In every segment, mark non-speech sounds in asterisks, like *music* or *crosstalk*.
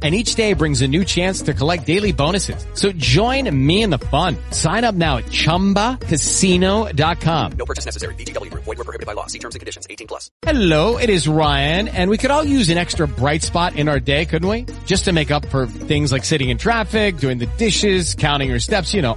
and each day brings a new chance to collect daily bonuses. So join me in the fun. Sign up now at ChumbaCasino.com. No purchase necessary. BGW. Void were prohibited by law. See terms and conditions. 18 plus. Hello, it is Ryan, and we could all use an extra bright spot in our day, couldn't we? Just to make up for things like sitting in traffic, doing the dishes, counting your steps, you know,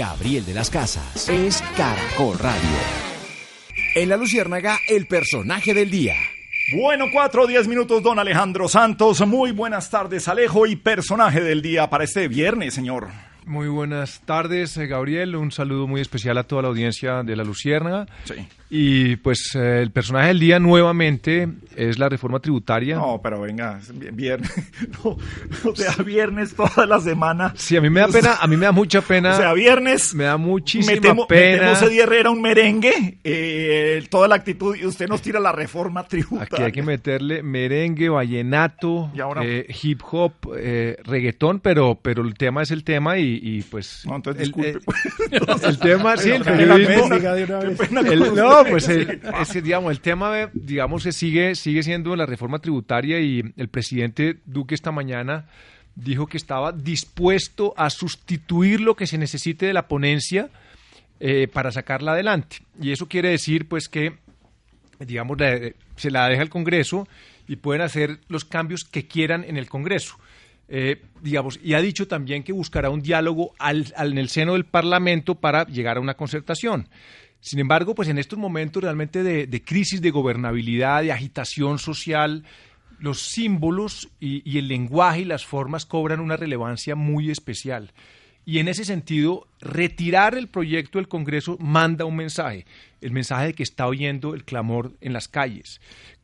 Gabriel de las Casas es Caracol Radio. En la Luciérnaga, el personaje del día. Bueno, cuatro o diez minutos, don Alejandro Santos. Muy buenas tardes, Alejo, y personaje del día para este viernes, señor. Muy buenas tardes, eh, Gabriel. Un saludo muy especial a toda la audiencia de La Lucierna. Sí. Y pues eh, el personaje del día nuevamente es la reforma tributaria. No, pero venga, es vi- viernes. *laughs* No, o sea, viernes toda la semana. Sí, a mí me da pena, a mí me da mucha pena. O sea, viernes. me da muchísima Metemos, pena. metemos Herrera un merengue, eh, toda la actitud, y usted nos tira la reforma tributaria. Aquí hay que meterle merengue, vallenato, Y ahora- eh, hip hop, eh, reggaetón, pero, pero el tema es el tema y, y, pues... No, entonces el, disculpe. eh, pues. *laughs* el tema, *laughs* sí, el periodismo... El- no, pues el, ese, digamos, el tema, eh, digamos, que sigue, sigue siendo la reforma tributaria y el presidente Duque esta mañana dijo que estaba dispuesto a sustituir lo que se necesite de la ponencia eh, para sacarla adelante. Y eso quiere decir, pues, que, digamos, la- se la deja al Congreso y pueden hacer los cambios que quieran en el Congreso. Eh, digamos, y ha dicho también que buscará un diálogo al- al- en el seno del Parlamento para llegar a una concertación. Sin embargo, pues en estos momentos realmente de, de crisis de gobernabilidad, de agitación social, los símbolos y, y el lenguaje y las formas cobran una relevancia muy especial. Y en ese sentido, retirar el proyecto del Congreso manda un mensaje, el mensaje de que está oyendo el clamor en las calles.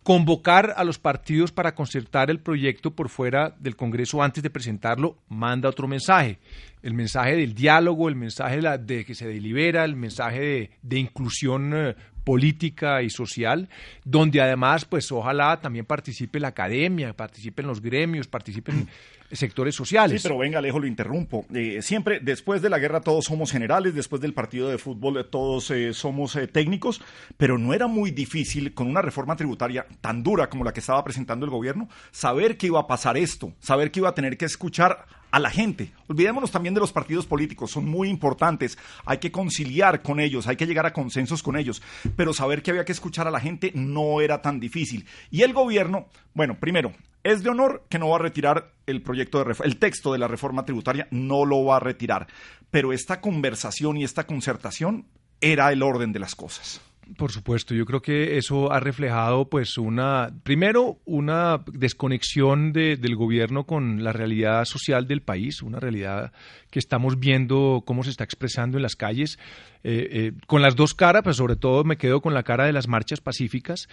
Convocar a los partidos para concertar el proyecto por fuera del Congreso antes de presentarlo manda otro mensaje, el mensaje del diálogo, el mensaje de, que se delibera, el mensaje de, de inclusión eh, política y social, donde además, pues ojalá también participe la academia, participen los gremios, participen sectores sociales. Sí, pero venga, Alejo, lo interrumpo. Eh, siempre, después de la guerra, todos somos generales, después del partido de fútbol, eh, todos eh, somos técnicos, pero no era muy difícil, con una reforma tributaria tan dura como la que estaba presentando el gobierno, saber que iba a pasar esto, saber que iba a tener que escuchar a la gente. Olvidémonos también de los partidos políticos, son muy importantes, hay que conciliar con ellos, hay que llegar a consensos con ellos, pero saber que había que escuchar a la gente no era tan difícil. Y el gobierno, bueno, primero, es de honor que no va a retirar el proyecto de el texto de la reforma tributaria, no lo va a retirar, pero esta conversación y esta concertación era el orden de las cosas. Por supuesto, yo creo que eso ha reflejado, pues, una, primero, una desconexión de- del gobierno con la realidad social del país, una realidad que estamos viendo cómo se está expresando en las calles, eh, eh, con las dos caras, pero sobre todo me quedo con la cara de las marchas pacíficas,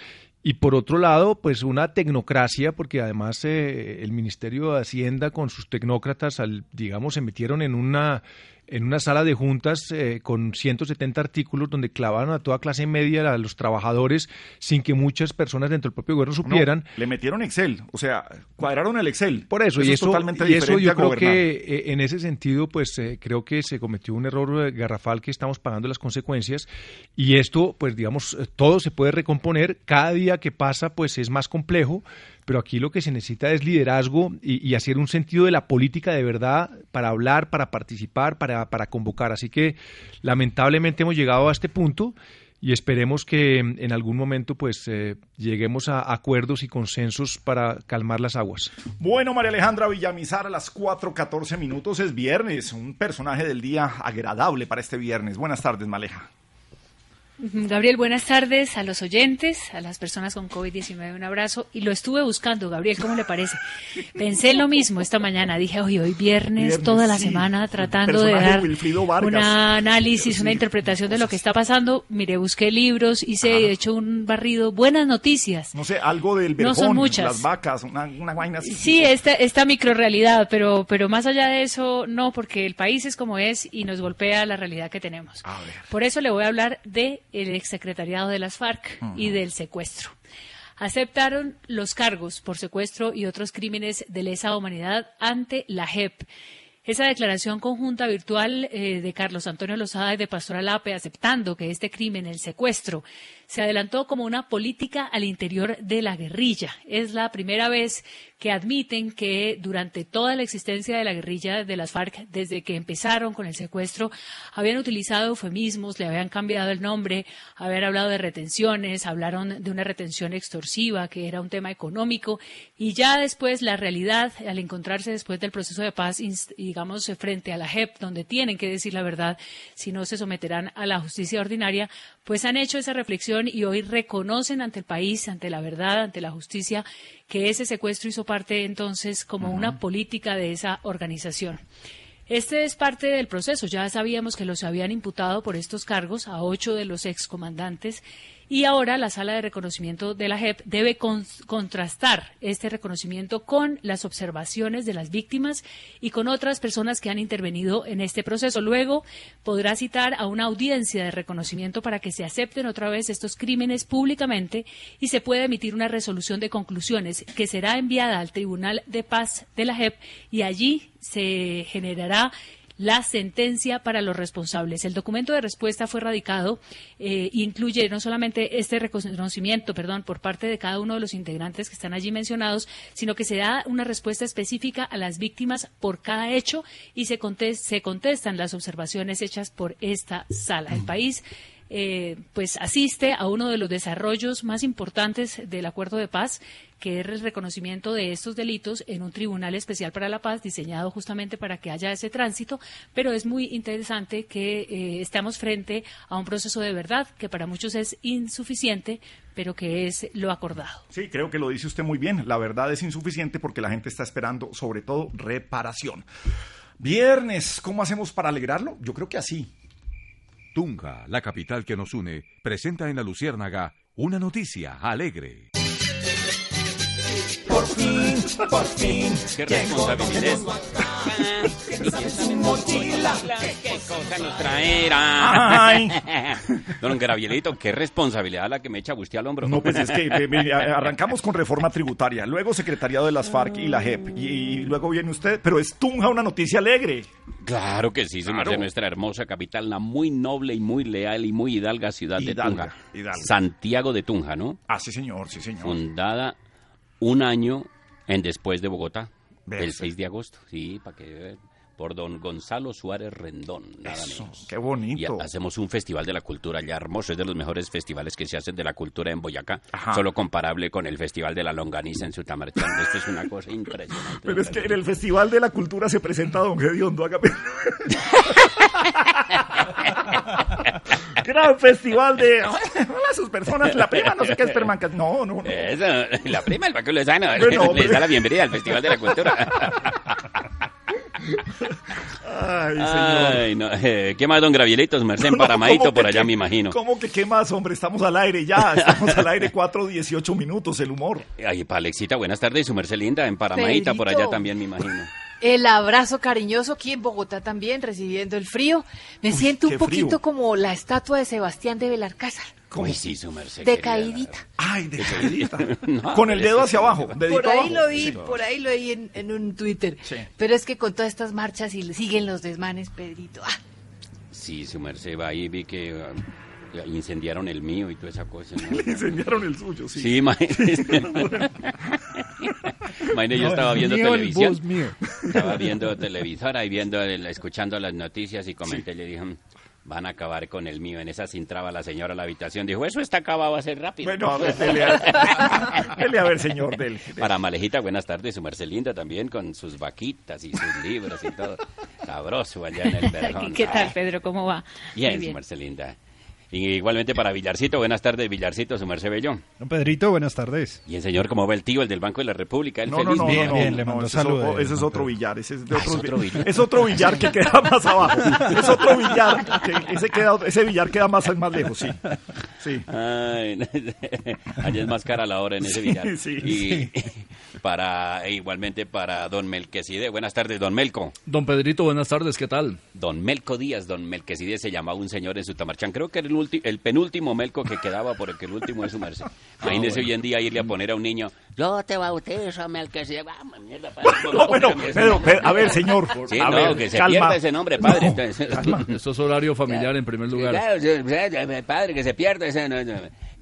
y por otro lado, pues, una tecnocracia, porque además eh, el Ministerio de Hacienda con sus tecnócratas, al, digamos, se metieron en una en una sala de juntas eh, con 170 artículos donde clavaron a toda clase media a los trabajadores sin que muchas personas dentro del propio gobierno supieran. No, le metieron Excel, o sea, cuadraron el Excel. Por eso, y es eso, totalmente y eso yo creo que eh, en ese sentido, pues eh, creo que se cometió un error eh, garrafal que estamos pagando las consecuencias y esto, pues digamos, todo se puede recomponer, cada día que pasa, pues es más complejo, pero aquí lo que se necesita es liderazgo y, hacer un sentido de la política de verdad para hablar, para participar, para, para convocar. Así que lamentablemente hemos llegado a este punto y esperemos que en algún momento pues eh, lleguemos a acuerdos y consensos para calmar las aguas. Bueno, María Alejandra Villamizar, a las 4.14 minutos es viernes, un personaje del día agradable para este viernes. Buenas tardes, Maleja. Gabriel, buenas tardes a los oyentes, a las personas con COVID-19, un abrazo. Y lo estuve buscando, Gabriel, ¿cómo le parece? *laughs* Pensé en lo mismo esta mañana. Dije, hoy, hoy viernes, Viernes, toda la sí. semana tratando de dar un análisis, Sí. una interpretación de lo que está pasando. Mire, busqué libros, hice, de hecho, un barrido. Buenas noticias. No sé, algo del No son verjón, muchas. las vacas, una, una vaina así. Sí, esta, esta microrealidad, pero, pero más allá de eso, no, porque el país es como es y nos golpea la realidad que tenemos. Por eso le voy a hablar del exsecretariado de las FARC y del secuestro. Aceptaron los cargos por secuestro y otros crímenes de lesa humanidad ante la JEP. Esa declaración conjunta virtual eh, de Carlos Antonio Lozada y de Pastor Alape aceptando que este crimen, el secuestro, se adelantó como una política al interior de la guerrilla. Es la primera vez que admiten que durante toda la existencia de la guerrilla de las FARC, desde que empezaron con el secuestro, habían utilizado eufemismos, le habían cambiado el nombre, habían hablado de retenciones, hablaron de una retención extorsiva, que era un tema económico, y ya después la realidad, al encontrarse después del proceso de paz, digamos, frente a la JEP, donde tienen que decir la verdad, si no se someterán a la justicia ordinaria, pues han hecho esa reflexión y hoy reconocen ante el país, ante la verdad, ante la justicia, que ese secuestro hizo parte entonces como una política de esa organización. Este es parte del proceso. Ya sabíamos que los habían imputado por estos cargos a ocho de los excomandantes y ahora la sala de reconocimiento de la JEP debe con- contrastar este reconocimiento con las observaciones de las víctimas y con otras personas que han intervenido en este proceso. Luego podrá citar a una audiencia de reconocimiento para que se acepten otra vez estos crímenes públicamente y se pueda emitir una resolución de conclusiones que será enviada al Tribunal de Paz de la JEP y allí se generará la sentencia para los responsables. El documento de respuesta fue radicado eh, incluye no solamente este reconocimiento, perdón, por parte de cada uno de los integrantes que están allí mencionados, sino que se da una respuesta específica a las víctimas por cada hecho y se, contes- se contestan las observaciones hechas por esta sala. El país eh, pues asiste a uno de los desarrollos más importantes del acuerdo de paz, que es el reconocimiento de estos delitos en un tribunal especial para la paz, diseñado justamente para que haya ese tránsito, pero es muy interesante que eh, estamos frente a un proceso de verdad que para muchos es insuficiente, pero que es lo acordado. Sí, creo que lo dice usted muy bien. La verdad es insuficiente porque la gente está esperando, sobre todo, reparación. Viernes, ¿cómo hacemos para alegrarlo? Yo creo que así. Tunja, la capital que nos une, presenta en la Luciérnaga una noticia alegre. Por fin. Qué responsabilidad. mochila. ¿Qué cosa nos traerá? Ay. Don Gabrielito, qué responsabilidad la que me echa usted al hombro. No, pues es que arrancamos con reforma tributaria, luego secretariado de las FARC y la JEP, y, y luego viene usted, pero es Tunja una noticia alegre. Claro que sí, Claro. merced, nuestra hermosa capital, la muy noble y muy leal y muy hidalga ciudad Hidalga, de Tunja. hidalga. Santiago de Tunja, ¿no? Ah, sí, señor, sí, señor. Fundada un año en después de Bogotá, Vea el usted. 6 de agosto, sí, para que por don Gonzalo Suárez Rendón, nada Eso, menos. qué Y bonito. hacemos un festival de la cultura ya hermoso, es de los mejores festivales que se hacen de la cultura en Boyacá, Ajá. solo comparable con el Festival de la Longaniza en Sutamarchán. Esto es una cosa impresionante. Pero es que en el Festival de la Cultura se presenta Don Gediondo. Hágame. *laughs* Gran festival de. Hola, sus personas. La prima, no sé qué es permanca. No, no, no. Eso, la prima del Paco Lozano Bueno, hombre. *laughs* les da la bienvenida al Festival de la Cultura. *laughs* Ay, señor. Ay, no, eh, *laughs* ¿Qué más, don Gravielitos? Merced en *laughs* No, ¿cómo por allá qué- me imagino. ¿Cómo que qué más, hombre? Estamos al aire ya. Estamos al aire *laughs* 4, 18 minutos. El humor. Ay, Palexita, buenas tardes, su merced linda, en Paramadita, por allá también me imagino. El abrazo cariñoso aquí en Bogotá también, recibiendo el frío. Me Uy, siento un poquito frío. como la estatua de Sebastián de Belarcázar. ¿Cómo? Uy, sí, su merced. De querida. caidita. Ay, de caidita. *laughs* No, Con el dedo hacia abajo. dedito Por ahí abajo. lo vi, Sí. por ahí lo vi en, en un Twitter. Sí. Pero es que con todas estas marchas y le siguen los desmanes, Pedrito. Ah, Sí, su merced va ahí, vi que ah, incendiaron el mío y toda esa cosa. ¿no? *laughs* Incendiaron el suyo, sí. Sí, *laughs* imagínese. Imagínese, yo estaba viendo mío, el televisión. mío. Estaba viendo televisora y viendo, escuchando las noticias y comenté, le dije, "Mm, van a acabar con el mío. En esa se entraba la señora a la habitación. Dijo, eso está acabado, va a ser rápido. Bueno, a ver, dele a, dele a ver, señor. Dele, dele. *laughs* Para Malejita, buenas tardes, su Marcelinda también con sus vaquitas y sus libros y todo. Sabroso allá en el *laughs* verjón. ¿Qué tal, Pedro? ¿Cómo va? Bien, su Marcelinda. Y igualmente para Villarcito, buenas tardes, Villarcito, su merced bello. Don Pedrito, buenas tardes. Y el señor, ¿cómo va el tío, el del Banco de la República? El No, no, feliz. no, Bien, no, bien, no, le no, mando ese es saludos, otro- Ese es don otro billar, ese es de Ah, otro, es otro billar. Es otro billar que queda más abajo. Es otro billar, que ese, queda, ese billar queda más, más lejos, sí. Sí. Ay, *laughs* allá es más cara la hora en ese billar. Sí, y *laughs* para e igualmente para don Melquisede. Buenas tardes, don Melco. Don Pedrito, buenas tardes, ¿qué tal? Don Melco Díaz, don Melquisede se llamaba un señor en Sutamarchán. Creo que era el, el penúltimo Melco que quedaba porque el último es su merced. Imagínese hoy en día irle a poner a un niño, yo te bautizo, Melquisede. Vamos, mierda, padre. *laughs* No, bueno, *laughs* Pedro, Pedro, a ver, señor. *laughs* Sí, a no, ver, que se calma. pierda ese nombre, padre. No, entonces. Eso es horario familiar en primer lugar. Claro, padre, que se pierda ese... no, no.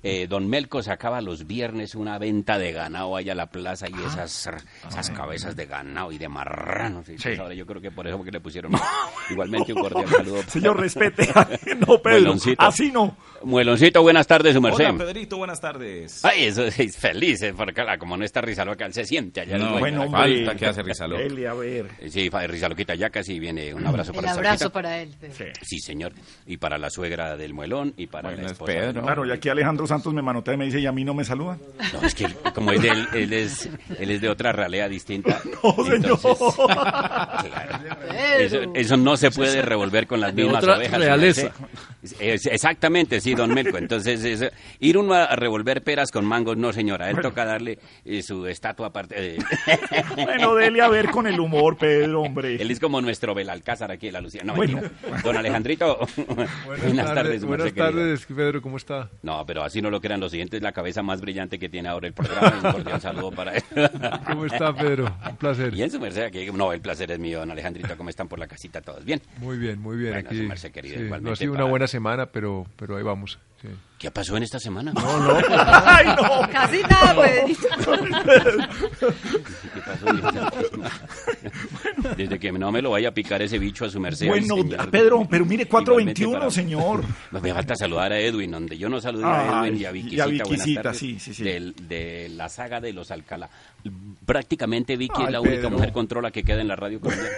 Eh, don Melco sacaba los viernes una venta de ganado allá a la plaza y esas, esas cabezas de ganado y de marranos. y pues ahora yo creo que por eso porque le pusieron *laughs* igualmente un cordial saludo. *laughs* Señor, respete. *laughs* No, Pedro, Mueloncito. así no. Mueloncito, buenas tardes, su merced. Hola, Pedrito, buenas tardes. Ay, eso es feliz, eh, porque la- como no está Rizaloca, él se siente allá. el No, bueno, hombre. Falta que hace Rizaloca. A ver. Sí, fa- Rizaloquita ya casi viene. Un abrazo El para abrazo Rizaloquita. para él. Sí, señor. Y para la suegra del muelón y para Bueno, la esposa. Pedro. Claro, y aquí Alejandro Santos me manotea y me dice, ¿y a mí no me saludan? No, es que como es de él, él es, él es de otra ralea distinta. *laughs* No, señor. claro, eso, eso no se puede revolver con las mismas otra ovejas. realeza. Exactamente, sí, don Melco. Entonces, es- ir uno a revolver peras con mangos, no, señora. Él toca darle eh, su estatua aparte. de- *laughs* Bueno, dele a ver con el humor, Pedro, hombre. Él es como nuestro Belalcázar aquí en la Lucía. No, Bueno. mentira. Don Alejandrito. *laughs* *laughs* Buenas, tardes, buenas merced querido. tardes, Pedro, ¿cómo está? No, pero así no lo crean los siguientes, la cabeza más brillante que tiene ahora el programa. Un cordial saludo para él. ¿Cómo está, Pedro? Un placer. Bien, su merced, aquí. No, el placer es mío, don Alejandrito. ¿Cómo están por la casita todos? Bien. Muy bien, muy bien. Bueno, aquí, su merced querido, sí, igualmente no ha sido para- una buena semana, pero, pero ahí vamos. sí. ¿Qué pasó en esta semana? No, no. *laughs* Ay, no. Casi nada, Pedrito. ¿Qué pasó en esta semana? Desde que no me lo vaya a picar ese bicho a su merced. Bueno, señor. Pedro, pero mire, Igualmente 421, para- señor. Me falta saludar a Edwin, donde yo no saludé a Edwin y a Viquisita. y a Viquisita, sí, sí, sí. del- de la saga de los Alcalá. Prácticamente Vicky Ay, es la única Pedro. mujer controla que queda en la radio colombiana. *laughs*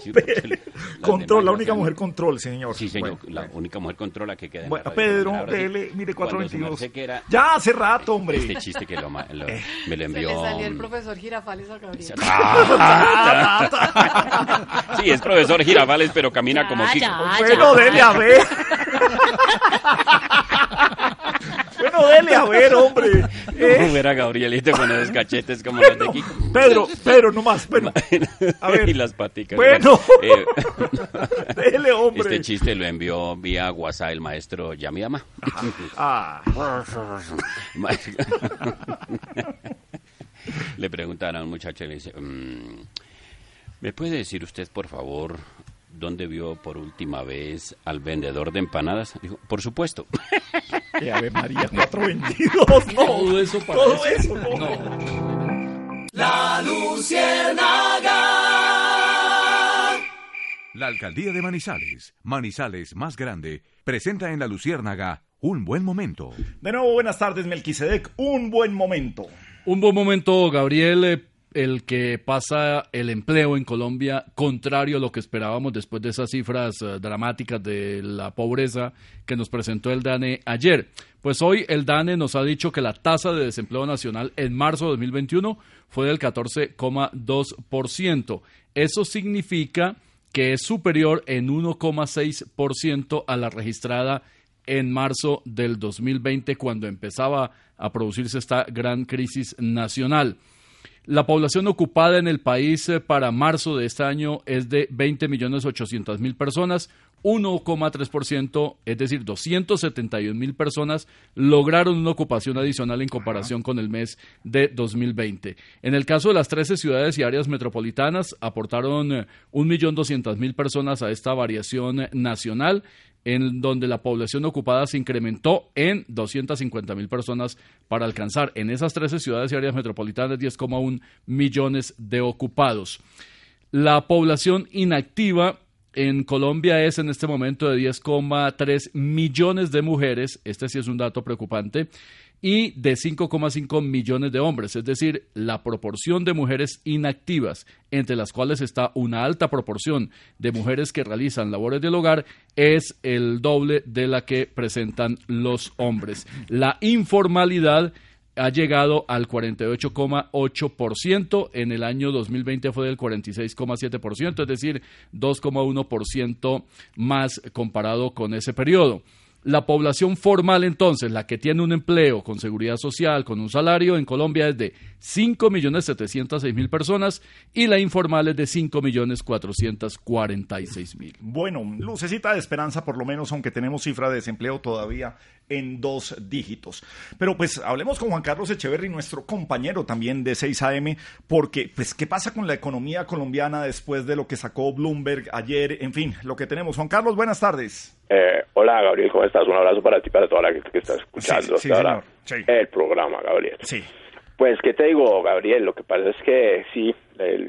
Sí, porque las Control, la única se mujer control, señor. Sí, señor, Bueno, la única mujer controla que queda en Bueno, la radio Pedro, colombiana. Sí, dele, mire, cuando su 422. merced quiera- Ya hace rato, hombre. Este chiste que lo, lo- me lo Se envió... le salió el profesor Girafales a Gabriel. Ah, sí, es profesor Girafales, pero camina como Ya, Kiko. ya, Bueno, dele a ver. *laughs* bueno, dele a ver, hombre. *laughs* Eh, ¿Cómo era Gabrielito con esos cachetes como los de Kiko? Pedro, Pedro, nomás. Bueno, a ver. y las paticas. Bueno. Eh, *laughs* dele, hombre. este chiste lo envió vía WhatsApp el maestro Yamiyama. Ah, *laughs* le preguntaron a un muchacho y le dice, mm, ¿me puede decir usted, por favor, dónde vio por última vez al vendedor de empanadas? Dijo, por supuesto. *laughs* eh, Ave María, *laughs* 422. No, Todo eso para todo eso. eso, no. La Luciérnaga. La alcaldía de Manizales, Manizales más grande, presenta en la Luciérnaga un buen momento. De nuevo, buenas tardes, Melquisedec. Un buen momento. Un buen momento, Gabriel, eh, el que pasa el empleo en Colombia, contrario a lo que esperábamos después de esas cifras eh, dramáticas de la pobreza que nos presentó el DANE ayer. Pues hoy el DANE nos ha dicho que la tasa de desempleo nacional en marzo de 2021 fue del 14,2%. Eso significa que es superior en 1,6% a la registrada en marzo del 2020 cuando empezaba a producirse esta gran crisis nacional. La población ocupada en el país eh, para marzo de este año es de 20 millones 800 mil personas, 1,3%, es decir, 271 mil personas lograron una ocupación adicional en comparación con el mes de 2020. En el caso de las 13 ciudades y áreas metropolitanas, aportaron eh, 1.200.000 personas a esta variación eh, nacional en donde la población ocupada se incrementó en 250 mil personas para alcanzar en esas 13 ciudades y áreas metropolitanas 10,1 millones de ocupados. La población inactiva En Colombia es en este momento de 10,3 millones de mujeres, este sí es un dato preocupante, y de 5,5 millones de hombres, es decir, la proporción de mujeres inactivas, entre las cuales está una alta proporción de mujeres que realizan labores del hogar, es el doble de la que presentan los hombres. La informalidad ha llegado al 48,8%, en el año 2020 fue del 46,7%, es decir, 2,1% más comparado con ese periodo. La población formal, entonces, la que tiene un empleo con seguridad social, con un salario, en Colombia es de 5.706.000 personas y la informal es de 5.446.000. Bueno, lucecita de esperanza por lo menos, aunque tenemos cifra de desempleo todavía en dos dígitos. Pero pues hablemos con Juan Carlos Echeverry, nuestro compañero también de 6am, porque pues qué pasa con la economía colombiana después de lo que sacó Bloomberg ayer, en fin, lo que tenemos. Juan Carlos, buenas tardes. Eh, hola Gabriel, ¿cómo estás? Un abrazo para ti y para toda la gente que está escuchando Sí, sí, hasta ahora señor. el programa, Gabriel. Sí. Pues, ¿qué te digo, Gabriel? Lo que pasa es que sí,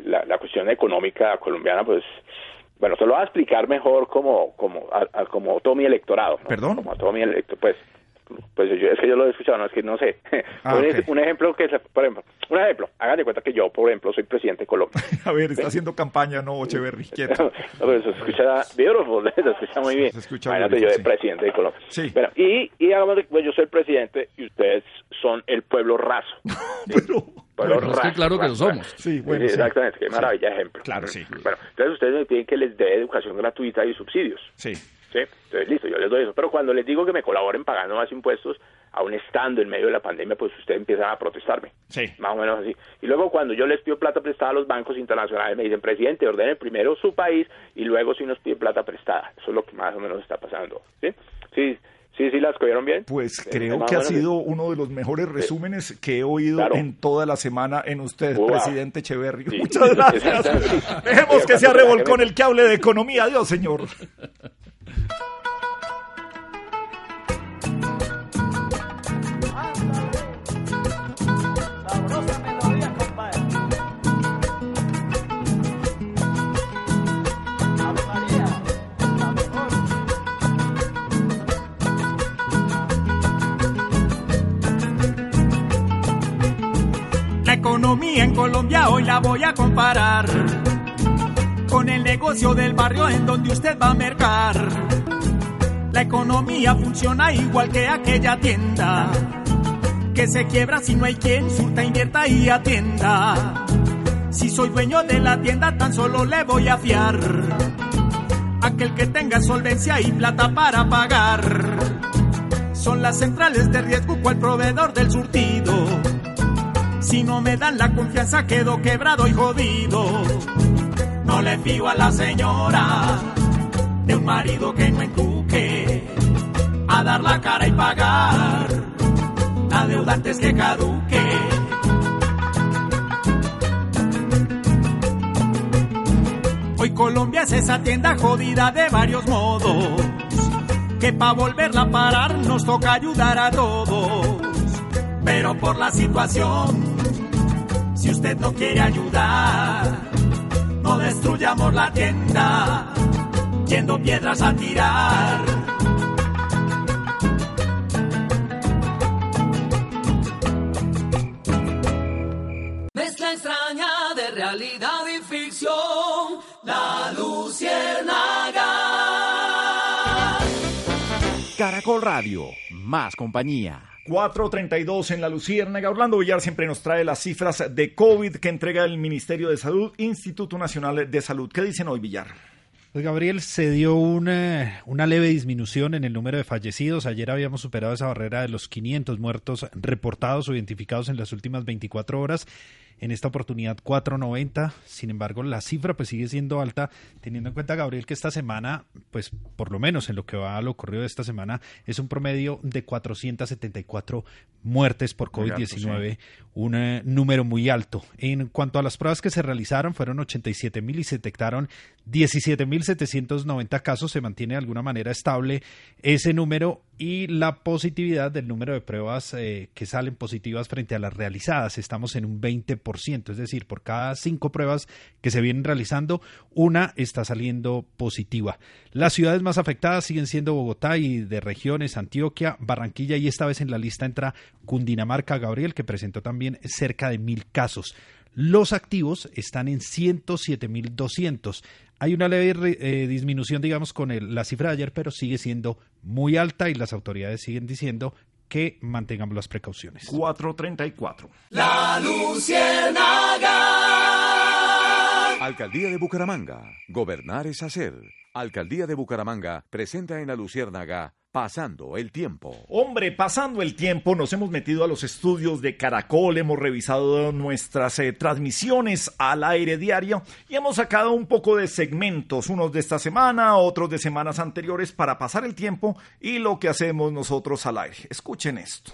la, la cuestión económica colombiana, pues, bueno, te lo voy a explicar mejor como, como, a, a- como todo mi electorado. ¿no? ¿Perdón? Como a todo mi electorado, pues, pues yo, es que yo lo he escuchado, no es que no sé. *laughs* Ah, un, ok. un ejemplo que, es, por ejemplo, un ejemplo, hagan de cuenta que yo, por ejemplo, soy presidente de Colombia. *laughs* A ver, está haciendo campaña, no, Echeverry, *laughs* quieto. No, pero se escucha beautiful, se escucha muy bien. Se escucha Imagínate yo de sí. presidente de Colombia. Sí. Bueno, y, y hagamos de- pues yo soy el presidente y ustedes son el pueblo raso. pueblo Bueno, es que raso, claro que lo raso, somos. raso. Sí, bueno, sí. Exactamente, qué Sí. maravilla ejemplo. Claro, sí. Bueno, entonces ustedes me piden que les dé educación gratuita y subsidios. Sí. ¿Sí? Entonces, listo, yo les doy eso. Pero cuando les digo que me colaboren pagando más impuestos, aún estando en medio de la pandemia, pues ustedes empiezan a protestarme. Sí. Más o menos así. Y luego cuando yo les pido plata prestada a los bancos internacionales, me dicen, presidente, ordene primero su país y luego si nos pide plata prestada. Eso es lo que más o menos está pasando. ¿Sí? Sí, sí, sí, las cogieron bien. Pues Sí, creo que ha sido uno de los mejores resúmenes que he oído Claro. en toda la semana en usted, Wow. presidente Echeverry. Sí, *laughs* Muchas gracias. Dejemos que sea revolcón el que hable de economía. Adiós, señor. *laughs* La economía en Colombia hoy la voy a comparar con el negocio del barrio en donde usted va a mercar. La economía funciona igual que aquella tienda que se quiebra si no hay quien surta, invierta y atienda. Si soy dueño de la tienda, tan solo le voy a fiar. Aquel que tenga solvencia y plata para pagar. Son las centrales de riesgo cual proveedor del surtido. Si no me dan la confianza, quedo quebrado y jodido. Le fío a la señora de un marido que no encuque a dar la cara y pagar la deuda antes que caduque. Hoy Colombia es esa tienda jodida de varios modos, que pa' volverla a parar nos toca ayudar a todos. Pero por la situación, si usted no quiere ayudar, destruyamos la tienda, yendo piedras a tirar. Mezcla extraña de realidad y ficción, la luciérnaga. Caracol Radio, más compañía. 432 en la Luciérnaga. Orlando Villar siempre nos trae las cifras de COVID que entrega el Ministerio de Salud, Instituto Nacional de Salud. ¿Qué dicen hoy, Villar? Pues Gabriel, se dio una, una leve disminución en el número de fallecidos. Ayer habíamos superado esa barrera de los 500 muertos reportados o identificados en las últimas 24 horas. En esta oportunidad 490. Sin embargo, la cifra pues sigue siendo alta, teniendo en cuenta, Gabriel, que esta semana, pues por lo menos en lo que va a lo ocurrido de esta semana, es un promedio de 474 muertes por Muy alto, COVID-19, un eh, número muy alto. En cuanto a las pruebas que se realizaron, fueron 87 mil y se detectaron 17.790 casos. Se mantiene de alguna manera estable ese número y la positividad del número de pruebas eh, que salen positivas frente a las realizadas. Estamos en un 20%, es decir, por cada cinco pruebas que se vienen realizando, una está saliendo positiva. Las ciudades más afectadas siguen siendo Bogotá y de regiones Antioquia, Barranquilla y esta vez en la lista entra Cundinamarca, Gabriel, que presentó también cerca de mil casos. Los activos están en 107.200. Hay una leve eh, disminución, digamos, con el- la cifra de ayer, pero sigue siendo muy alta y las autoridades siguen diciendo que mantengamos las precauciones. 434. La Luciérnaga. Alcaldía de Bucaramanga. Gobernar es hacer. Alcaldía de Bucaramanga presenta en la Luciérnaga Pasando el tiempo. Hombre, pasando el tiempo, nos hemos metido a los estudios de Caracol, hemos revisado nuestras eh, transmisiones al aire diario y hemos sacado un poco de segmentos, unos de esta semana, otros de semanas anteriores, para pasar el tiempo y lo que hacemos nosotros al aire. Escuchen esto.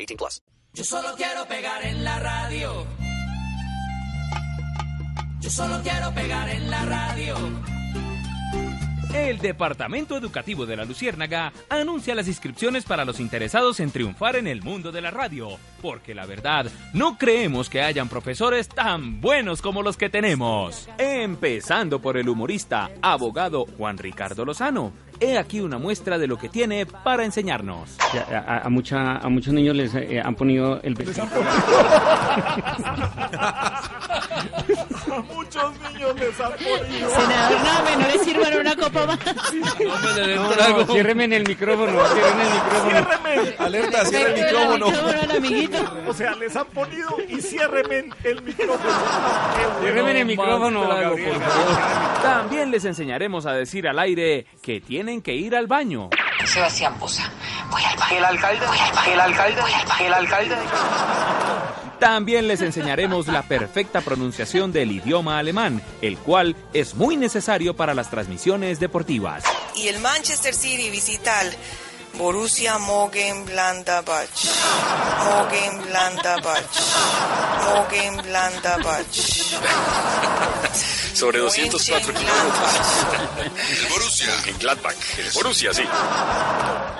18 plus. Yo solo quiero pegar en la radio. Yo solo quiero pegar en la radio. El Departamento Educativo de la Luciérnaga anuncia las inscripciones para los interesados en triunfar en el mundo de la radio, porque la verdad, no creemos que hayan profesores tan buenos como los que tenemos. Empezando por el humorista, abogado Juan Ricardo Lozano. He aquí una muestra de lo que tiene para enseñarnos. A, a mucha- a muchos niños les eh, han ponido el vestido. A muchos niños les han ponido. Senador, no, no le sirvan una copa más. No, no, ciérreme en el micrófono, ciérreme el micrófono. Ciérreme. Alerta, cierra el micrófono. al amiguito. O sea, les han ponido y ciérreme el micrófono. Ciérreme en el micrófono, Gabriel. por favor. También les enseñaremos a decir al aire que tienen que ir al baño. Sebastián Poza. Voy al baño. El alcalde. Voy al baño. El alcalde. Voy al baño. El alcalde. También les enseñaremos la perfecta pronunciación del idioma alemán, el cual es muy necesario para las transmisiones deportivas. Y el Manchester City visita al Borussia Mönchengladbach. Mönchengladbach. Mönchengladbach. Sobre 204 kilómetros. El Borussia. En Gladbach. El Borussia, sí.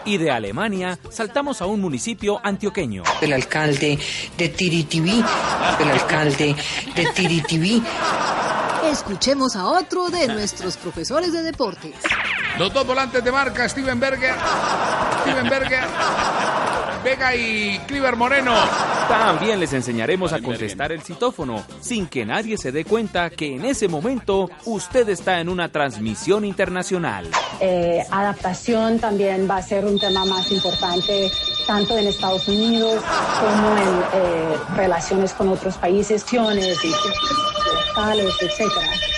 Y de Alemania saltamos a un municipio antioqueño. El alcalde de Tiritibí. El alcalde de Tiritibí. Escuchemos a otro de nuestros profesores de deportes. Los dos volantes de marca, Steven Berger, Steven Berger, Vega y Cliver Moreno. También les enseñaremos a contestar el citófono, sin que nadie se dé cuenta que en ese momento usted está en una transmisión internacional. Eh, adaptación también va a ser un tema más importante tanto en Estados Unidos como en eh, relaciones con otros países, acciones y locales, etcétera.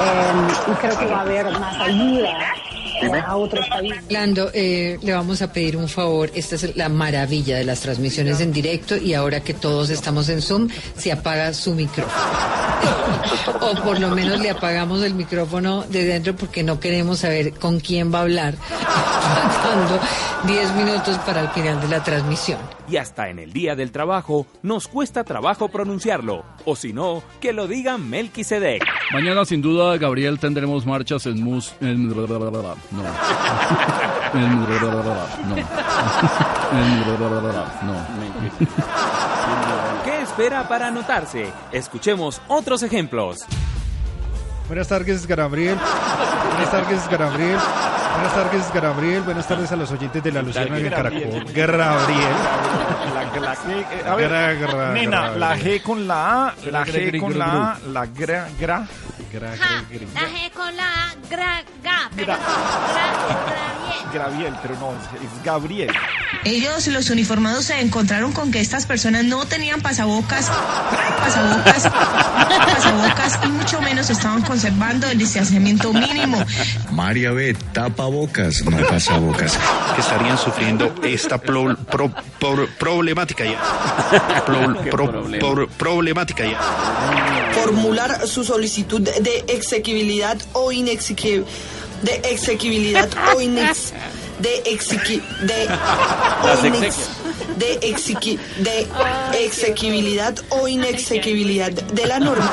Eh, y creo que va a haber más ayuda eh, a otros países. Lando, eh, le vamos a pedir un favor. Esta es la maravilla de las transmisiones en directo y ahora que todos estamos en Zoom, se apaga su micrófono. O por lo menos le apagamos el micrófono de dentro porque no queremos saber con quién va a hablar. *laughs* Faltando 10 minutos para el final de la transmisión. Y hasta en el día del trabajo nos cuesta trabajo pronunciarlo, o si no, que lo diga Melquisedec. Mañana sin duda, Gabriel, tendremos marchas en mus... En... No. En... No. En... No. ¿Qué espera para anotarse? Escuchemos otros ejemplos. Buenas tardes, Gabriel. Buenas tardes, Gabriel. Buenas tardes, Gabriel. Buenas tardes a los oyentes de la Luciana en Caracol. Gabriel. La, la G, eh, a ver, Gra, gra, nena, gra, la gra. G con la A, la Gra, G con la A, la gra, gra. Gra, Ja, la G con la A, gra, ga, pero Gra. gra, Graviel, pero no, es, es Gabriel. Ellos, los uniformados, se encontraron con que estas personas no tenían pasabocas, *laughs* pasabocas, pasabocas y mucho menos estaban conservando el distanciamiento mínimo. María B, tapabocas, no pasabocas. que estarían sufriendo esta pro- pro- pro- problemática ya. Pro- *laughs* pro- pro- problemática ya. formular su solicitud de exequibilidad o inexequibilidad de exequibilidad o inex de exequi de *laughs* Las inex- de exequi de exequibilidad o inexequibilidad de la norma.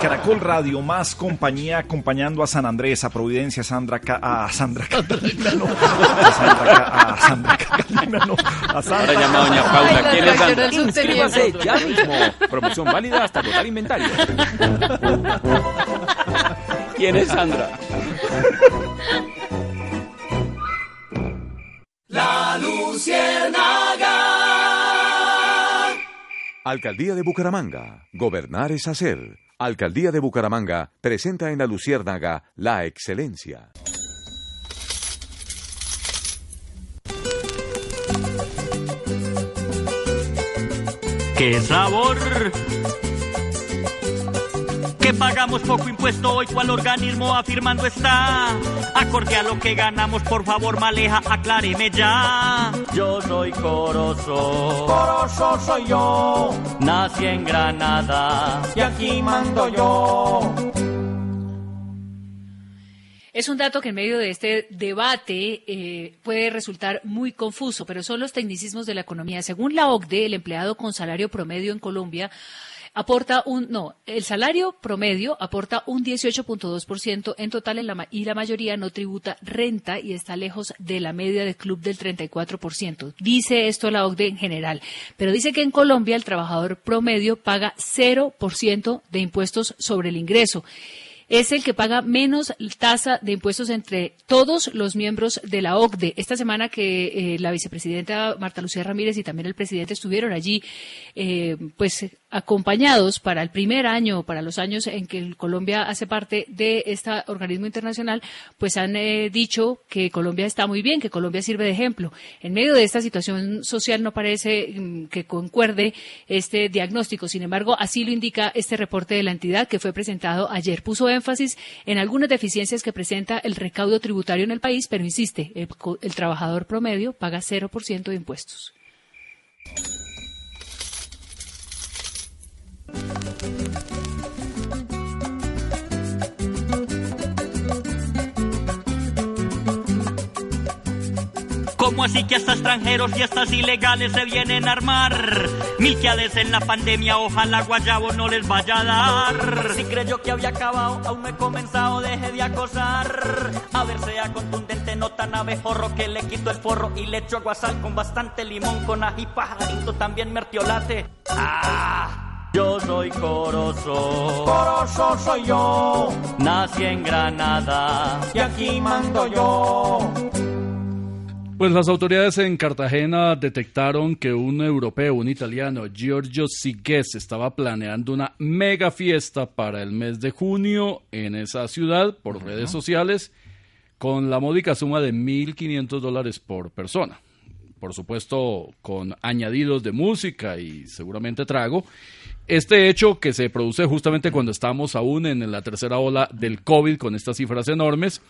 Caracol Radio, más compañía acompañando a San Andrés, a Providencia, a Sandra, Ca- a Sandra Catalina, *laughs* no, a Sandra, Ca- a Sandra Catalina, no, a Sandra. Ahora llama doña Paula. la ¿Quién es Sandra? Inscríbase ya mismo. Promoción válida hasta agotar inventario. ¿Quién es Sandra? *laughs* Luciérnaga. Alcaldía de Bucaramanga. Gobernar es hacer. Alcaldía de Bucaramanga presenta en la Luciérnaga la excelencia. ¡Qué sabor! Que pagamos poco impuesto hoy cual organismo afirmando está. Acorde a lo que ganamos, por favor, maleja, acláreme ya. Yo soy Corozo. Corozo soy yo. Nací en Granada. Y aquí mando yo. Es un dato que en medio de este debate eh, puede resultar muy confuso, pero son los tecnicismos de la economía. Según la OCDE, el empleado con salario promedio en Colombia aporta un, no, el salario promedio aporta un 18.2% en total en la, y la mayoría no tributa renta y está lejos de la media del club del 34%. Dice esto la OCDE en general, pero dice que en Colombia el trabajador promedio paga 0% de impuestos sobre el ingreso es el que paga menos tasa de impuestos entre todos los miembros de la OCDE. Esta semana que eh, la vicepresidenta Marta Lucía Ramírez y también el presidente estuvieron allí, eh, pues acompañados para el primer año, para los años en que Colombia hace parte de este organismo internacional, pues han eh, dicho que Colombia está muy bien, que Colombia sirve de ejemplo. En medio de esta situación social no parece mm, que concuerde este diagnóstico. Sin embargo, así lo indica este reporte de la entidad que fue presentado ayer. Puso énfasis en algunas deficiencias que presenta el recaudo tributario en el país, pero insiste, el, el trabajador promedio paga 0% de impuestos. ¿Cómo así que hasta extranjeros y hasta ilegales se vienen a armar? Milquiades en la pandemia, ojalá Guayabo no les vaya a dar. Si creyó que había acabado, aún no he comenzado, deje de acosar. A ver, sea contundente, no tan abejorro que le quito el forro y le echo aguasal con bastante limón, con ají pajarito, también mertiolate. ¡Ah! Yo soy Corozo. Corozo soy yo. Nací en Granada. Y aquí mando yo. Pues las autoridades en Cartagena detectaron que un europeo, un italiano, Giorgio Sigues, estaba planeando una mega fiesta para el mes de junio en esa ciudad por redes sociales con la módica suma de 1.500 dólares por persona. Por supuesto, con añadidos de música y seguramente trago. Este hecho que se produce justamente cuando estamos aún en la tercera ola del COVID con estas cifras enormes,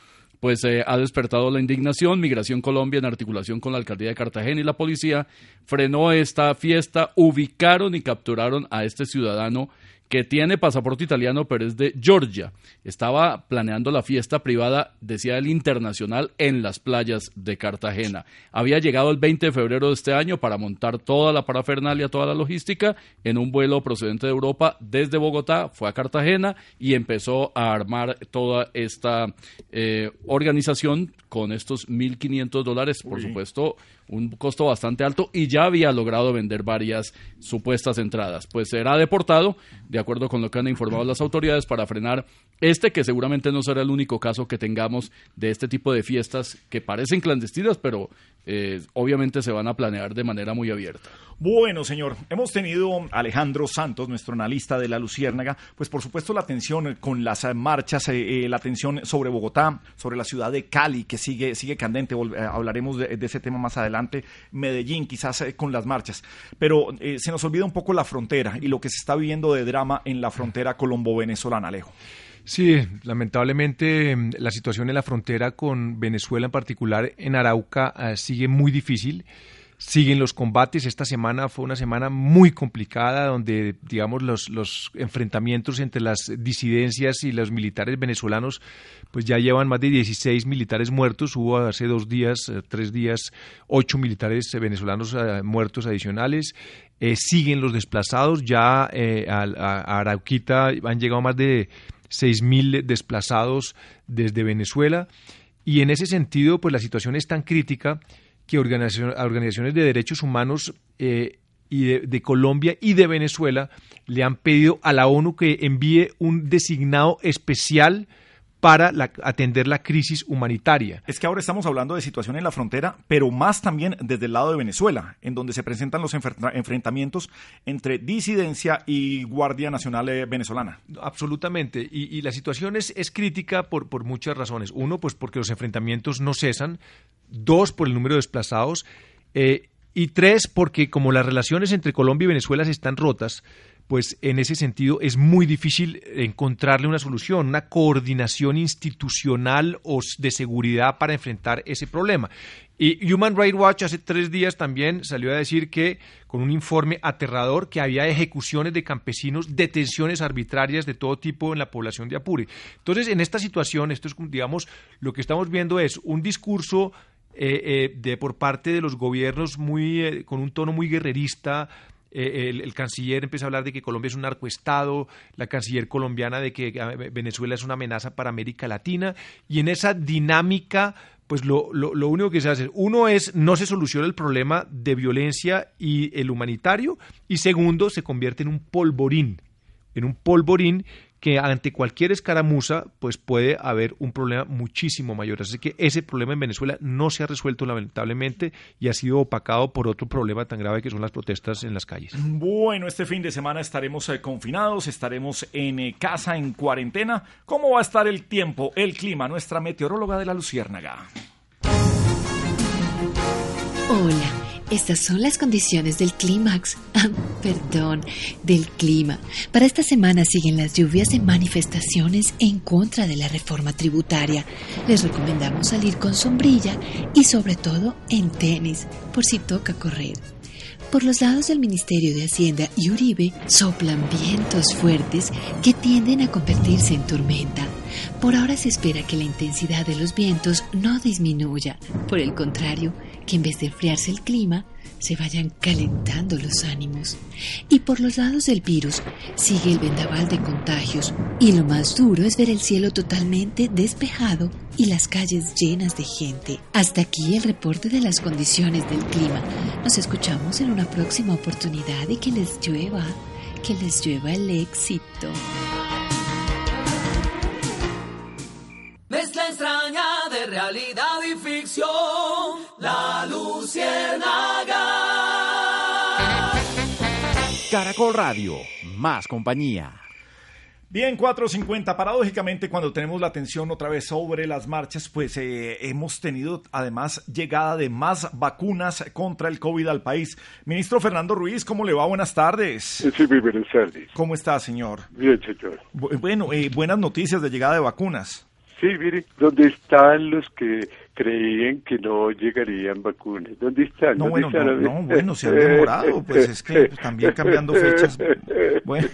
pues eh, ha despertado la indignación. Migración Colombia, en articulación con la alcaldía de Cartagena y la policía, frenó esta fiesta, ubicaron y capturaron a este ciudadano que tiene pasaporte italiano, pero es de Georgia. Estaba planeando la fiesta privada, decía el internacional, en las playas de Cartagena. Había llegado el 20 de febrero de este año para montar toda la parafernalia, toda la logística, en un vuelo procedente de Europa desde Bogotá, fue a Cartagena y empezó a armar toda esta eh, organización con estos 1.500 dólares, por supuesto, un costo bastante alto y ya había logrado vender varias supuestas entradas. Pues será deportado, de acuerdo con lo que han informado las autoridades, para frenar este, que seguramente no será el único caso que tengamos de este tipo de fiestas que parecen clandestinas, pero eh, obviamente se van a planear de manera muy abierta. Bueno, señor, hemos tenido a Alejandro Santos, nuestro analista de la Luciérnaga, pues por supuesto la atención con las marchas, eh, eh, la atención sobre Bogotá, sobre la ciudad de Cali, que sigue, sigue candente, eh, hablaremos de ese tema más adelante, Medellín quizás eh, con las marchas, pero eh, se nos olvida un poco la frontera y lo que se está viviendo de drama en la frontera colombo-venezolana, Alejo. Sí, lamentablemente mm, la situación en la frontera con Venezuela, en particular en Arauca, eh, sigue muy difícil. Siguen los combates. Esta semana fue una semana muy complicada donde, digamos, los, los enfrentamientos entre las disidencias y los militares venezolanos, pues ya llevan más de 16 militares muertos. Hubo hace dos días, eh, tres días, ocho militares venezolanos eh, muertos adicionales. Eh, siguen los desplazados. Ya eh, a Arauquita han llegado más de 6.000 desplazados desde Venezuela. Y en ese sentido, pues la situación es tan crítica que organizaciones de derechos humanos eh, y de Colombia y de Venezuela le han pedido a la ONU que envíe un designado especial para la- atender la crisis humanitaria. Es que ahora estamos hablando de situación en la frontera, pero más también desde el lado de Venezuela, en donde se presentan los enfrenta- enfrentamientos entre disidencia y Guardia Nacional eh, Venezolana. Absolutamente. Y, y la situación es, es crítica por, por muchas razones. Uno, pues porque los enfrentamientos no cesan. Dos, por el número de desplazados. Eh, y tres, porque como las relaciones entre Colombia y Venezuela se están rotas, pues en ese sentido es muy difícil encontrarle una solución, una coordinación institucional o de seguridad para enfrentar ese problema. Y Human Rights Watch hace tres días también salió a decir que, con un informe aterrador, que había ejecuciones de campesinos, detenciones arbitrarias de todo tipo en la población de Apure. Entonces, en esta situación, esto es, digamos, lo que estamos viendo es un discurso eh, eh, de por parte de los gobiernos muy eh, con un tono muy guerrerista. Eh, el, canciller empieza a hablar de que Colombia es un narcoestado, la canciller colombiana de que eh, Venezuela es una amenaza para América Latina, y en esa dinámica, pues lo, lo, lo único que se hace, uno es no se soluciona el problema de violencia y el humanitario, y segundo, se convierte en un polvorín, en un polvorín que ante cualquier escaramuza pues puede haber un problema muchísimo mayor. Así que ese problema en Venezuela no se ha resuelto lamentablemente y ha sido opacado por otro problema tan grave que son las protestas en las calles. Bueno, este fin de semana estaremos eh, confinados, estaremos en eh, casa, en cuarentena. ¿Cómo va a estar el tiempo, el clima? Nuestra meteoróloga de la Luciérnaga. Hola, estas son las condiciones del clímax. Ah, perdón, del clima. Para esta semana siguen las lluvias de manifestaciones en contra de la reforma tributaria. Les recomendamos salir con sombrilla y sobre todo en tenis, por si toca correr. Por los lados del Ministerio de Hacienda y Uribe soplan vientos fuertes que tienden a convertirse en tormenta. Por ahora se espera que la intensidad de los vientos no disminuya. Por el contrario, que en vez de enfriarse el clima, se vayan calentando los ánimos. Y por los lados del virus sigue el vendaval de contagios y lo más duro es ver el cielo totalmente despejado y las calles llenas de gente. Hasta aquí el reporte de las condiciones del clima. Nos escuchamos en una próxima oportunidad y que les llueva, que les llueva el éxito. Realidad y ficción. La Luciérnaga. Caracol Radio, más compañía. Bien, 4.50. Paradójicamente, cuando tenemos la atención otra vez sobre las marchas, pues eh, hemos tenido además llegada de más vacunas contra el COVID al país. Ministro Fernando Ruiz, ¿cómo le va? Buenas tardes. Sí, muy buenas tardes. ¿Cómo está, señor? Bien, señor. Bu- Bueno, eh, buenas noticias de llegada de vacunas. Sí, mire, ¿dónde están los que creían que no llegarían vacunas? ¿Dónde están? No, ¿Dónde bueno, están? no, no, bueno, se han demorado, pues es que también cambiando fechas. Bueno,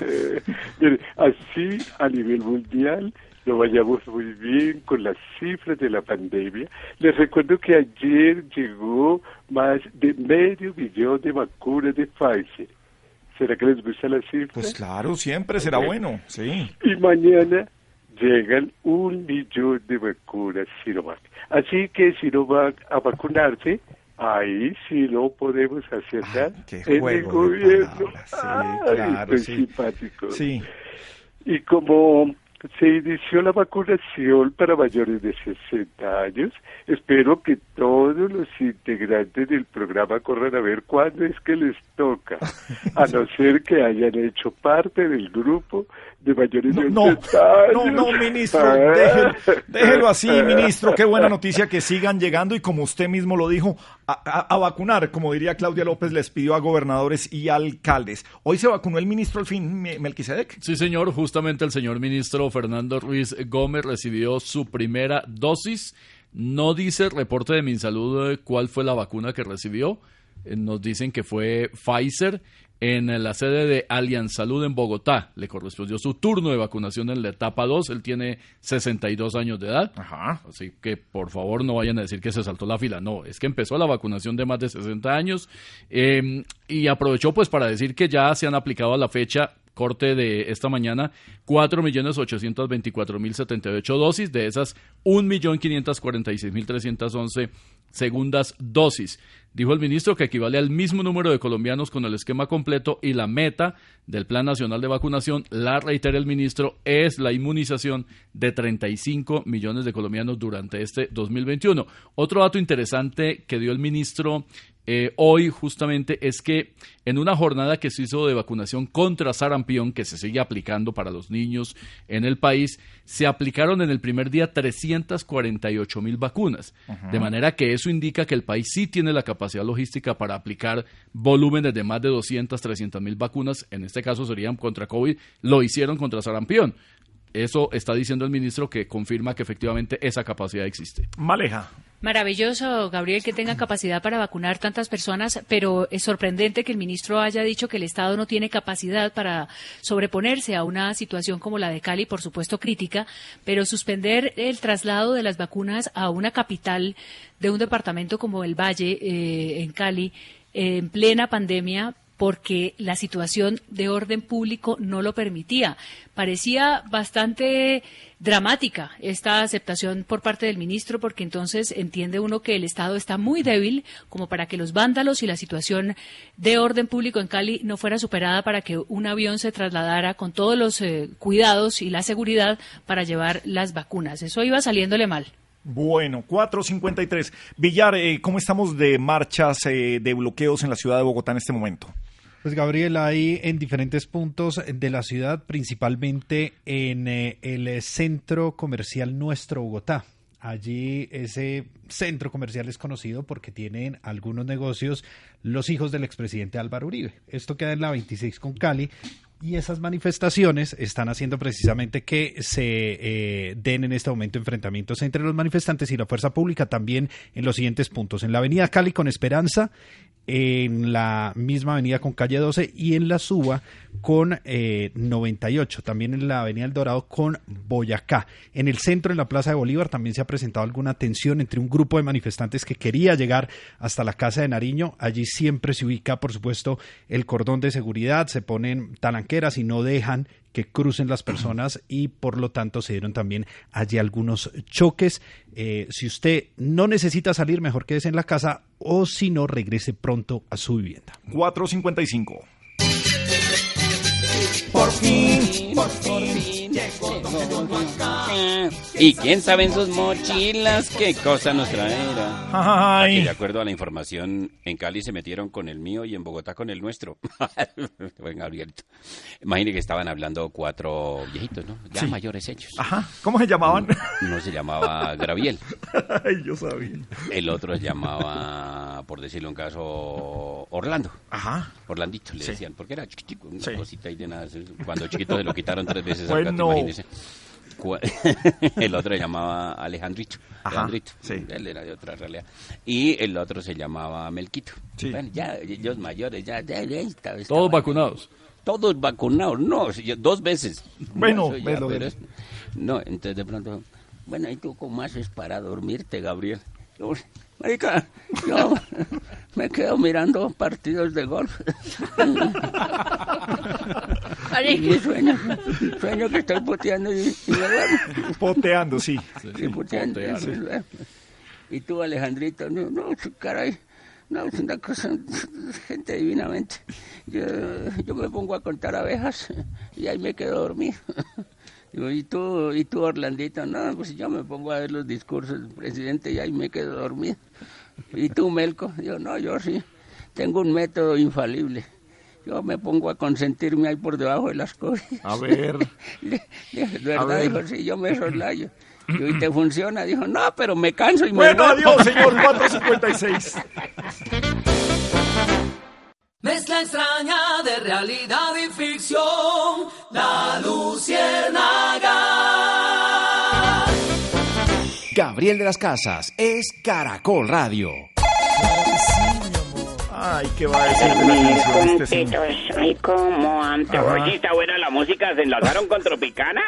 *laughs* Mire, así a nivel mundial lo vayamos muy bien con las cifras de la pandemia. Les recuerdo que ayer llegó más de medio millón de vacunas de Pfizer. ¿Será que les gusta la cifra? Pues claro, siempre será bueno, sí. Y mañana llegan un millón de vacunas Sinovac. Así que Sinovac a vacunarse, ahí sí lo podemos hacer nada en el gobierno. Sí, Ay, claro, sí. simpático. Sí. Y como se inició la vacunación para mayores de 60 años, espero que todos los integrantes del programa corran a ver cuándo es que les toca, *laughs* a no ser que hayan hecho parte del grupo de mayores de No, 80 años. no, no, ministro, Ah. déjelo, déjelo así, *laughs* ministro. Qué buena noticia que sigan llegando y como usted mismo lo dijo, a, a- a vacunar, como diría Claudia López, les pidió a gobernadores y alcaldes. Hoy se vacunó el ministro al fin, Me- Melquisedec. Sí, señor. Justamente el señor ministro Fernando Ruiz Gómez recibió su primera dosis. No dice el reporte de Minsalud eh, cuál fue la vacuna que recibió. Eh, Nos dicen que fue Pfizer en la sede de Allianz Salud en Bogotá. Le correspondió su turno de vacunación en la etapa 2. Él tiene 62 años de edad. Así que por favor no vayan a decir que se saltó la fila. No, es que empezó la vacunación de más de 60 años eh, y aprovechó pues para decir que ya se han aplicado a la fecha corte de esta mañana 4.824.078 dosis, de esas 1.546.311 segundas dosis. Dijo el ministro que equivale al mismo número de colombianos con el esquema completo y la meta del Plan Nacional de Vacunación, la reitera el ministro, es la inmunización de 35 millones de colombianos durante este 2021. Otro dato interesante que dio el ministro eh, hoy justamente es que en una jornada que se hizo de vacunación contra sarampión, que se sigue aplicando para los niños en el país, se aplicaron en el primer día 348 mil vacunas. De manera que eso indica que el país sí tiene la capacidad logística para aplicar volúmenes de más de 200, 300 mil vacunas. En este caso serían contra COVID. Lo hicieron contra sarampión. Eso está diciendo el ministro que confirma que efectivamente esa capacidad existe. Maleja. Maravilloso, Gabriel, que tenga capacidad para vacunar tantas personas, pero es sorprendente que el ministro haya dicho que el Estado no tiene capacidad para sobreponerse a una situación como la de Cali, por supuesto crítica, pero suspender el traslado de las vacunas a una capital de un departamento como el Valle, eh, en Cali, eh, en plena pandemia, porque la situación de orden público no lo permitía. Parecía bastante dramática esta aceptación por parte del ministro, porque entonces entiende uno que el Estado está muy débil como para que los vándalos y la situación de orden público en Cali no fuera superada para que un avión se trasladara con todos los eh, cuidados y la seguridad para llevar las vacunas. Eso iba saliéndole mal. Bueno, 4.53. Villar, eh, ¿cómo estamos de marchas, eh, de bloqueos en la ciudad de Bogotá en este momento? Pues Gabriel, hay en diferentes puntos de la ciudad, principalmente en eh, el centro comercial Nuestro Bogotá. Allí ese centro comercial es conocido porque tienen algunos negocios los hijos del expresidente Álvaro Uribe. Esto queda en la 26 con Cali y esas manifestaciones están haciendo precisamente que se eh, den en este momento enfrentamientos entre los manifestantes y la fuerza pública también en los siguientes puntos. En la avenida Cali con Esperanza, en la misma avenida con calle 12 y en la Suba con eh, 98, también en la avenida El Dorado con Boyacá. En el centro, en la Plaza de Bolívar, también se ha presentado alguna tensión entre un grupo de manifestantes que quería llegar hasta la Casa de Nariño. Allí siempre se ubica, por supuesto, el cordón de seguridad, se ponen talanqueras y no dejan que crucen las personas y por lo tanto se dieron también allí algunos choques. Eh, si usted no necesita salir, mejor quédese en la casa o si no, regrese pronto a su vivienda. 4.55. Por fin, por fin, ¿Y quién sabe en sus mochilas qué cosa nos traerá? Ay. De acuerdo a la información, en Cali se metieron con el mío y en Bogotá con el nuestro. *laughs* Buen Gabrielito. Imagine que estaban hablando cuatro viejitos, ¿no? Ya Sí. mayores hechos. Ajá. ¿Cómo se llamaban? Uno se llamaba Graviel. *laughs* Ay, yo sabía. El otro se llamaba, por decirlo un caso, Orlando. Ajá. Orlandito le Sí. decían, porque era chiquitico, una Sí. cosita y de nada. Cuando chiquito se lo quitaron tres veces Bueno. Gato, imagínese. *laughs* El otro se llamaba Alejandrito. Ajá, Alejandrito. Él era de otra realidad. Y el otro se llamaba Melquito. Bueno, ya, ellos mayores, ya, ya, ya estaba- Todos estaba- vacunados. Todos vacunados, no, dos veces. Bueno, No, ya, pero es- no, entonces de pronto, bueno, ¿y tú cómo haces para dormirte, Gabriel? Yo, marica, yo me quedo mirando partidos de golf. Y sueño, sueño que estoy poteando y, y me duermo. Poteando, sí. Sí, poteando. Y tú, Alejandrito, no, no, caray. No, es una cosa, gente divinamente. Yo, yo me pongo a contar abejas y ahí me quedo dormido. Digo, ¿y tú, y tú, Orlandito? No, pues yo me pongo a ver los discursos del presidente y ahí me quedo dormido. ¿Y tú, Melco? Digo, no, yo sí. Tengo un método infalible. Yo me pongo a consentirme ahí por debajo de las cosas. A ver. *laughs* ¿Verdad? ver. Dijo, sí, yo me soslayo. Digo, ¿y te funciona? Dijo, no, pero me canso y me Bueno, duermo". adiós, señor 456. *laughs* Mezcla extraña de realidad y ficción. La Luciérnaga. Gabriel de las Casas es Caracol Radio. Ay, ¿qué va a decir de la canción este señor? Ay, cómo antes. Oye, está buena la música. ¿Se enlazaron con Tropicana?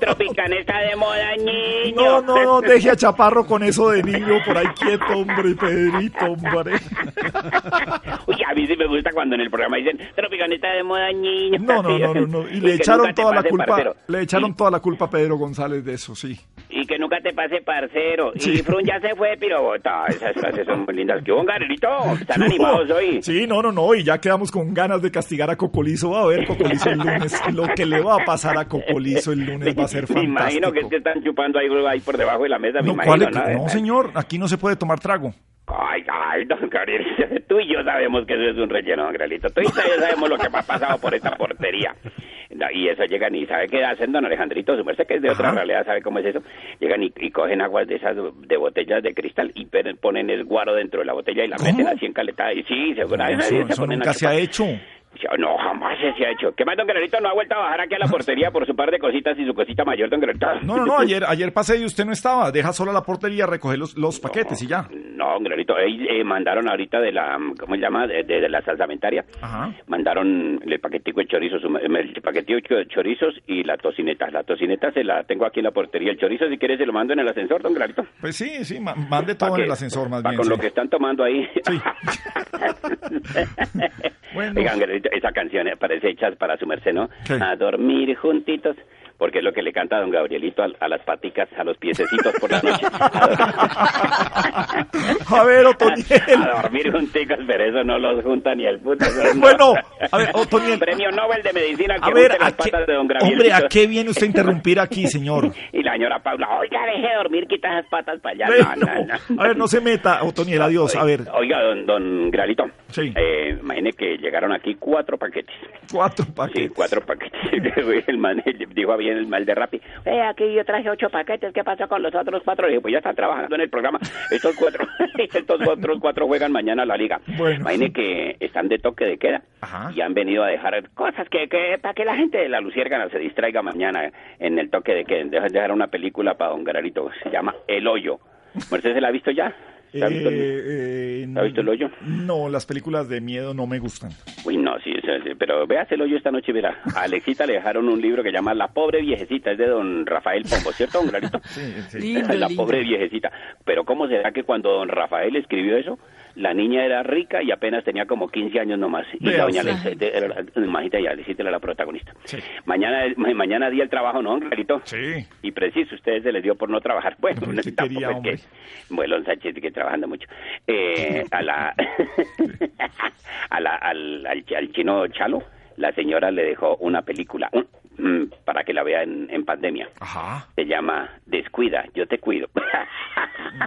Tropicana está de moda, niño. No, no, no, deje a Chaparro con eso de niño por ahí quieto, hombre, Pedrito, hombre. *laughs* Uy, a mí sí me gusta cuando en el programa dicen Tropicana está de moda, niño. No, no, no, no, no. Y le echaron toda la culpa, parcero. le echaron toda la culpa a Pedro González de eso, sí. Y que nunca te pase, parcero. Sí. Y Frun ya se fue, pero bota. Esas frases son muy lindas. ¿Qué hubo, Garelito? Están animados hoy. Sí, no, no, no, y ya quedamos con ganas de castigar a Cocolizo. Va a ver, Cocolizo el lunes. *laughs* Lo que le va a pasar a Cocolizo el lunes va a ser Me imagino fantástico. que te están chupando ahí, ahí por debajo de la mesa. me No, imagino, ¿cuál es? ¿no? no, señor, aquí no se puede tomar trago. Ay, ay, don Gabriel, *laughs* tú y yo sabemos que eso es un relleno, don Gabrielito. Tú y yo sabemos lo que me ha pasado por esta portería. Y eso llegan y sabe qué hacen, don Alejandrito, su merced que es de otra realidad, sabe cómo es eso. Llegan y, y cogen aguas de esas de botellas de cristal y ponen el guaro dentro de la botella y la meten así en caletada. Y sí, seguro. No, eso eso nunca se ha hecho. No, jamás se ha hecho. ¿Qué más, don Gabrielito? No ha vuelto a bajar aquí a la *laughs* portería por su par de cositas y su cosita mayor, don Gabrielito. *laughs* No, no, no, ayer, ayer pasé y usted no estaba. Deja sola la portería, recoger los, los paquetes y ya. No, Granito, ahí eh, mandaron ahorita de la, ¿cómo se llama? De, de- de la salsamentaria. Ajá. Mandaron el paquetico de chorizos, el paquetico de chorizos y la tocineta. La tocineta se la tengo aquí en la portería. El chorizo, si quieres, se lo mando en el ascensor, don Granito. Pues sí, sí, ma- mande todo en el ascensor más bien. con lo sí. que están tomando ahí. *laughs* Oigan, Granito, esa canción eh, parece hecha para su merced, ¿no? A dormir juntitos. Porque es lo que le canta a don Gabrielito a, a las paticas, a los piececitos por la *laughs* noche. A ver, Otoniel. A dormir junticos, pero eso no los junta ni el puto. *laughs* Bueno, a ver, Otoniel. Premio Nobel de Medicina que A ver, junte las ¿a qué- patas de don Gabrielito. hombre, ¿a qué viene usted a interrumpir aquí, *laughs* señor? Y la señora Paula, oiga, deje de dormir, quita esas patas para allá. No, no, no. A ver, no se meta, Otoniel, adiós. A ver, Oiga, don, don Gralito. Sí. Eh, imagine que llegaron aquí cuatro paquetes. cuatro Sí, paquetes. cuatro paquetes. el man dijo bien el mal de Rappi. Eh, aquí yo traje ocho paquetes. ¿Qué pasó con los otros cuatro? Le dije, pues ya están trabajando en el programa. Estos cuatro, *laughs* estos otros cuatro juegan mañana la liga. Bueno. Imagine que están de toque de queda Ajá. y han venido a dejar cosas que, que para que la gente de la Luciérgana se distraiga mañana en el toque de queda. Dejan dejar una película para don Gararito. Se llama El Hoyo. ¿Mercedes se la ha visto ya? ¿Se ha visto el- Eh, eh, ¿Ha visto el hoyo? No, las películas de miedo no me gustan. Uy, no, sí, sí, sí, pero veas el hoyo esta noche, y verá. A Alexita le dejaron un libro que llama La pobre viejecita, es de don Rafael Pombo, ¿cierto, don Clarito? *laughs* Sí, sí. Lindo, La lindo. pobre viejecita. Pero ¿cómo será que cuando don Rafael escribió eso, la niña era rica y apenas tenía como 15 años nomás? Y Vea la doña era era la protagonista. Sí. Mañana, ma- mañana día el trabajo, ¿no, Clarito? Sí. Y preciso, ustedes se les dio por no trabajar. Bueno, Hombre, *laughs* ¿qué tampoco quería, es hombre? que Muelón Sánchez que trabajando mucho. Eh, a la, *laughs* a la al, al, al chino Chalo, la señora le dejó una película un- para que la vea en, en pandemia. Ajá. Se llama Descuida, yo te cuido.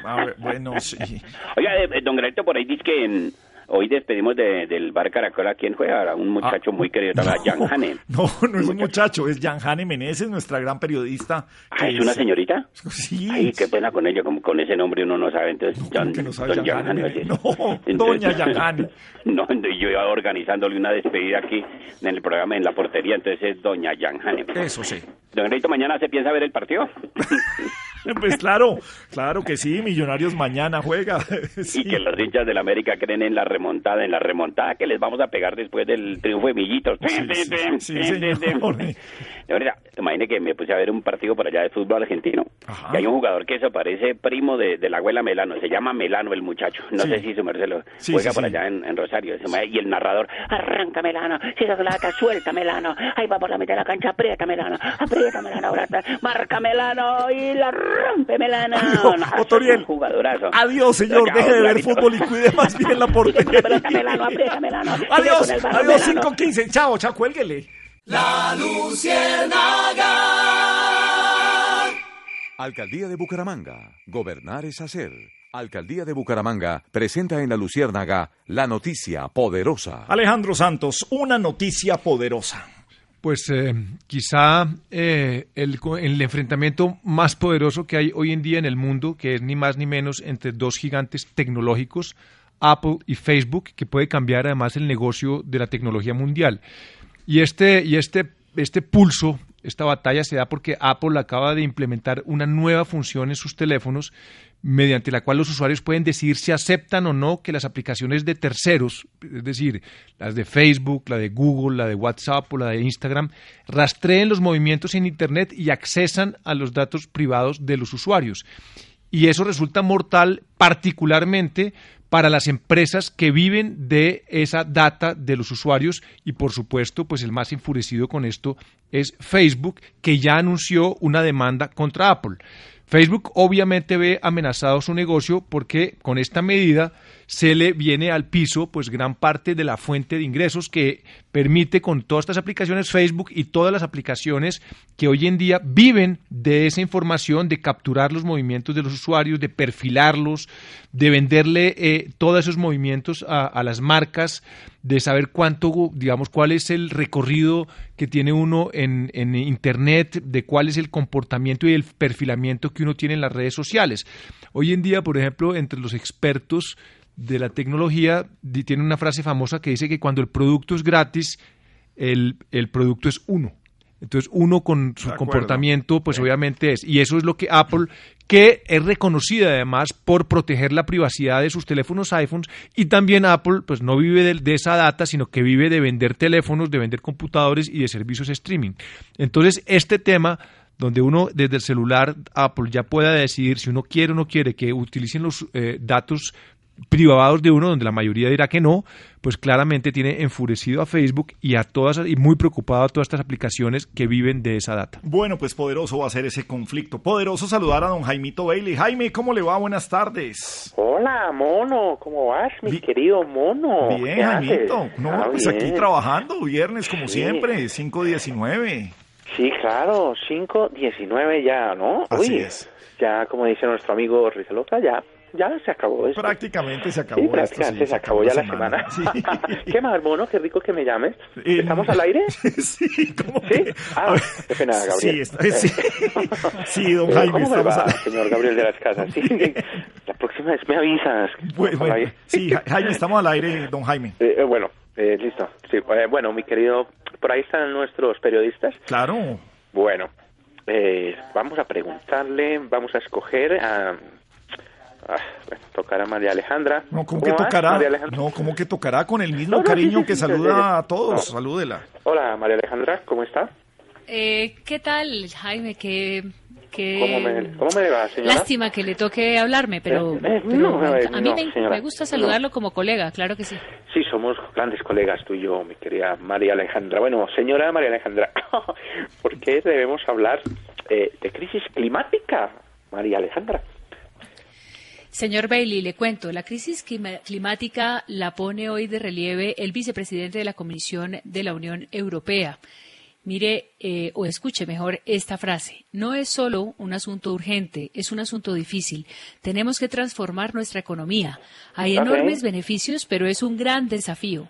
A ver, bueno, sí. Oiga, eh, don Granito, por ahí dice que mm, hoy despedimos de- del bar Caracol a quién juega, a un muchacho muy querido, estaba Jan Hane. *laughs* No, no es un muchacho, es Yanjane Meneses, nuestra gran periodista. Ah, ¿es una señorita? Sí. Ay, qué pena con ella, como con ese nombre uno no sabe, entonces, Jan- que no sabe don Jan Jan Hane, Hane? No, *laughs* Entonces- doña Yanjane. *laughs* No, entonces yo iba organizándole una despedida aquí en el programa, en la portería, entonces es doña Yanjane. Eso sí. Don Grito, ¿mañana se piensa ver el partido? *laughs* Pues claro, claro que sí, Millonarios mañana juega. Sí. *laughs* Y que los hinchas del América creen en la remontada, en la remontada que les vamos a pegar después del triunfo de Millitos. sí, señor. *laughs* Imagine que me puse a ver un partido por allá de fútbol argentino. Y hay un jugador que se parece primo de, de la abuela Melano. Se llama Melano el muchacho. No Sí. sé si su merced lo Sí, juega sí, por allá en, en Rosario. Y el narrador, arranca Melano. Si la lata, suelta Melano. Ahí va por la mitad de la cancha, aprieta Melano. Aprieta Melano. Ahora está. Marca Melano y la rompe Melano. No, Otoriel. un jugadorazo. Adiós, señor. Deje de ver fútbol y cuide más bien la *laughs* portería. Aprieta Melano, aprieta Melano. Adiós, adiós, Melano. 5-15. Chao, chao, cuélguele. La Luciérnaga. Alcaldía de Bucaramanga. Gobernar es hacer. Alcaldía de Bucaramanga presenta en la Luciérnaga la noticia poderosa. Alejandro Santos, una noticia poderosa. Pues eh, quizá eh, el, co- el enfrentamiento más poderoso que hay hoy en día en el mundo, que es ni más ni menos entre dos gigantes tecnológicos, Apple y Facebook, que puede cambiar además el negocio de la tecnología mundial. Y este, y este, este pulso, esta batalla se da porque Apple acaba de implementar una nueva función en sus teléfonos mediante la cual los usuarios pueden decidir si aceptan o no que las aplicaciones de terceros, es decir, las de Facebook, la de Google, la de WhatsApp o la de Instagram, rastreen los movimientos en Internet y accesan a los datos privados de los usuarios. Y eso resulta mortal particularmente para las empresas que viven de esa data de los usuarios y por supuesto, pues el más enfurecido con esto es Facebook, que ya anunció una demanda contra Apple. Facebook obviamente ve amenazado su negocio porque con esta medida se le viene al piso pues gran parte de la fuente de ingresos que permite con todas estas aplicaciones Facebook y todas las aplicaciones que hoy en día viven de esa información, de capturar los movimientos de los usuarios, de perfilarlos, de venderle eh, todos esos movimientos a, a las marcas, de saber cuánto, digamos, cuál es el recorrido que tiene uno en, en Internet, de cuál es el comportamiento y el perfilamiento que uno tiene en las redes sociales. Hoy en día, por ejemplo, entre los expertos de la tecnología, tiene una frase famosa que dice que cuando el producto es gratis, el, el producto es uno. Entonces, uno con su comportamiento, pues obviamente es. Y eso es lo que Apple, que es reconocida además por proteger la privacidad de sus teléfonos iPhones, y también Apple, pues no vive de, de esa data, sino que vive de vender teléfonos, de vender computadores y de servicios streaming. Entonces, este tema donde uno desde el celular Apple ya pueda decidir si uno quiere o no quiere que utilicen los eh, datos privados de uno, donde la mayoría dirá que no, pues claramente tiene enfurecido a Facebook y a todas y muy preocupado a todas estas aplicaciones que viven de esa data. Bueno, pues poderoso va a ser ese conflicto. Poderoso saludar a don Jaimito Bailey. Jaime, ¿cómo le va? Buenas tardes. Hola, mono, ¿cómo vas, mi querido mono? Bien. Jaimito. No, Ah, pues aquí trabajando, viernes como Sí. siempre, 5.19. Sí, claro, 5.19 ya, ¿no? Así Uy, es. Ya, como dice nuestro amigo Rizaloca, ya, ya se acabó esto. Prácticamente se acabó Sí, esto, prácticamente sí, se acabó ya la semana. *laughs* ¿Qué más, mono? Qué rico que me llames. Eh, ¿Estamos al aire? *laughs* sí, ¿cómo ¿Sí? Ah, qué pena, Sí, Gabriel. está- sí. *laughs* Sí, don Eh, Jaime, ¿Cómo estamos va, al- señor Gabriel de las Casas? Sí, la próxima vez me avisas. Bueno, bueno, sí, Ja- Jaime, estamos al aire, don Jaime. Eh, eh, bueno, eh, listo. Sí, eh, bueno, mi querido, por ahí están nuestros periodistas. Claro. Bueno, eh, vamos a preguntarle, vamos a escoger a... ah, bueno, tocará María Alejandra. No, ¿cómo que vas, tocará? María Alejandra? No, ¿cómo que tocará con el mismo No, no, cariño sí, sí, que sí, saluda sí, sí. a todos? No. Salúdela. Hola, María Alejandra, ¿cómo está? Eh, ¿Qué tal, Jaime? ¿Qué, qué ¿Cómo me, cómo me va, señora? lástima que le toque hablarme, pero, Eh, eh, pero no, eh, a mí no, me, señora, me gusta saludarlo como colega, claro que sí. Sí, somos grandes colegas tú y yo, mi querida María Alejandra. Bueno, señora María Alejandra, *laughs* ¿por qué debemos hablar eh, de crisis climática, María Alejandra? Señor Bailey, le cuento, la crisis climática la pone hoy de relieve el vicepresidente de la Comisión de la Unión Europea. Mire, eh, o escuche mejor esta frase. No es solo un asunto urgente, es un asunto difícil. Tenemos que transformar nuestra economía. Hay enormes beneficios, pero es un gran desafío.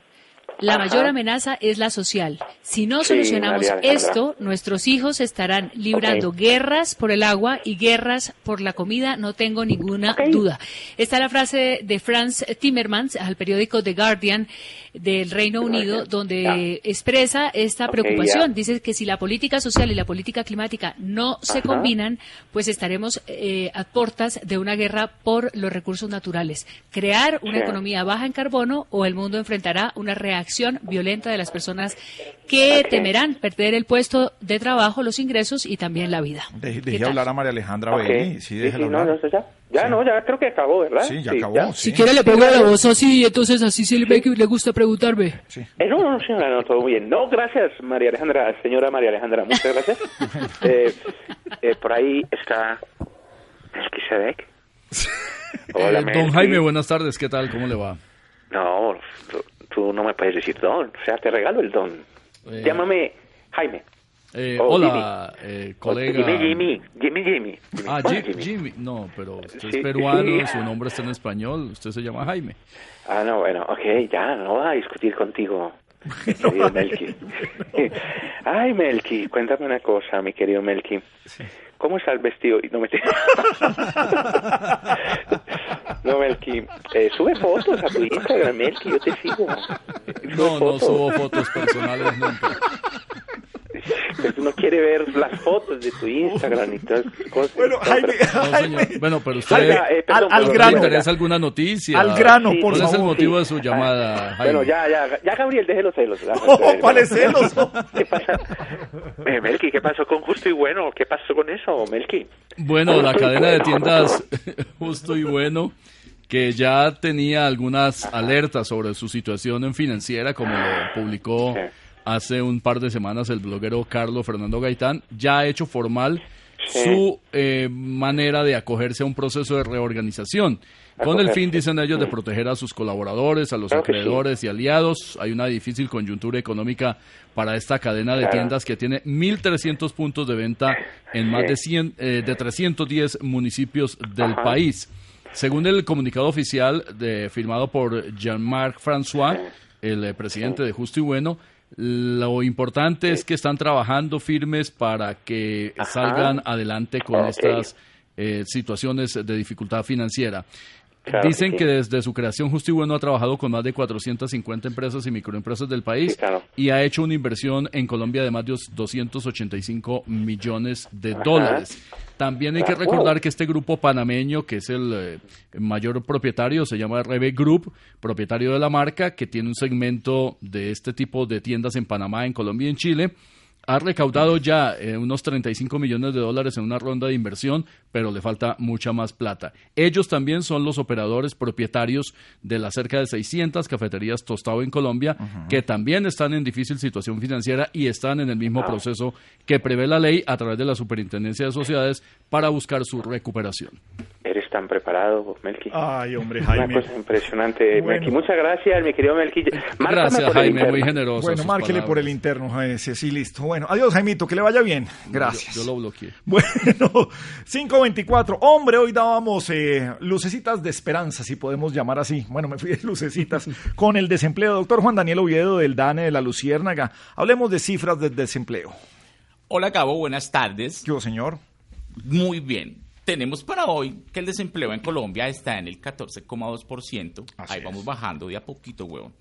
La Ajá. mayor amenaza es la social. Si no Sí, solucionamos María esto, nuestros hijos estarán librando guerras por el agua y guerras por la comida, no tengo ninguna duda. Esta es la frase de Franz Timmermans al periódico The Guardian del Reino Unido, donde expresa esta preocupación. Dice que si la política social y la política climática no se Ajá. combinan, pues estaremos eh, a portas de una guerra por los recursos naturales. Crear una economía baja en carbono o el mundo enfrentará una reacción violenta de las personas que temerán perder el puesto de trabajo, los ingresos y también la vida. Deje, ¿Qué deje tal? hablar a María Alejandra Ok. Belli. Sí, Sí, sí, no, no, ya, ya no, ya creo que acabó, ¿verdad? Sí, ya acabó, sí. Si quiere le pongo la voz así, entonces así se le ve que le gusta preguntarme. Eh, no, no, señora, no, todo bien. No, gracias, María Alejandra, señora María Alejandra, muchas gracias. *laughs* eh, eh, por ahí está Melquisedec. Hola, Eh, don Melqui. Jaime, buenas tardes, ¿qué tal? ¿Cómo le va? No, tú, no me puedes decir don, o sea, te regalo el don. Eh, Llámame Jaime. Eh, hola, eh, colega. Jimmy, Jimmy, Jimmy, Jimmy. Ah, Hola, Jim- Jimmy. No, pero usted Sí, es peruano, sí. *laughs* su nombre está en español, usted se llama Jaime. Ah, no, bueno, ok, ya, no voy a discutir contigo, mi *laughs* querido Melqui. *laughs* Ay, Melqui, cuéntame una cosa, mi querido Melqui. ¿Cómo está el vestido? No, me... no Melqui, eh, sube fotos a tu Instagram, Melqui, yo te sigo. Sube No, no fotos. subo fotos personales nunca. Pero tú no quieres ver las fotos de tu Instagram y todas esas cosas. Bueno, Jaime, No, señor. Bueno, pero usted Oiga, eh, perdón, Al- al grano. ¿le ya. interesa alguna noticia? Al grano, por ¿Cuál es el motivo de Sí. su llamada, Jaime? Bueno, ya, ya, ya, Gabriel, deje los celos. *laughs* Oh, ¿cuáles celos? *laughs* ¿Qué pasa? Eh, Melqui, ¿qué pasó con Justo y Bueno? ¿Qué pasó con eso, Melqui? Bueno, la cadena de tiendas *laughs* Justo y Bueno, que ya tenía algunas alertas sobre su situación en financiera, como lo publicó hace un par de semanas el bloguero Carlos Fernando Gaitán, ya ha hecho formal su eh, manera de acogerse a un proceso de reorganización. Con el fin, dicen ellos, de proteger a sus colaboradores, a los Claro que sí. acreedores y aliados. Hay una difícil coyuntura económica para esta cadena de Claro. tiendas que tiene 1.300 puntos de venta en más de, 100, eh, de 310 municipios del Ajá. país. Según el comunicado oficial de, firmado por Jean-Marc François, el eh, presidente de Justo y Bueno, lo importante es que están trabajando firmes para que Ajá. salgan adelante con estas eh, situaciones de dificultad financiera. Claro Dicen que desde su creación Justo y Bueno ha trabajado con más de 450 empresas y microempresas del país Sí, claro. y ha hecho una inversión en Colombia de más de 285 millones de Ajá. dólares. También hay que recordar que este grupo panameño, que es el eh, mayor propietario, se llama Rebe Group, propietario de la marca, que tiene un segmento de este tipo de tiendas en Panamá, en Colombia y en Chile, ha recaudado ya eh, unos 35 millones de dólares en una ronda de inversión, pero le falta mucha más plata. Ellos también son los operadores propietarios de las cerca de 600 cafeterías Tostado en Colombia, que también están en difícil situación financiera y están en el mismo proceso que prevé la ley a través de la Superintendencia de Sociedades para buscar su recuperación. Tan preparado, Melqui. Ay, hombre, Una Jaime. cosa impresionante, Bueno. Melqui. Muchas gracias, mi querido Melqui. Márcame Gracias, Jaime, muy generoso. Bueno, márquele por el interno, ese sí, listo. Bueno, adiós, Jaimito, que le vaya bien. Gracias. Yo, yo lo bloqueé. *laughs* Bueno, 524. Hombre, hoy dábamos eh, lucecitas de esperanza, si podemos llamar así. Bueno, me fui de lucecitas *laughs* con el desempleo. Doctor Juan Daniel Oviedo del DANE de la Luciérnaga. Hablemos de cifras del desempleo. Hola Gabo, buenas tardes. Yo, señor. Muy bien. Tenemos para hoy que el desempleo en Colombia está en el 14,2%. Ahí vamos bajando de a poquito, huevón.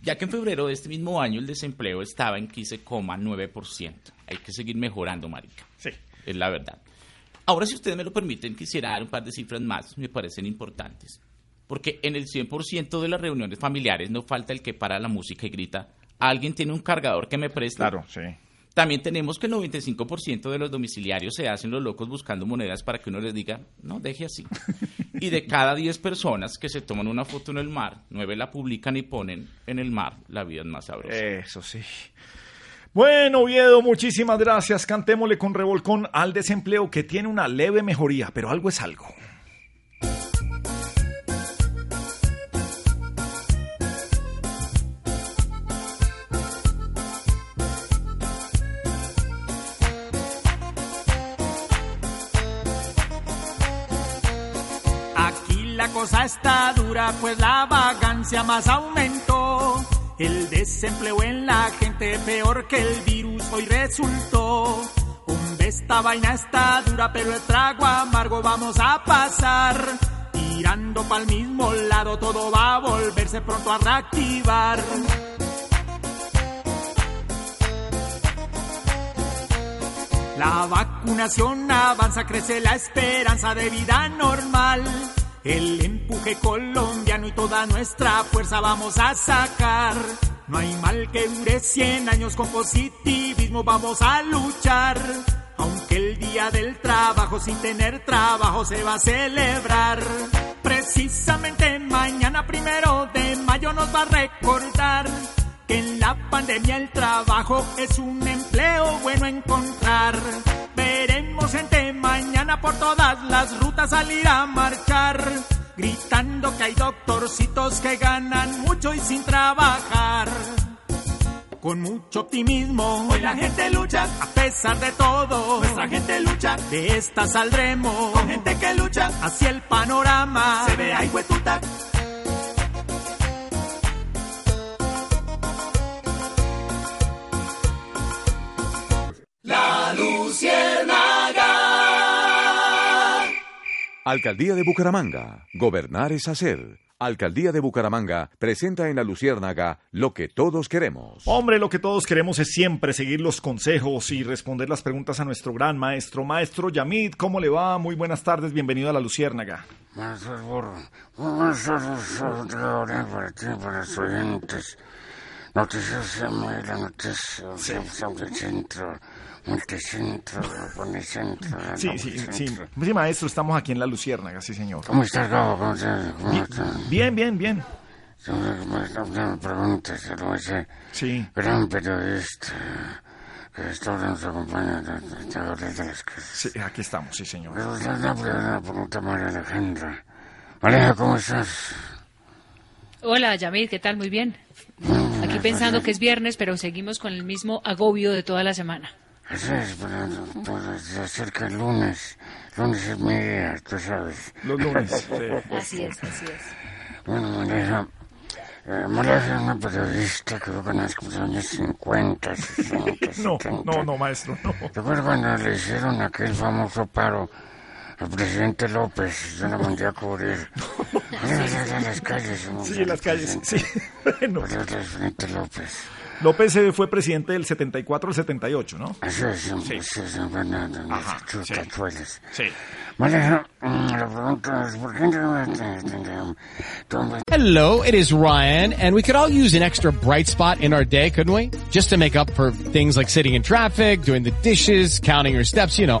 Ya que en febrero de este mismo año el desempleo estaba en 15,9%. Hay que seguir mejorando, marica. Sí. Es la verdad. Ahora, si ustedes me lo permiten, quisiera dar un par de cifras más, me parecen importantes. Porque en el 100% de las reuniones familiares no falta el que para la música y grita, ¿alguien tiene un cargador que me preste? Claro, sí. También tenemos que el 95% de los domiciliarios se hacen los locos buscando monedas para que uno les diga, no, deje así. *laughs* Y de cada 10 personas que se toman una foto en el mar, 9 la publican y ponen en el mar, la vida es más sabrosa. Eso sí. Bueno, Oviedo, muchísimas gracias. Cantémosle con revolcón al desempleo que tiene una leve mejoría, pero algo es algo. Cosa está dura, pues la vagancia más aumentó. El desempleo en la gente peor que el virus hoy resultó. Un esta vaina está dura, pero el trago amargo vamos a pasar. Tirando pa'l mismo lado, todo va a volverse pronto a reactivar. La vacunación avanza, crece la esperanza de vida normal. El empuje colombiano y toda nuestra fuerza vamos a sacar. No hay mal que dure 100 años con positivismo, vamos a luchar. Aunque el día del trabajo sin tener trabajo se va a celebrar. Precisamente mañana primero de mayo nos va a recordar que en la pandemia el trabajo es un empleo bueno encontrar. Veremos gente mañana por todas las rutas salir a marchar, gritando que hay doctorcitos que ganan mucho y sin trabajar. Con mucho optimismo, hoy la gente lucha a pesar de todo. Nuestra gente lucha, de esta saldremos. Con gente que lucha hacia el panorama. Se ve ahí huetuta. Alcaldía de Bucaramanga. Gobernar es hacer. Alcaldía de Bucaramanga presenta en la Luciérnaga lo que todos queremos. Hombre, lo que todos queremos es siempre seguir los consejos y responder las preguntas a nuestro gran maestro. Maestro Yamid, ¿cómo le va? Muy buenas tardes, bienvenido a la Luciérnaga. Maestro para ti, para los oyentes. Noticias de la noticia, del centro, multicentro, policentro. Sí, sí, sí. Sí, maestro, estamos aquí en la Luciérnaga, sí, señor. ¿Cómo estás, Gabo? ¿Cómo estás? ¿Cómo Bien, estás? bien, bien, bien. Me preguntas, se lo ese Sí. gran periodista que está ahora nos acompaña de, las Casas. Sí, aquí estamos, sí, señor. Pero la, la primera pregunta, María Alejandra. Aleja, ¿cómo estás? Hola, Yamid, ¿qué tal? Muy bien. Aquí pensando que es viernes, pero seguimos con el mismo agobio de toda la semana. Así es, pero, pero se acerca el lunes. Lunes es mi día, tú sabes. Los lunes, Así es, así es. Bueno, María, eh, María es una periodista que yo conozco en los años 50, 60, *laughs* No, 70. no, no, maestro, no. ¿Te acuerdas cuando le hicieron aquel famoso paro al presidente López? Yo la mandé a cubrir. *laughs* En las calles. Sí, en las calles, sí. *laughs* Bueno. Por el presidente López. López fue presidente del 74 al 78, ¿no? Así es, sí. sí, sí, bueno, de Ajá, sí. Sí. Es, ¿por qué no te- te- te- te- Hello, it is Ryan, and we could all use an extra bright spot in our day, couldn't we? Just to make up for things like sitting in traffic, doing the dishes, counting your steps, you know,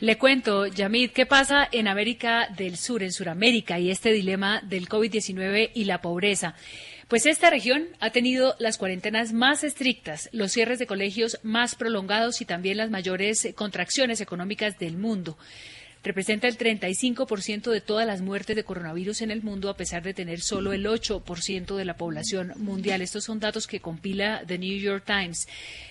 Le cuento, Yamid, ¿qué pasa en América del Sur, en Sudamérica, y este dilema del COVID-19 y la pobreza? Pues esta región ha tenido las cuarentenas más estrictas, los cierres de colegios más prolongados y también las mayores contracciones económicas del mundo. Representa el 35% de todas las muertes de coronavirus en el mundo, a pesar de tener solo el 8% de la población mundial. Estos son datos que compila The New York Times.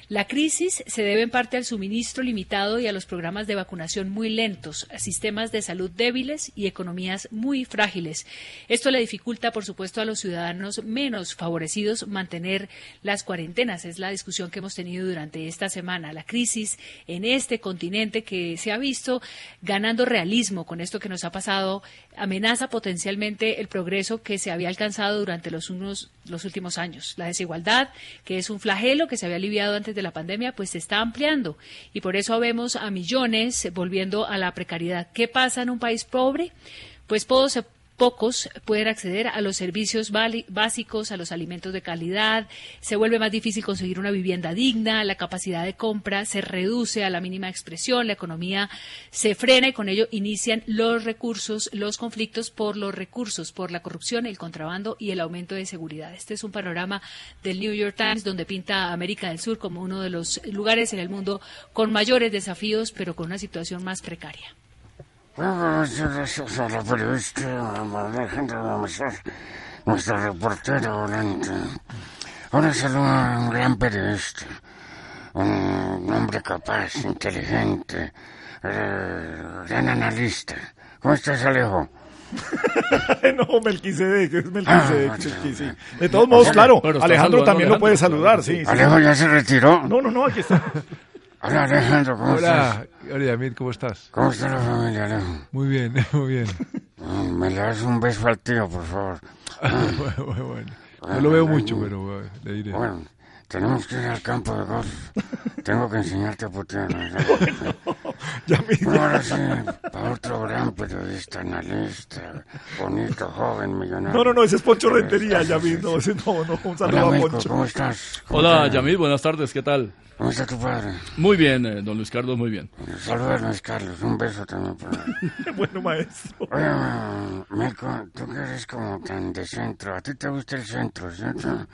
La crisis se debe en parte al suministro limitado y a los programas de vacunación muy lentos, a sistemas de salud débiles y economías muy frágiles. Esto le dificulta, por supuesto, a los ciudadanos menos favorecidos mantener las cuarentenas. Es la discusión que hemos tenido durante esta semana. La crisis en este continente que se ha visto ganando realismo con esto que nos ha pasado, amenaza potencialmente el progreso que se había alcanzado durante los, los últimos años. La desigualdad, que es un flagelo que se había aliviado antes de la pandemia, pues se está ampliando y por eso vemos a millones volviendo a la precariedad. ¿Qué pasa en un país pobre? Pues todo se pocos pueden acceder a los servicios básicos, a los alimentos de calidad, se vuelve más difícil conseguir una vivienda digna, la capacidad de compra se reduce a la mínima expresión, la economía se frena y con ello inician los recursos, los conflictos por los recursos, por la corrupción, el contrabando y el aumento de seguridad. Este es un panorama del New York Times donde pinta a América del Sur como uno de los lugares en el mundo con mayores desafíos, pero con una situación más precaria. Gracias a la periodista Alejandra Mazar, nuestra reportera volante. Ahora saluda a un gran periodista, un hombre capaz, inteligente, eh, gran analista. ¿Cómo estás, Alejo? *laughs* no, Melquisedec, es Melquisedec. Ah, sí. De todos modos, claro, Alejandro también lo puede saludar, sí. Alejo ya se retiró. No, no, no, aquí está. *laughs* Hola Alejandro, ¿cómo estás? Hola, Yamil, ¿cómo estás? ¿Cómo está la familia, Alejo? Muy bien, *laughs* muy bien. Mm, me le das un beso al tío, por favor. *laughs* bueno, bueno, No lo veo mucho, pero le diré. Bueno, tenemos que ir al campo de golf. *laughs* Tengo que enseñarte a putear. *laughs* ya ahora sí, para otro gran periodista, analista, bonito, joven, millonario. No, no, no, ese es Poncho Rentería, Yamil. No, ese no, no, un saludo Hola, a Poncho. ¿Cómo estás? Hola, Yamil, buenas tardes, ¿qué tal? ¿Cómo está tu padre? Muy bien, eh, don Luis Carlos, muy bien. Saludos, Luis Carlos. Un beso también para *laughs* Bueno, maestro. Oye, Meco, tú que eres como tan de centro. ¿A ti te gusta el centro, cierto? Dime,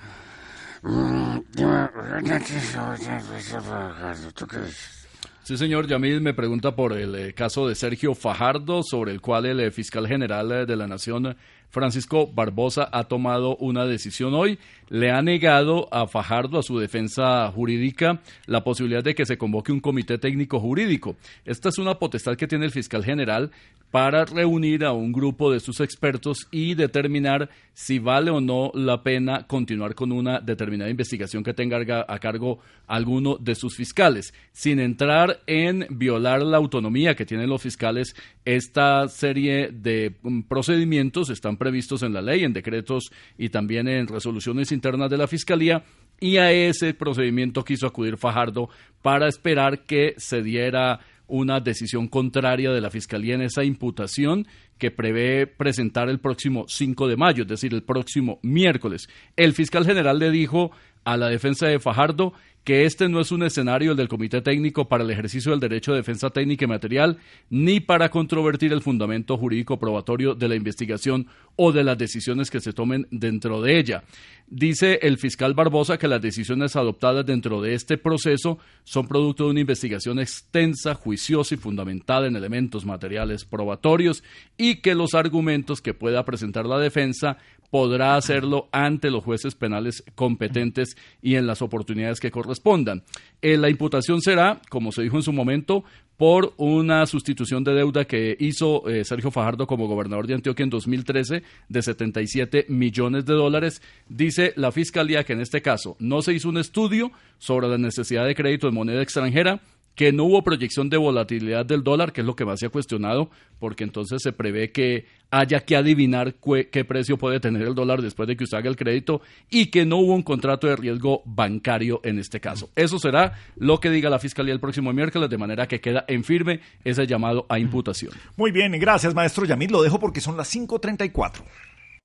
Sí, señor. Yamil me pregunta por el eh, caso de Sergio Fajardo, sobre el cual el eh, fiscal general eh, de la Nación, Francisco Barbosa, ha tomado una decisión hoy. Le ha negado a Fajardo, a su defensa jurídica, la posibilidad de que se convoque un comité técnico jurídico. Esta es una potestad que tiene el fiscal general para reunir a un grupo de sus expertos y determinar si vale o no la pena continuar con una determinada investigación que tenga a cargo alguno de sus fiscales, sin entrar en violar la autonomía que tienen los fiscales. Esta serie de mm, procedimientos están previstos en la ley, en decretos y también en resoluciones internas de la Fiscalía y a ese procedimiento quiso acudir Fajardo para esperar que se diera una decisión contraria de la Fiscalía en esa imputación que prevé presentar el próximo 5 de mayo, es decir, el próximo miércoles. El fiscal general le dijo a la defensa de Fajardo que este no es un escenario el del Comité Técnico para el ejercicio del derecho de defensa técnica y material, ni para controvertir el fundamento jurídico probatorio de la investigación o de las decisiones que se tomen dentro de ella. Dice el fiscal Barbosa que las decisiones adoptadas dentro de este proceso son producto de una investigación extensa, juiciosa y fundamentada en elementos materiales probatorios y que los argumentos que pueda presentar la defensa podrá hacerlo ante los jueces penales competentes y en las oportunidades que correspondan. Eh, la imputación será, como se dijo en su momento, por una sustitución de deuda que hizo eh, Sergio Fajardo como gobernador de Antioquia en 2013 de 77 millones de dólares. Dice la Fiscalía que en este caso no se hizo un estudio sobre la necesidad de crédito en moneda extranjera, que no hubo proyección de volatilidad del dólar, que es lo que más se ha cuestionado, porque entonces se prevé que haya que adivinar qué precio puede tener el dólar después de que usted haga el crédito y que no hubo un contrato de riesgo bancario en este caso. Eso será lo que diga la Fiscalía el próximo miércoles, de manera que queda en firme ese llamado a imputación. Muy bien, gracias maestro Yamid, lo dejo porque son las 5.34.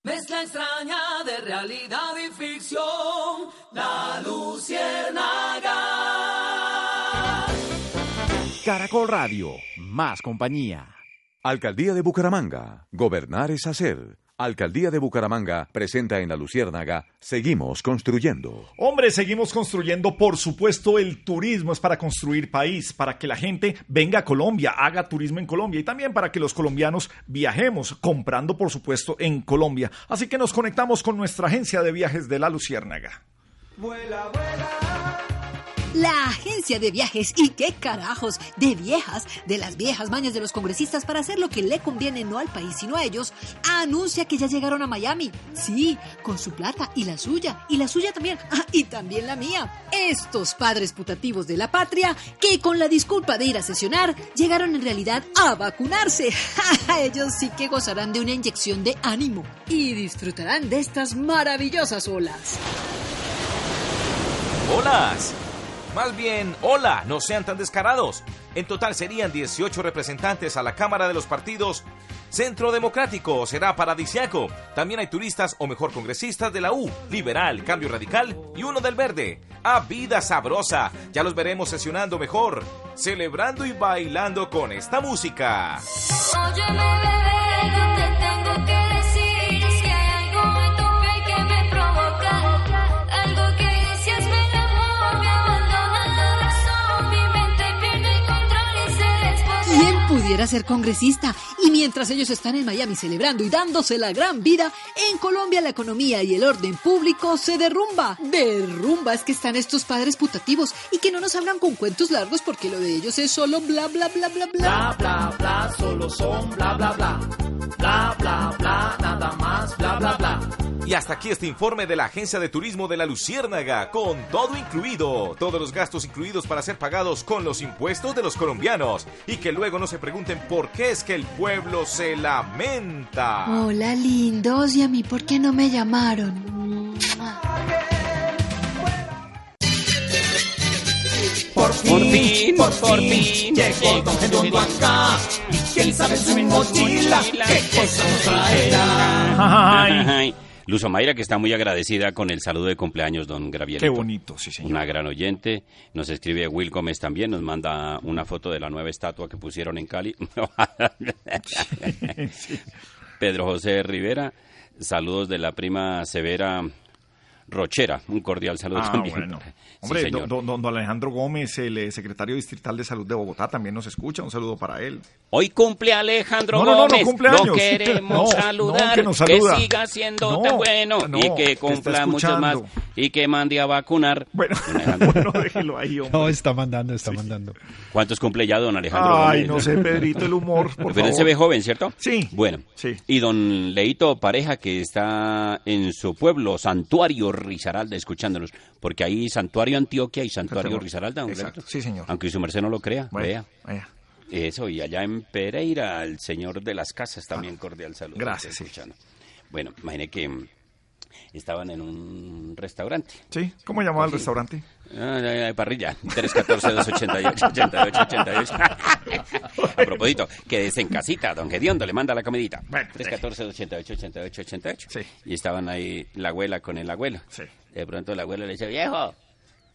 Mezcla extraña de realidad y ficción, la luciérnaga. Caracol Radio, más compañía. Alcaldía de Bucaramanga. Gobernar es hacer. Alcaldía de Bucaramanga presenta en la Luciérnaga Seguimos construyendo. Hombre, seguimos construyendo. Por supuesto, el turismo es para construir país, para que la gente venga a Colombia, haga turismo en Colombia y también para que los colombianos viajemos, comprando, por supuesto, en Colombia. Así que nos conectamos con nuestra agencia de viajes de la Luciérnaga. Vuela, vuela. La agencia de viajes y qué carajos de viejas, de las viejas mañas de los congresistas para hacer lo que le conviene no al país sino a ellos, anuncia que ya llegaron a Miami. Sí, con su plata y la suya, y la suya también, *laughs* ah, y también la mía. Estos padres putativos de la patria que con la disculpa de ir a sesionar llegaron en realidad a vacunarse. *laughs* ellos sí que gozarán de una inyección de ánimo y disfrutarán de estas maravillosas olas. ¡Olas! Más bien, hola, no sean tan descarados. En total serían 18 representantes a la Cámara de los Partidos. Centro Democrático será paradisiaco. También hay turistas o mejor congresistas de la U, Liberal, Cambio Radical y uno del Verde. A vida sabrosa. Ya los veremos sesionando mejor, celebrando y bailando con esta música. Bebé, pudiera ser congresista? Y mientras ellos están en Miami celebrando y dándose la gran vida, en Colombia la economía y el orden público se derrumba. Derrumba es que están estos padres putativos y que no nos hablan con cuentos largos porque lo de ellos es solo bla bla bla bla bla. Bla, bla, bla, solo son bla, bla, bla. Bla, bla, bla, nada más, bla, bla, bla. Y hasta aquí este informe de la Agencia de Turismo de la Luciérnaga, con todo incluido, todos los gastos incluidos para ser pagados con los impuestos de los colombianos, y que luego no se pregunten por qué es que el pueblo se lamenta. Hola lindos, ¿y a mí por qué no me llamaron? Por fin, por, fin, llegó Don acá. Y quién sabe su mochila, qué cosa nos traerá. Ay. Luz Omaira, que está muy agradecida con el saludo de cumpleaños, don Graviel. Qué bonito, sí, señor. Una gran oyente. Nos escribe Will Gómez también, nos manda una foto de la nueva estatua que pusieron en Cali. *laughs* Pedro José Rivera, saludos de la prima Severa Rochera. Un cordial saludo Ah, también. bueno. *laughs* Sí, Hombre, señor. don, don- don Alejandro Gómez, el eh, secretario distrital de salud de Bogotá, también nos escucha. Un saludo para él. Hoy cumple Alejandro No, no, no, no Gómez. Lo queremos *laughs* No, no, saludar. que nos saluda. siga siendo No, tan bueno no, y que cumpla muchos más. Y que mande a vacunar. Bueno, *laughs* déjelo ahí, hombre. No, está mandando, está mandando. ¿Cuántos cumple ya don Alejandro Ay, Gómez? no sé, Pedrito, el humor, por Pero él favor. se ve joven, ¿cierto? Sí. Bueno. Sí. Y don Leito Pareja, que está en su pueblo, Santuario Risaralda, escuchándonos. Porque hay Santuario Antioquia y Santuario. Risaralda. don Exacto, sí, señor. Aunque su merced no lo crea, Bueno, vea. vaya. Eso, y allá en Pereira, el señor de las casas, también cordial saludo. Gracias, escuchando. Bueno, imagine que mm, estaban en un restaurante. Sí, ¿cómo llamaba el restaurante? Ah, parrilla, 314-288-88-88. *laughs* A propósito, quédese en casita, don Gediondo le manda la comidita. 314-288-88-88. Y estaban ahí la abuela con el abuelo. De pronto el abuelo le dice, viejo,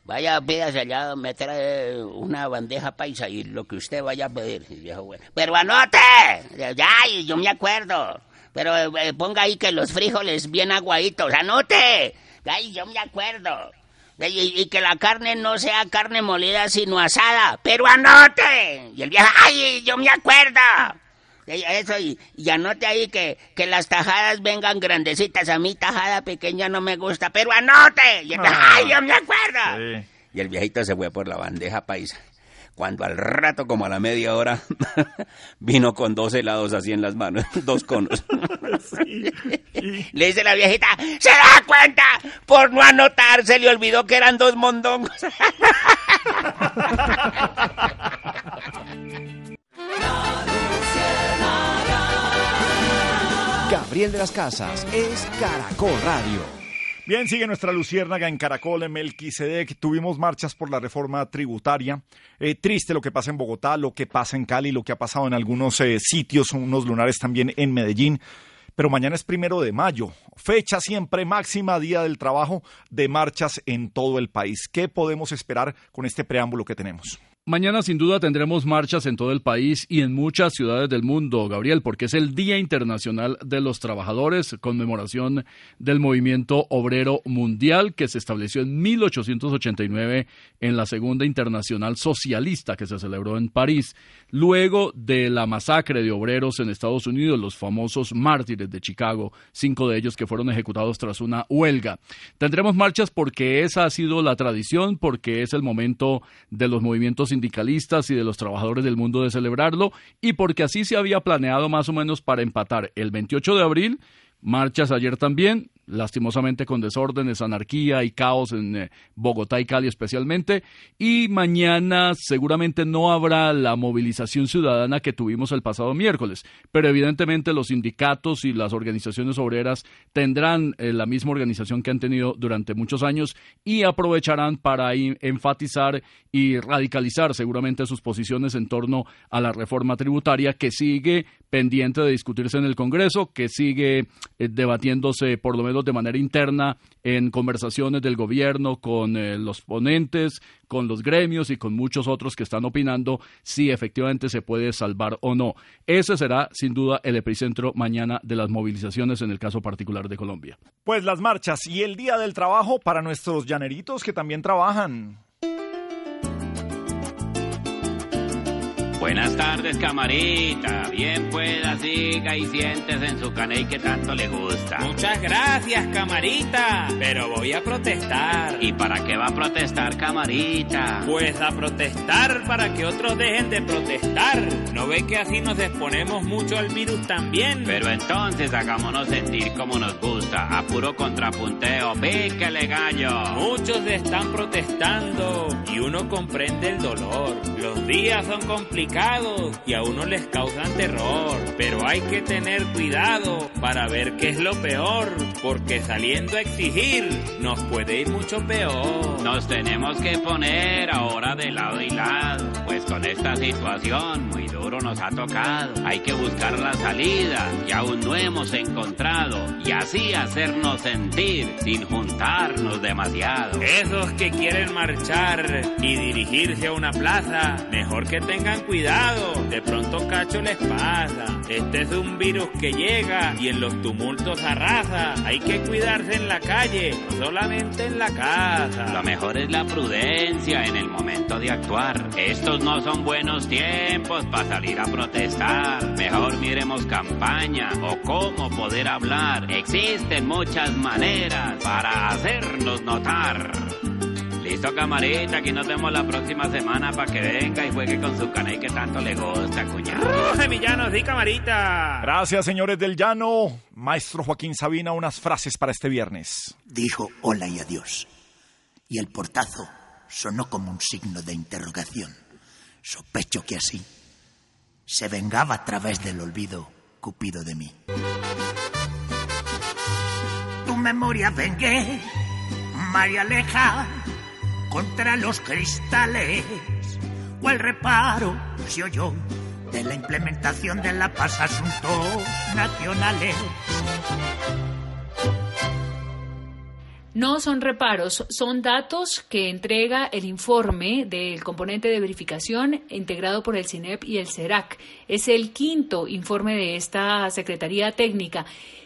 vaya, pídase allá, me trae una bandeja paisa y lo que usted vaya a pedir. Y viejo, bueno, pero anote, ya, yo me acuerdo. Pero eh, ponga ahí que los frijoles bien aguaditos, anote. Ay, yo me acuerdo. Y, y que la carne no sea carne molida, sino asada. Pero anote. Y el viejo, ay, yo me acuerdo. Y Eso, y, y anote ahí que, que las tajadas vengan grandecitas. A mí tajada pequeña no me gusta, pero anote. Y el viejo, ay, yo me acuerdo. Y el viejito se fue por la bandeja paisa. Cuando al rato, como a la media hora, *laughs* vino con dos helados así en las manos, *laughs* dos conos. Le dice la viejita, ¿se da cuenta? Por no anotar, se le olvidó que eran dos mondongos. Gabriel de las Casas es Caracol Radio. Bien, sigue nuestra luciérnaga en Caracol, en Melquisedec. Tuvimos marchas por la reforma tributaria. Eh, triste lo que pasa en Bogotá, lo que pasa en Cali, lo que ha pasado en algunos eh, sitios, unos lunares también en Medellín. Pero mañana es primero de mayo, fecha siempre máxima, día del trabajo, de marchas en todo el país. ¿Qué podemos esperar con este preámbulo que tenemos? Mañana sin duda tendremos marchas en todo el país y en muchas ciudades del mundo, Gabriel, porque es el Día Internacional de los Trabajadores, conmemoración del movimiento obrero mundial que se estableció en 1889 en la Segunda Internacional Socialista que se celebró en París, luego de la masacre de obreros en Estados Unidos, los famosos mártires de Chicago, cinco de ellos que fueron ejecutados tras una huelga. Tendremos marchas porque esa ha sido la tradición, porque es el momento de los movimientos sindicalistas y de los trabajadores del mundo de celebrarlo y porque así se había planeado más o menos para empatar el 28 de abril Marchas ayer también, lastimosamente con desórdenes, anarquía y caos en eh, Bogotá y Cali especialmente. Y mañana seguramente no habrá la movilización ciudadana que tuvimos el pasado miércoles, pero evidentemente los sindicatos y las organizaciones obreras tendrán eh, la misma organización que han tenido durante muchos años y aprovecharán para enfatizar y radicalizar seguramente sus posiciones en torno a la reforma tributaria que sigue pendiente de discutirse en el Congreso, que sigue eh, debatiéndose por lo menos de manera interna en conversaciones del gobierno con eh, los ponentes, con los gremios y con muchos otros que están opinando si efectivamente se puede salvar o no. Ese será sin duda el epicentro mañana de las movilizaciones en el caso particular de Colombia. Pues las marchas y el día del trabajo para nuestros llaneritos que también trabajan. Buenas tardes, camarita. Bien pueda, siga y siéntese en su caney que tanto le gusta. Muchas gracias, camarita. Pero voy a protestar. ¿Y para qué va a protestar, camarita? Pues a protestar para que otros dejen de protestar. ¿No ve que así nos exponemos mucho al virus también? Pero entonces hagámonos sentir como nos gusta. A puro contrapunteo, píquele gallo. Muchos están protestando y uno comprende el dolor. Los días son complicados y a uno les causan terror. Pero hay que tener cuidado para ver qué es lo peor, porque saliendo a exigir nos puede ir mucho peor. Nos tenemos que poner ahora de lado y lado, pues con esta situación muy duro nos ha tocado. Hay que buscar la salida que aún no hemos encontrado y así hacernos sentir sin juntarnos demasiado. Esos que quieren marchar y dirigirse a una plaza, mejor que tengan cuidado. De pronto cacho les pasa. Este es un virus que llega y en los tumultos arrasa. Hay que cuidarse en la calle, no solamente en la casa. Lo mejor es la prudencia en el momento de actuar. Estos no son buenos tiempos para salir a protestar. Mejor miremos campaña o cómo poder hablar. Existen muchas maneras para hacernos notar. Listo, camarita, aquí nos vemos la próxima semana para que venga y juegue con su canal que tanto le gusta, cuñado. Semillano, sí, camarita. Gracias, señores del llano. Maestro Joaquín Sabina, unas frases para este viernes. Dijo hola y adiós. Y el portazo sonó como un signo de interrogación. Sospecho que así se vengaba a través del olvido Cupido de mí. Tu memoria vengué, María Aleja, contra los cristales. O el reparo se oyó de la implementación de la paz asuntos nacionales. No son reparos, son datos que entrega el informe del componente de verificación integrado por el CINEP y el CERAC. Es el quinto informe de esta Secretaría Técnica.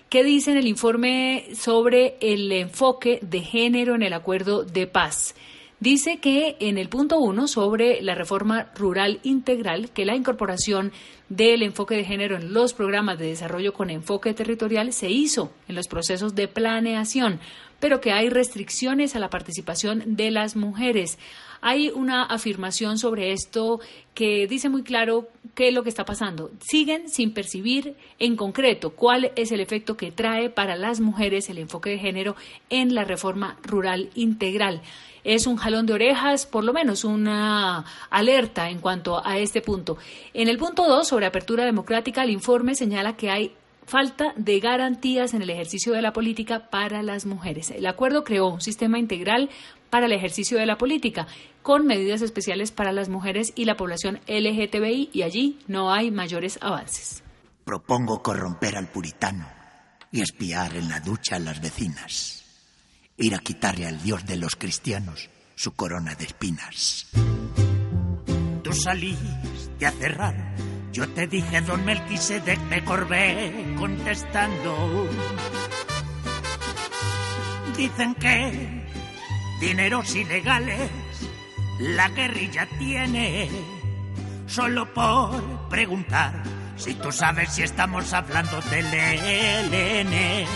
¿Qué dice en el informe sobre el enfoque de género en el acuerdo de paz? Dice que en el punto uno sobre la reforma rural integral, que la incorporación del enfoque de género en los programas de desarrollo con enfoque territorial se hizo en los procesos de planeación, pero que hay restricciones a la participación de las mujeres. Hay una afirmación sobre esto que dice muy claro qué es lo que está pasando. Siguen sin percibir en concreto cuál es el efecto que trae para las mujeres el enfoque de género en la reforma rural integral es un jalón de orejas, por lo menos una alerta en cuanto a este punto. En el punto 2, sobre apertura democrática, el informe señala que hay falta de garantías en el ejercicio de la política para las mujeres. El acuerdo creó un sistema integral para el ejercicio de la política, con medidas especiales para las mujeres y la población LGTBI, y allí no hay mayores avances. Propongo corromper al puritano y espiar en la ducha a las vecinas. Ir a quitarle al Dios de los cristianos su corona de espinas. Tú saliste a cerrar. Yo te dije, don Melquisedec, me corbé contestando. Dicen que dineros ilegales la guerrilla tiene. Solo por preguntar Si tú sabes si estamos hablando del ELN.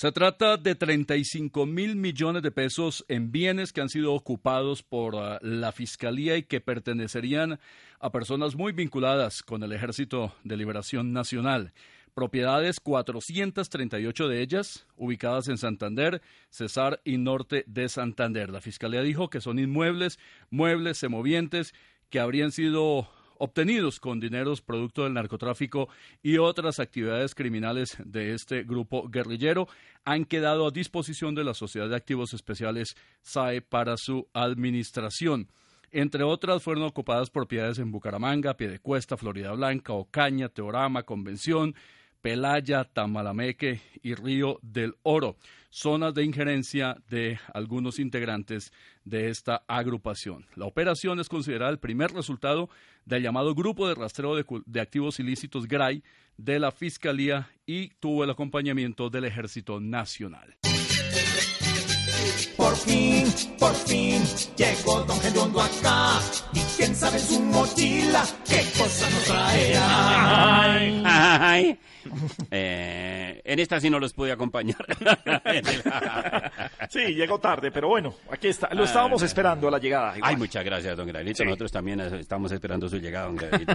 Se trata de 35 mil millones de pesos en bienes que han sido ocupados por ah, la Fiscalía y que pertenecerían a personas muy vinculadas con el Ejército de Liberación Nacional. Propiedades 438 de ellas ubicadas en Santander, Cesar y Norte de Santander. La Fiscalía dijo que son inmuebles, muebles, semovientes que habrían sido obtenidos con dineros producto del narcotráfico y otras actividades criminales de este grupo guerrillero han quedado a disposición de la Sociedad de Activos Especiales SAE para su administración. Entre otras, fueron ocupadas propiedades en Bucaramanga, Piedecuesta, Florida Blanca, Ocaña, Teorama, Convención, Pelaya, Tamalameque y Río del Oro, zonas de injerencia de algunos integrantes de esta agrupación. La operación es considerada el primer resultado del llamado Grupo de Rastreo de, de Activos Ilícitos GRAI de la Fiscalía y tuvo el acompañamiento del Ejército Nacional. Por fin, por fin, llegó Don Gediondo acá. Y quién sabe en su mochila qué cosa nos trae. Ay. Ay. Eh, en esta sí no los pude acompañar. Sí, llegó tarde, pero bueno, aquí está. Lo estábamos esperando a la llegada. igual. Ay, muchas gracias, don Granito. Sí. Nosotros también estamos esperando su llegada, don Granito,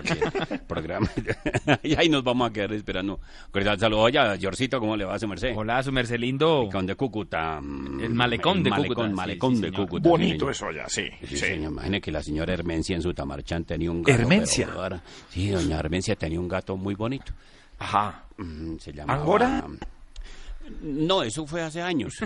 al *laughs* programa. *laughs* y ahí nos vamos a quedar esperando. Cordial saludo. Oye, Yorcito, ¿cómo le va a su merced? Hola, su merced lindo. Malecón de Cúcuta. mm, El malecón de Cúcuta, sí, Malecón sí, de. Cúcuta. Bonito eso ya, sí. Sí, sí. señor. Imagine que la señora Hermencia en su tamarchán tenía un gato. ¿Hermencia? pero ahora- sí, doña Hermencia tenía un gato muy bonito. Ajá. Mm, Se llamaba... ¿Angora? No, eso fue hace años. *laughs*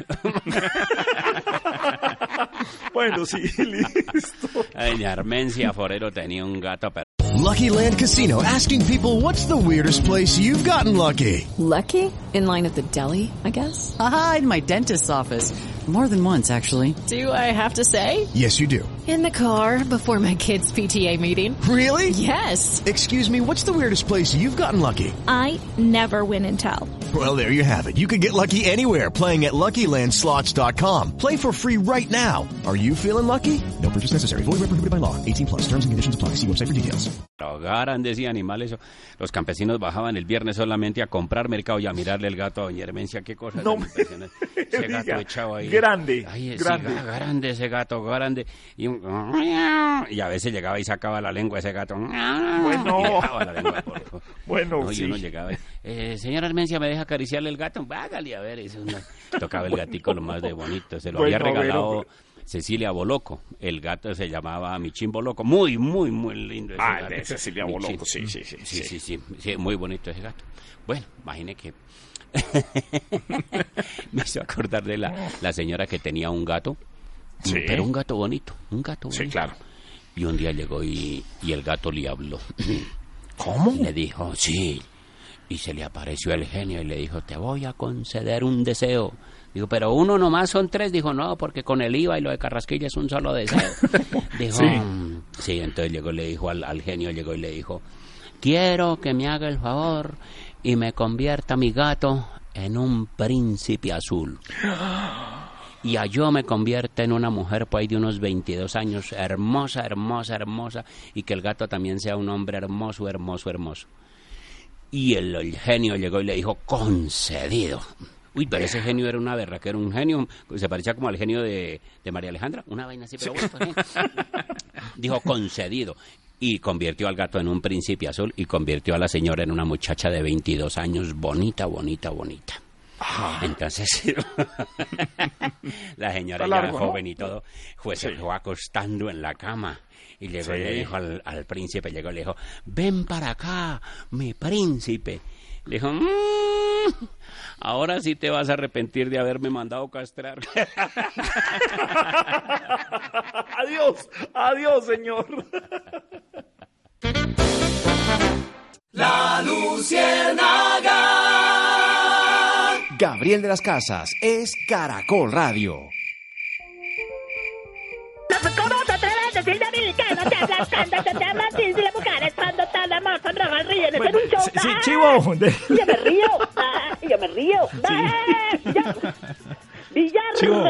bueno, sí, listo. Doña Hermencia Forero tenía un gato, pero... Lucky Land Casino asking people what's the weirdest place you've gotten lucky? Lucky? In line at the deli, I guess? Aha, in my dentist's office. More than once, actually. Do I have to say? Yes, you do. In the car before my kids' PTA meeting. Really? Yes. Excuse me, what's the weirdest place you've gotten lucky? I never win and tell. Well, there you have it. You can get lucky anywhere playing at LuckyLandSlots.com. Play for free right now. Are you feeling lucky? No purchase necessary. Void where prohibited by law. 18 plus. Terms and conditions apply. See website for details. ahogaran, decía animales. Los campesinos bajaban el viernes solamente a comprar mercado y a mirarle el gato a doña Hermencia. Qué cosa No tan impresionante. *laughs* Ese gato echado ahí. Grande, Ay, ese grande. grande ese gato, grande. Y, un- y a veces llegaba y sacaba la lengua ese gato. Bueno. Lengua por. Bueno, No, sí. llegaba eh, señora Hermencia, ¿me deja acariciarle el gato? Hágale, a ver. Eso una- Tocaba el gatico lo más de bonito. Se lo había Bueno, regalado... bueno. Cecilia Boloco, el gato se llamaba Michín Boloco, muy, muy, muy lindo ese Ah, gato. de Cecilia Michín. Boloco, sí, sí, sí, Sí, sí. sí, sí, sí, muy bonito ese gato. Bueno, imagine que *laughs* me hizo acordar de la, la señora que tenía un gato, Sí. pero un gato bonito, un gato Sí, bonito. claro. Y un día llegó y, y el gato le habló. *clears throat* ¿Cómo? Y le dijo, sí. Y se le apareció el genio y le dijo, te voy a conceder un deseo. Dijo, pero uno nomás son tres. Dijo, no, porque con el IVA y lo de Carrasquilla es un solo deseo. *laughs* Dijo, Sí. "Mm". sí, entonces llegó y le dijo al, al genio, llegó y le dijo, quiero que me haga el favor y me convierta mi gato en un príncipe azul. Y a yo me convierta en una mujer por ahí de unos 22 años, hermosa, hermosa, hermosa, y que el gato también sea un hombre hermoso, hermoso, hermoso. Y el, el genio llegó y le dijo, concedido. Uy, pero ese genio era una berra, que era un genio, se parecía como al genio de, de María Alejandra, una vaina así, pero bueno, pues, *laughs* dijo concedido. Y convirtió al gato en un príncipe azul y convirtió a la señora en una muchacha de 22 años, bonita, bonita, bonita. Entonces, *laughs* *laughs* la señora ya largo, ¿no? joven y todo, fue, se fue acostando en la cama. Y llegó y le dijo al, al príncipe, llegó y le dijo, ven para acá, mi príncipe. Le dijo, "Mm, ahora sí te vas a arrepentir de haberme mandado castrar. *laughs* adiós, adiós, señor. La Luciérnaga. Gabriel de las Casas es Caracol Radio. ¿Cómo te atreves a decir de mí que no te hablas cuando te hablan así? Si las mujeres cuando están ríen, es en un show. Sí, chivo. Yo me río, yo me río. Villar *laughs* Chivo.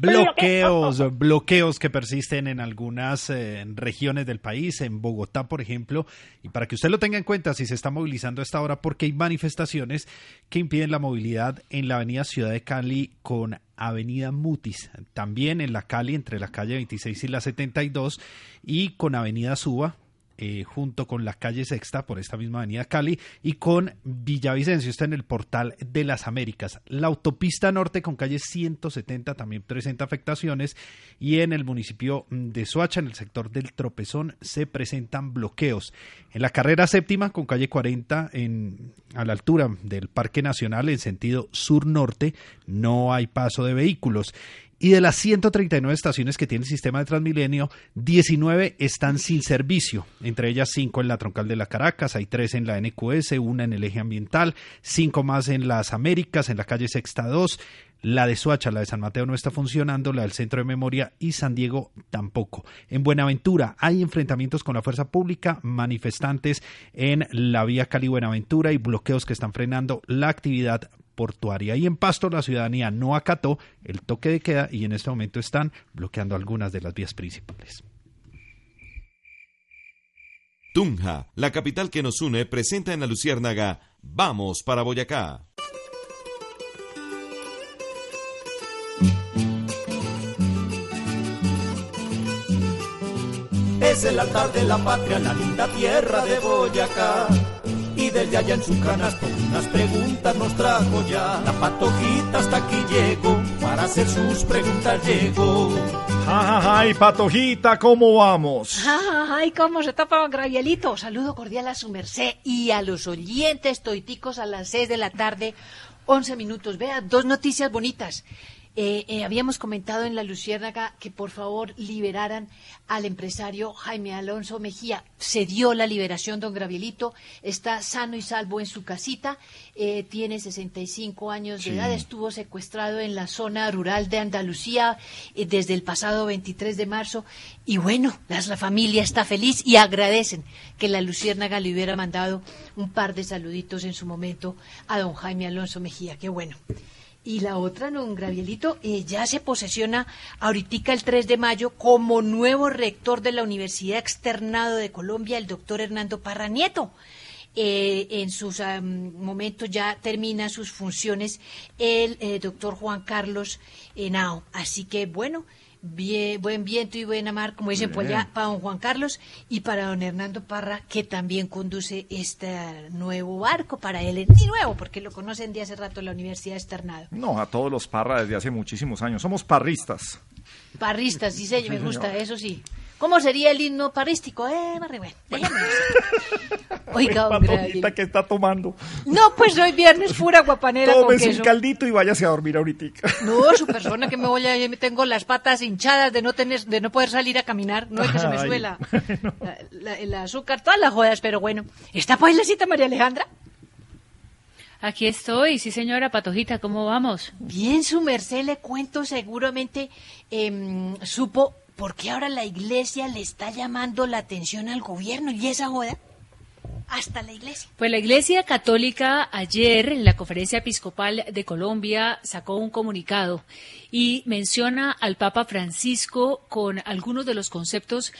Bloqueos, *laughs* bloqueos que persisten en algunas eh, regiones del país, en Bogotá, por ejemplo, y para que usted lo tenga en cuenta si se está movilizando a esta hora, porque hay manifestaciones que impiden la movilidad en la avenida Ciudad de Cali con Avenida Mutis, también en la Cali entre la calle 26 y la 72 y con Avenida Suba eh, junto con la calle Sexta por esta misma avenida Cali y con Villavicencio, está en el portal de las Américas. La autopista norte con calle 170 también presenta afectaciones y en el municipio de Soacha, en el sector del Tropezón, se presentan bloqueos. En la carrera séptima con calle 40 en, a la altura del Parque Nacional en sentido sur-norte no hay paso de vehículos. Y de las 139 estaciones que tiene el sistema de Transmilenio, 19 están sin servicio, entre ellas 5 en la troncal de la Caracas, hay 3 en la NQS, una en el eje ambiental, 5 más en las Américas, en la calle Sexta 2, la de Soacha, la de San Mateo no está funcionando, la del Centro de Memoria y San Diego tampoco. En Buenaventura hay enfrentamientos con la fuerza pública, manifestantes en la vía Cali-Buenaventura y bloqueos que están frenando la actividad portuaria. Y en Pasto la ciudadanía no acató el toque de queda y en este momento están bloqueando algunas de las vías principales. Tunja, la capital que nos une, presenta en la Luciérnaga Vamos para Boyacá. Es el altar de la patria, la linda tierra de Boyacá. Y desde allá en su canasto unas preguntas nos trajo ya. La patojita hasta aquí llegó, para hacer sus preguntas llegó. Ay, patojita, ¿cómo vamos? Ay, cómo se tapa Gravielito. Saludo cordial a su merced y a los oyentes toiticos a las 6 de la tarde, 11 minutos. Vea, dos noticias bonitas. Eh, eh, habíamos comentado en la Luciérnaga que por favor liberaran al empresario Jaime Alonso Mejía. Se dio la liberación, don Gravielito. Está sano y salvo en su casita. Eh, tiene 65 años de Sí. edad. Estuvo secuestrado en la zona rural de Andalucía eh, desde el pasado 23 de marzo. Y bueno, las- la familia está feliz y agradecen que la Luciérnaga le hubiera mandado un par de saluditos en su momento a don Jaime Alonso Mejía. Qué bueno. Y la otra, don Gravielito, eh, ya se posesiona ahorita el 3 de mayo como nuevo rector de la Universidad Externado de Colombia, el doctor Hernando Parra Nieto. Eh, en sus momentos ya termina sus funciones el eh, doctor Juan Carlos Henao. Así que bueno, bien, buen viento y buena mar, como dicen por allá, para don Juan Carlos y para don Hernando Parra, que también conduce este nuevo barco para él, ni nuevo, porque lo conocen de hace rato en la Universidad Externado. No, a todos los parra desde hace muchísimos años. Somos parristas. Parristas, sí, señor, me Sí, gusta, señor. eso sí. ¿Cómo sería el himno parrístico? Eh, así. *laughs* Oiga, Graviel. que está tomando. No, pues hoy viernes pura guapanera con Tómese un caldito y váyase a dormir ahorita. No, su persona que me voy a, yo me tengo las patas hinchadas de no tener, de no poder salir a caminar, no es que se me Ay, sube la- *laughs* la- la- el azúcar, todas las jodas, pero bueno. ¿Está pues la cita María Alejandra? Aquí estoy, sí señora Patojita, ¿cómo vamos? Bien, su merced le cuento, seguramente em, supo por qué ahora la iglesia le está llamando la atención al gobierno y esa joda. Hasta la iglesia. Pues la Iglesia Católica ayer en la Conferencia Episcopal de Colombia sacó un comunicado y menciona al Papa Francisco con algunos de los conceptos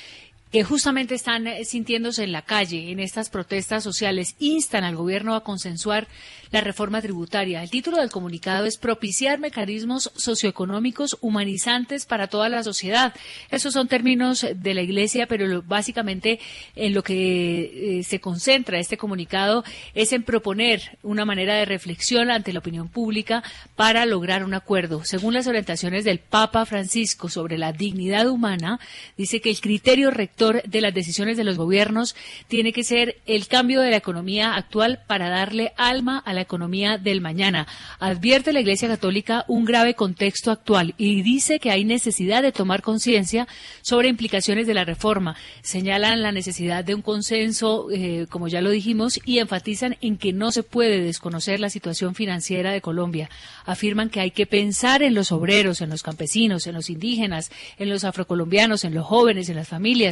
que justamente están sintiéndose en la calle en estas protestas sociales. Instan al gobierno a consensuar la reforma tributaria. El título del comunicado es propiciar mecanismos socioeconómicos humanizantes para toda la sociedad. Esos son términos de la Iglesia, pero básicamente en lo que eh, se concentra este comunicado es en proponer una manera de reflexión ante la opinión pública para lograr un acuerdo. Según las orientaciones del Papa Francisco sobre la dignidad humana, dice que el criterio rector de las decisiones de los gobiernos tiene que ser el cambio de la economía actual para darle alma a la economía del mañana. Advierte la Iglesia Católica un grave contexto actual y dice que hay necesidad de tomar conciencia sobre implicaciones de la reforma. Señalan la necesidad de un consenso, eh, como ya lo dijimos, y enfatizan en que no se puede desconocer la situación financiera de Colombia. Afirman que hay que pensar en los obreros, en los campesinos, en los indígenas, en los afrocolombianos, en los jóvenes, en las familias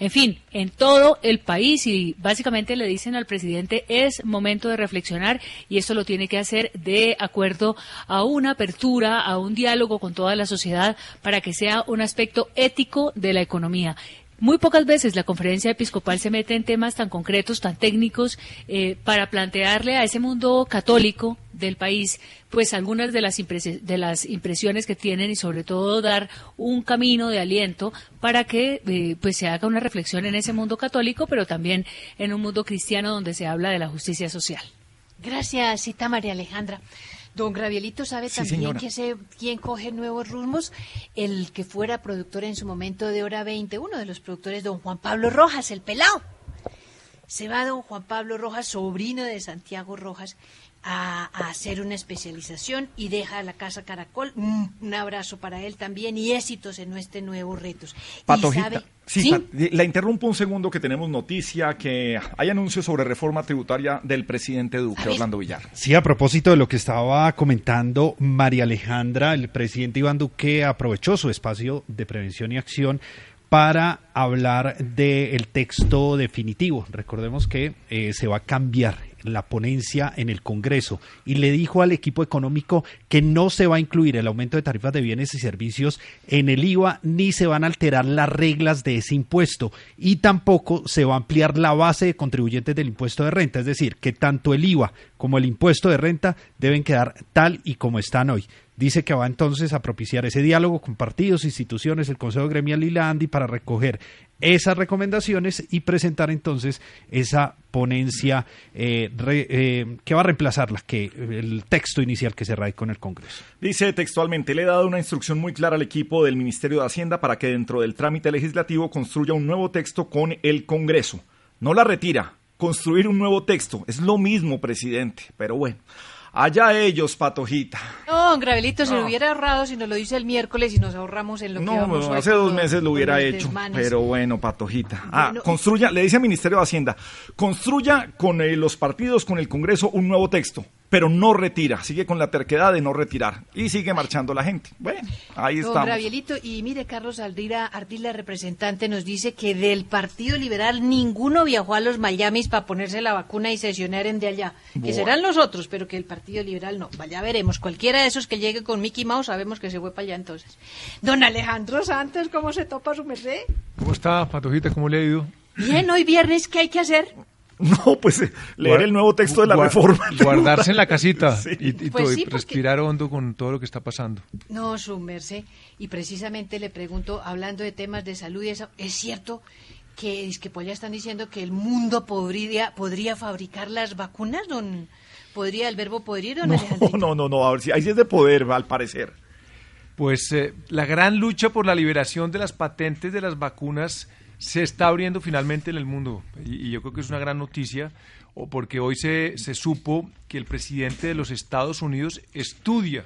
en fin, en todo el país y básicamente le dicen al presidente es momento de reflexionar y esto lo tiene que hacer de acuerdo a una apertura, a un diálogo con toda la sociedad para que sea un aspecto ético de la economía. Muy pocas veces la conferencia episcopal se mete en temas tan concretos, tan técnicos, eh, para plantearle a ese mundo católico del país, pues algunas de las, impresi- de las impresiones que tienen y sobre todo dar un camino de aliento para que eh, pues se haga una reflexión en ese mundo católico, pero también en un mundo cristiano donde se habla de la justicia social. Gracias, cita María Alejandra. Don Gravielito sabe Sí, también que sé quién coge nuevos rumos. El que fuera productor en su momento de Hora 20, uno de los productores, don Juan Pablo Rojas, el pelado. Se va don Juan Pablo Rojas, sobrino de Santiago Rojas, a, a hacer una especialización y deja la Casa Caracol. Mm, un abrazo para él también y éxitos en este nuevo retos. Patojita. sabe- Sí, ¿Sí? La interrumpo un segundo que tenemos noticia que hay anuncios sobre reforma tributaria del presidente Duque, Orlando Villar. Sí, a propósito de lo que estaba comentando María Alejandra, el presidente Iván Duque aprovechó su espacio de prevención y acción para hablar del texto definitivo. Recordemos que eh, se va a cambiar la ponencia en el Congreso y le dijo al equipo económico que no se va a incluir el aumento de tarifas de bienes y servicios en el IVA ni se van a alterar las reglas de ese impuesto y tampoco se va a ampliar la base de contribuyentes del impuesto de renta, es decir, que tanto el IVA como el impuesto de renta deben quedar tal y como están hoy. Dice que va entonces a propiciar ese diálogo con partidos, instituciones, el Consejo Gremial y la ANDI para recoger esas recomendaciones y presentar entonces esa ponencia eh, eh, que va a reemplazar la que, el texto inicial que se radicó en el Congreso. Dice textualmente, le he dado una instrucción muy clara al equipo del Ministerio de Hacienda para que dentro del trámite legislativo construya un nuevo texto con el Congreso. No la retira, construir un nuevo texto. Es lo mismo, presidente, pero bueno. Allá ellos, patojita. No, Gravelito, se No. lo hubiera ahorrado si nos lo dice el miércoles y nos ahorramos en lo que No, bueno, hoy hace dos meses lo hubiera hecho, desmanes. pero bueno, patojita. Ah, Bueno, construya, le dice al Ministerio de Hacienda, construya con eh, los partidos, con el Congreso, un nuevo texto, pero no retira, sigue con la terquedad de no retirar y sigue marchando la gente. Bueno, ahí Don estamos. Gravielito, y mire, Carlos Aldira, Ardila, representante, nos dice que del Partido Liberal ninguno viajó a los Miamis para ponerse la vacuna y sesionar en de allá. Que serán los otros, pero que el Partido Liberal no. Vaya, veremos. Cualquiera de esos que llegue con Mickey Mouse, sabemos que se fue para allá entonces. Don Alejandro Santos, ¿cómo se topa su merced? ¿Cómo está, Patojita? ¿Cómo le ha ido? Bien, hoy viernes, ¿qué hay que hacer? *laughs* No, pues eh, leer Guar- el nuevo texto de la guar- reforma. Guardarse en la casita *laughs* Sí. y, y Pues todo, y sí, porque- respirar hondo con todo lo que está pasando. No, su merced. Y precisamente le pregunto, hablando de temas de salud y eso, ¿es cierto que es que pues ya están diciendo que el mundo podría podría fabricar las vacunas, don? ¿Podría el verbo podrir, don No, *laughs* no, no, no, a ver si ahí sí es de poder, al parecer. Pues eh, la gran lucha por la liberación de las patentes de las vacunas se está abriendo finalmente en el mundo. Y, yo creo que es una gran noticia, porque hoy se, se supo que el presidente de los Estados Unidos estudia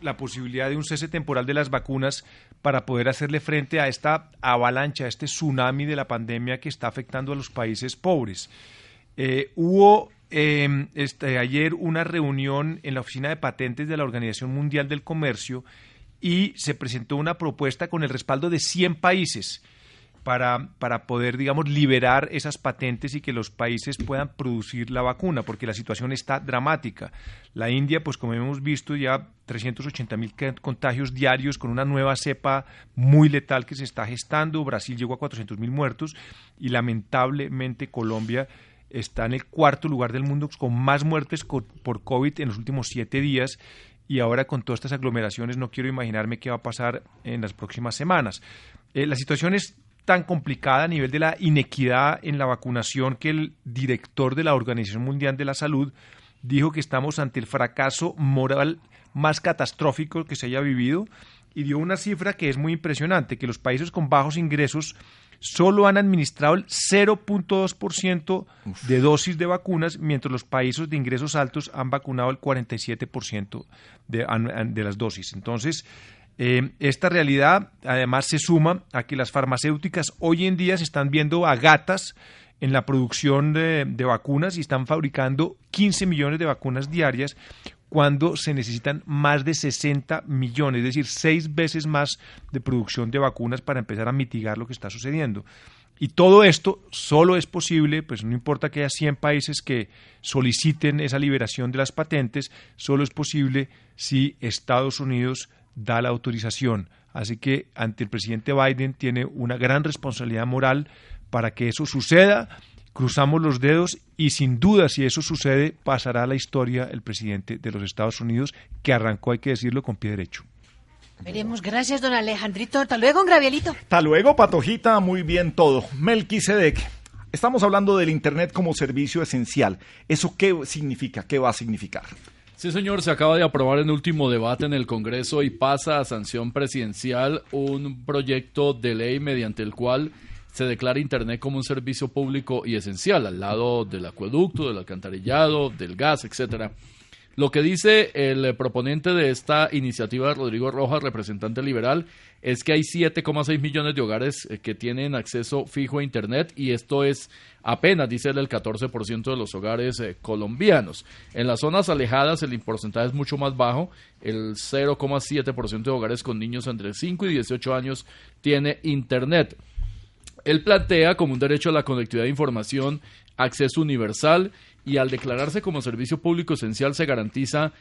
la posibilidad de un cese temporal de las vacunas para poder hacerle frente a esta avalancha, a este tsunami de la pandemia que está afectando a los países pobres. Eh, hubo eh, este, ayer una reunión en la oficina de patentes de la Organización Mundial del Comercio y se presentó una propuesta con el respaldo de 100 países para, para poder, digamos, liberar esas patentes y que los países puedan producir la vacuna, porque la situación está dramática. La India, pues como hemos visto, ya 380 mil contagios diarios con una nueva cepa muy letal que se está gestando. Brasil llegó a 400 mil muertos y lamentablemente Colombia está en el cuarto lugar del mundo con más muertes por COVID en los últimos siete días y ahora con todas estas aglomeraciones no quiero imaginarme qué va a pasar en las próximas semanas. Eh, la situación es tan complicada a nivel de la inequidad en la vacunación que el director de la Organización Mundial de la Salud dijo que estamos ante el fracaso moral más catastrófico que se haya vivido y dio una cifra que es muy impresionante, que los países con bajos ingresos solo han administrado el 0.2% de dosis de vacunas, mientras los países de ingresos altos han vacunado el 47% de, de las dosis. Entonces, eh, esta realidad además se suma a que las farmacéuticas hoy en día se están viendo a gatas en la producción de, de vacunas y están fabricando 15 millones de vacunas diarias cuando se necesitan más de 60 millones, es decir, seis veces más de producción de vacunas para empezar a mitigar lo que está sucediendo. Y todo esto solo es posible, pues no importa que haya 100 países que soliciten esa liberación de las patentes, solo es posible si Estados Unidos da la autorización. Así que ante el presidente Biden tiene una gran responsabilidad moral para que eso suceda. Cruzamos los dedos y sin duda si eso sucede pasará a la historia el presidente de los Estados Unidos que arrancó, hay que decirlo, con pie derecho. Veremos, gracias don Alejandrito. Hasta luego, Gravielito. Hasta luego, Patojita, muy bien todo. Melquisedec, estamos hablando del Internet como servicio esencial. ¿Eso qué significa? ¿Qué va a significar? Sí, señor, se acaba de aprobar en último debate en el Congreso y pasa a sanción presidencial un proyecto de ley mediante el cual se declara Internet como un servicio público y esencial, al lado del acueducto, del alcantarillado, del gas, etcétera. Lo que dice el proponente de esta iniciativa, Rodrigo Rojas, representante liberal, es que hay 7,6 millones de hogares eh, que tienen acceso fijo a Internet y esto es apenas, dice él, el 14% de los hogares eh, colombianos. En las zonas alejadas el porcentaje es mucho más bajo, el 0,7% de hogares con niños entre 5 y 18 años tiene Internet. Él plantea como un derecho a la conectividad de información, acceso universal y al declararse como servicio público esencial se garantiza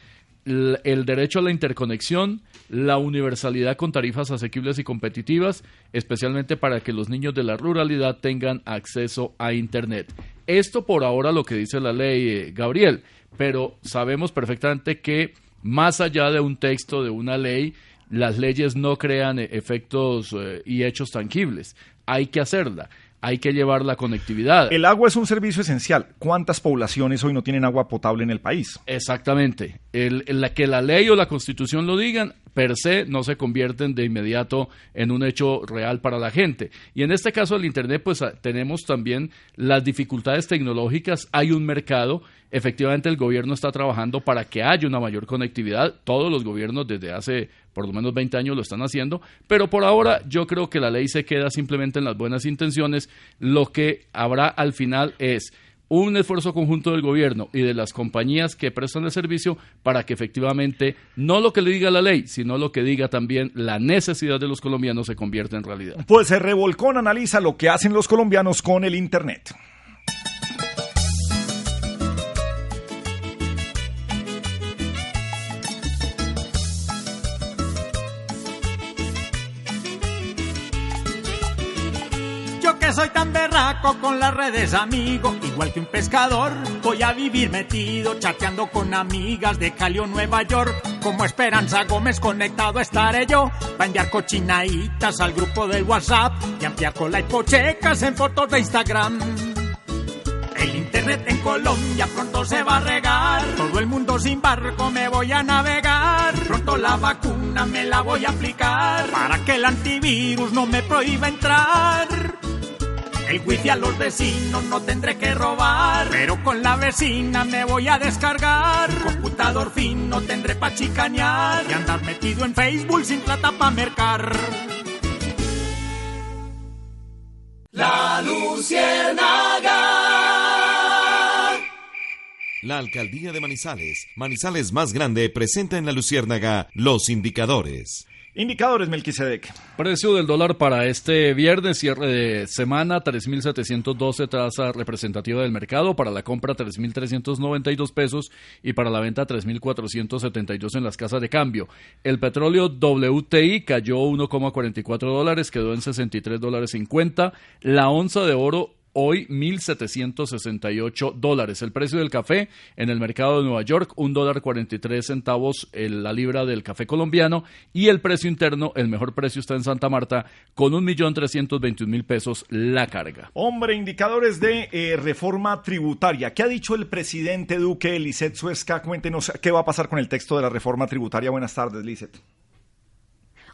el derecho a la interconexión, la universalidad con tarifas asequibles y competitivas, especialmente para que los niños de la ruralidad tengan acceso a Internet. Esto por ahora lo que dice la ley, eh, Gabriel, pero sabemos perfectamente que más allá de un texto, de una ley, las leyes no crean eh, efectos eh, y hechos tangibles. Hay que hacerla hay que llevar la conectividad. El agua es un servicio esencial. ¿Cuántas poblaciones hoy no tienen agua potable en el país? Exactamente. El, la, que la ley o la constitución lo digan, per se no se convierten de inmediato en un hecho real para la gente. Y en este caso del Internet, pues ah, tenemos también las dificultades tecnológicas. Hay un mercado efectivamente el gobierno está trabajando para que haya una mayor conectividad. Todos los gobiernos desde hace por lo menos 20 años lo están haciendo, pero por ahora yo creo que la ley se queda simplemente en las buenas intenciones. Lo que habrá al final es un esfuerzo conjunto del gobierno y de las compañías que prestan el servicio para que efectivamente no lo que le diga la ley, sino lo que diga también la necesidad de los colombianos se convierta en realidad. Pues se Revolcón analiza lo que hacen los colombianos con el Internet. Soy tan berraco con las redes, amigo. Igual que un pescador, voy a vivir metido, chateando con amigas de Cali o Nueva York. Como Esperanza Gómez conectado estaré yo, para enviar cochinaditas al grupo del WhatsApp y ampliar con la hipochecas en fotos de Instagram. El internet en Colombia pronto se va a regar. Todo el mundo sin barco me voy a navegar. Pronto la vacuna me la voy a aplicar para que el antivirus no me prohíba entrar. El wifi a los vecinos no tendré que robar, pero con la vecina me voy a descargar. Computador fino tendré pa' chicañar y andar metido en Facebook sin plata pa' mercar. La Luciérnaga. La alcaldía de Manizales, Manizales más grande, presenta en la Luciérnaga los indicadores. Indicadores, Melquisedec. Precio del dólar para este viernes, cierre de semana, 3.712 tasa representativa del mercado. Para la compra, 3.392 pesos y para la venta, 3.472 en las casas de cambio. El petróleo WTI cayó 1,44 dólares, quedó en 63 dólares 50. La onza de oro hoy 1.768 dólares. El precio del café en el mercado de Nueva York, un dólar 43 centavos la libra del café colombiano y el precio interno, el mejor precio está en Santa Marta con 1.321.000 pesos la carga. Hombre, indicadores de eh, reforma tributaria. ¿Qué ha dicho el presidente Duque, Lisset Suesca? Cuéntenos qué va a pasar con el texto de la reforma tributaria. Buenas tardes, Lisset.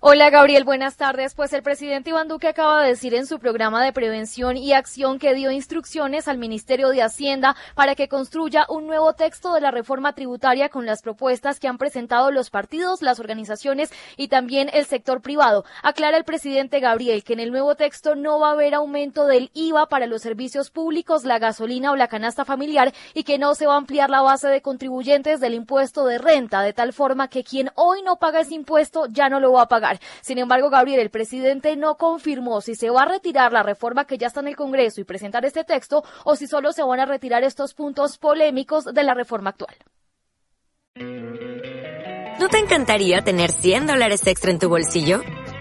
Hola Gabriel, buenas tardes. Pues el presidente Iván Duque acaba de decir en su programa de prevención y acción que dio instrucciones al Ministerio de Hacienda para que construya un nuevo texto de la reforma tributaria con las propuestas que han presentado los partidos, las organizaciones y también el sector privado. Aclara el presidente Gabriel que en el nuevo texto no va a haber aumento del IVA para los servicios públicos, la gasolina o la canasta familiar y que no se va a ampliar la base de contribuyentes del impuesto de renta de tal forma que quien hoy no paga ese impuesto ya no lo va a pagar. Sin embargo, Gabriel, el presidente no confirmó si se va a retirar la reforma que ya está en el Congreso y presentar este texto o si solo se van a retirar estos puntos polémicos de la reforma actual. ¿No te encantaría tener 100 dólares extra en tu bolsillo?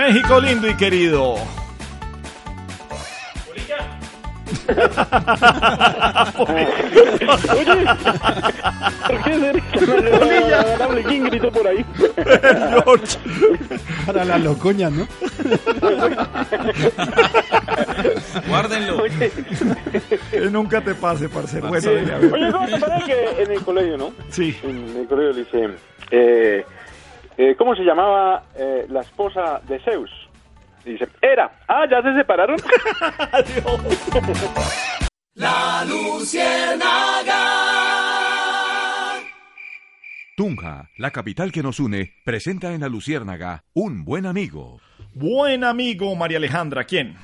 México lindo y querido. Oye, ¿por qué ser ¿Quién gritó por ahí? George. Para la locoña, ¿no? Guárdenlo. Que nunca te pase, parcero. Bueno. Oye, ¿cómo te parece que en el colegio, no? Sí. En el colegio le dice, eh, eh, ¿cómo se llamaba eh, la esposa de Zeus? Y dice, era. Ah, ¿ya se separaron? *laughs* La Luciérnaga. Tunja, la capital que nos une, presenta en la Luciérnaga un buen amigo. Buen amigo, María Alejandra. ¿Quién?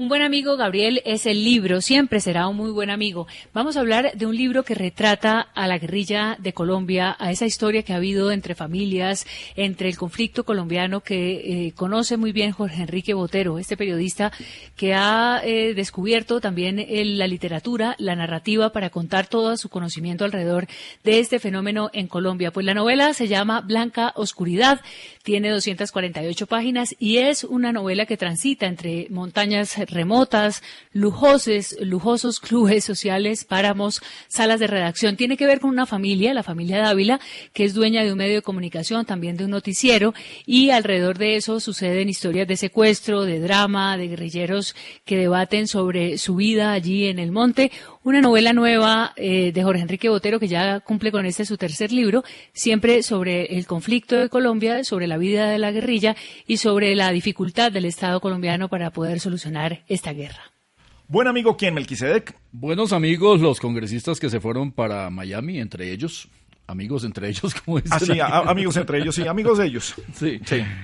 Un buen amigo, Gabriel, es el libro, siempre será un muy buen amigo. Vamos a hablar de un libro que retrata a la guerrilla de Colombia, a esa historia que ha habido entre familias, entre el conflicto colombiano que eh, conoce muy bien Jorge Enrique Botero, este periodista que ha eh, descubierto también en la literatura, la narrativa para contar todo su conocimiento alrededor de este fenómeno en Colombia. Pues la novela se llama Blanca Oscuridad, tiene 248 páginas y es una novela que transita entre montañas remotas, lujosos, lujosos clubes sociales, páramos, salas de redacción. Tiene que ver con una familia, la familia Dávila, que es dueña de un medio de comunicación, también de un noticiero, y alrededor de eso suceden historias de secuestro, de drama, de guerrilleros que debaten sobre su vida allí en el monte. Una novela nueva eh, de Jorge Enrique Botero, que ya cumple con este su tercer libro, siempre sobre el conflicto de Colombia, sobre la vida de la guerrilla y sobre la dificultad del Estado colombiano para poder solucionar esta guerra. Buen amigo, ¿quién? Melquisedec. Buenos amigos, los congresistas que se fueron para Miami, entre ellos. Amigos entre ellos, *laughs* como dicen. Ah, sí, a- amigos entre ellos, sí, amigos de ellos. *laughs* Sí.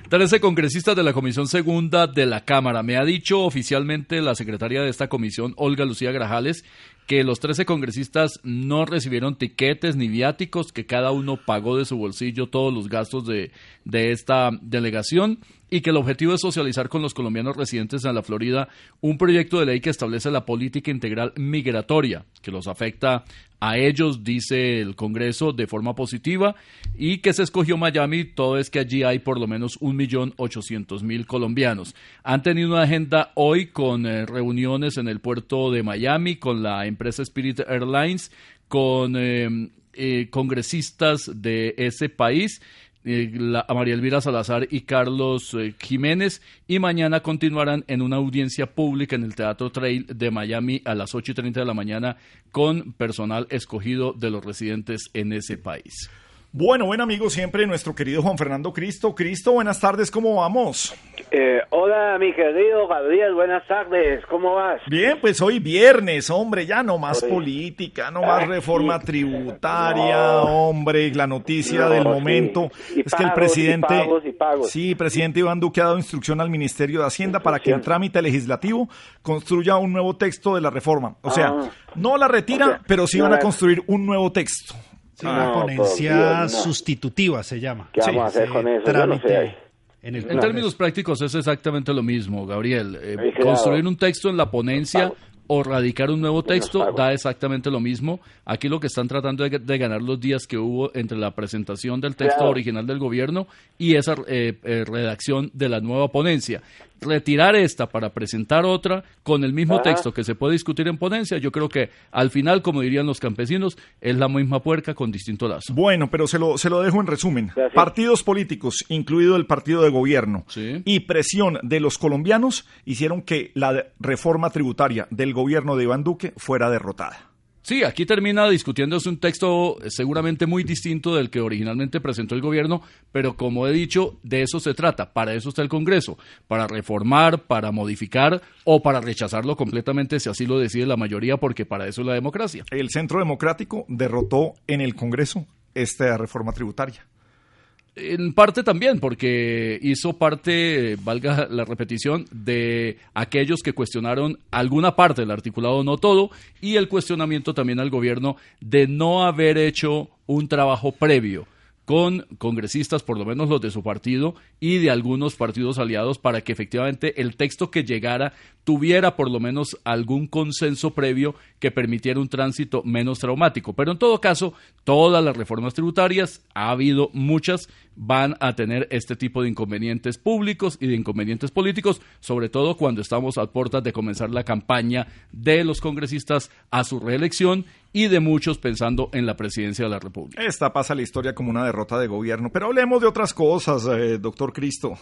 13 congresistas de la Comisión Segunda de la Cámara. Me ha dicho oficialmente la secretaria de esta comisión, Olga Lucía Grajales, que los 13 congresistas no recibieron tiquetes ni viáticos, que cada uno pagó de su bolsillo todos los gastos de, de esta delegación y que el objetivo es socializar con los colombianos residentes en la Florida un proyecto de ley que establece la política integral migratoria, que los afecta a ellos, dice el Congreso, de forma positiva, y que se escogió Miami, todo es que allí hay por lo menos 1.800.000 colombianos. Han tenido una agenda hoy con eh, reuniones en el puerto de Miami, con la empresa Spirit Airlines, con eh, eh, congresistas de ese país eh, la- a María Elvira Salazar y Carlos eh, Jiménez y mañana continuarán en una audiencia pública en el Teatro Trail de Miami a las 8 y 30 de la mañana con personal escogido de los residentes en ese país. Bueno, buen amigo siempre, nuestro querido Juan Fernando Cristo. Cristo, buenas tardes, ¿cómo vamos? Eh, hola, mi querido Gabriel, buenas tardes, ¿cómo vas? Bien, pues hoy viernes, hombre, ya no más Oye. política, no más Ah, reforma sí. tributaria, No. hombre, la noticia No, del momento es que el y presidente, pagos, y pagos. sí, presidente Iván Duque ha dado instrucción al Ministerio de Hacienda para que en trámite legislativo construya un nuevo texto de la reforma. O sea, Ah. no la retira, O sea, pero sí no van a construir un nuevo texto. Sí, una ponencia sustitutiva se llama. ¿Qué vamos a hacer con eso? Yo no sé. Trámite en el En términos prácticos es exactamente lo mismo, Gabriel. Eh, construir un texto en la ponencia o radicar un nuevo texto, da exactamente lo mismo. Aquí lo que están tratando de, de ganar los días que hubo entre la presentación del texto Claro. original del gobierno y esa eh, eh, redacción de la nueva ponencia. Retirar esta para presentar otra con el mismo Ajá. texto que se puede discutir en ponencia, yo creo que al final, como dirían los campesinos, es la misma puerca con distinto lazo. Bueno, pero se lo, se lo dejo en resumen. Partidos políticos, incluido el partido de gobierno, y presión de los colombianos hicieron que la reforma tributaria del gobierno de Iván Duque fuera derrotada. Sí, aquí termina discutiéndose un texto seguramente muy distinto del que originalmente presentó el gobierno, pero como he dicho, de eso se trata. Para eso está el Congreso, para reformar, para modificar o para rechazarlo completamente si así lo decide la mayoría, porque para eso es la democracia. El Centro Democrático derrotó en el Congreso esta reforma tributaria. En parte también, porque hizo parte, valga la repetición, de aquellos que cuestionaron alguna parte del articulado, no todo, y el cuestionamiento también al gobierno de no haber hecho un trabajo previo con congresistas, por lo menos los de su partido, y de algunos partidos aliados para que efectivamente el texto que llegara tuviera por lo menos algún consenso previo que permitiera un tránsito menos traumático. Pero en todo caso, todas las reformas tributarias, ha habido muchas, van a tener este tipo de inconvenientes públicos y de inconvenientes políticos, sobre todo cuando estamos a puertas de comenzar la campaña de los congresistas a su reelección y de muchos pensando en la presidencia de la República. Esta pasa la historia como una derrota de gobierno, pero hablemos de otras cosas, eh, doctor Cristo.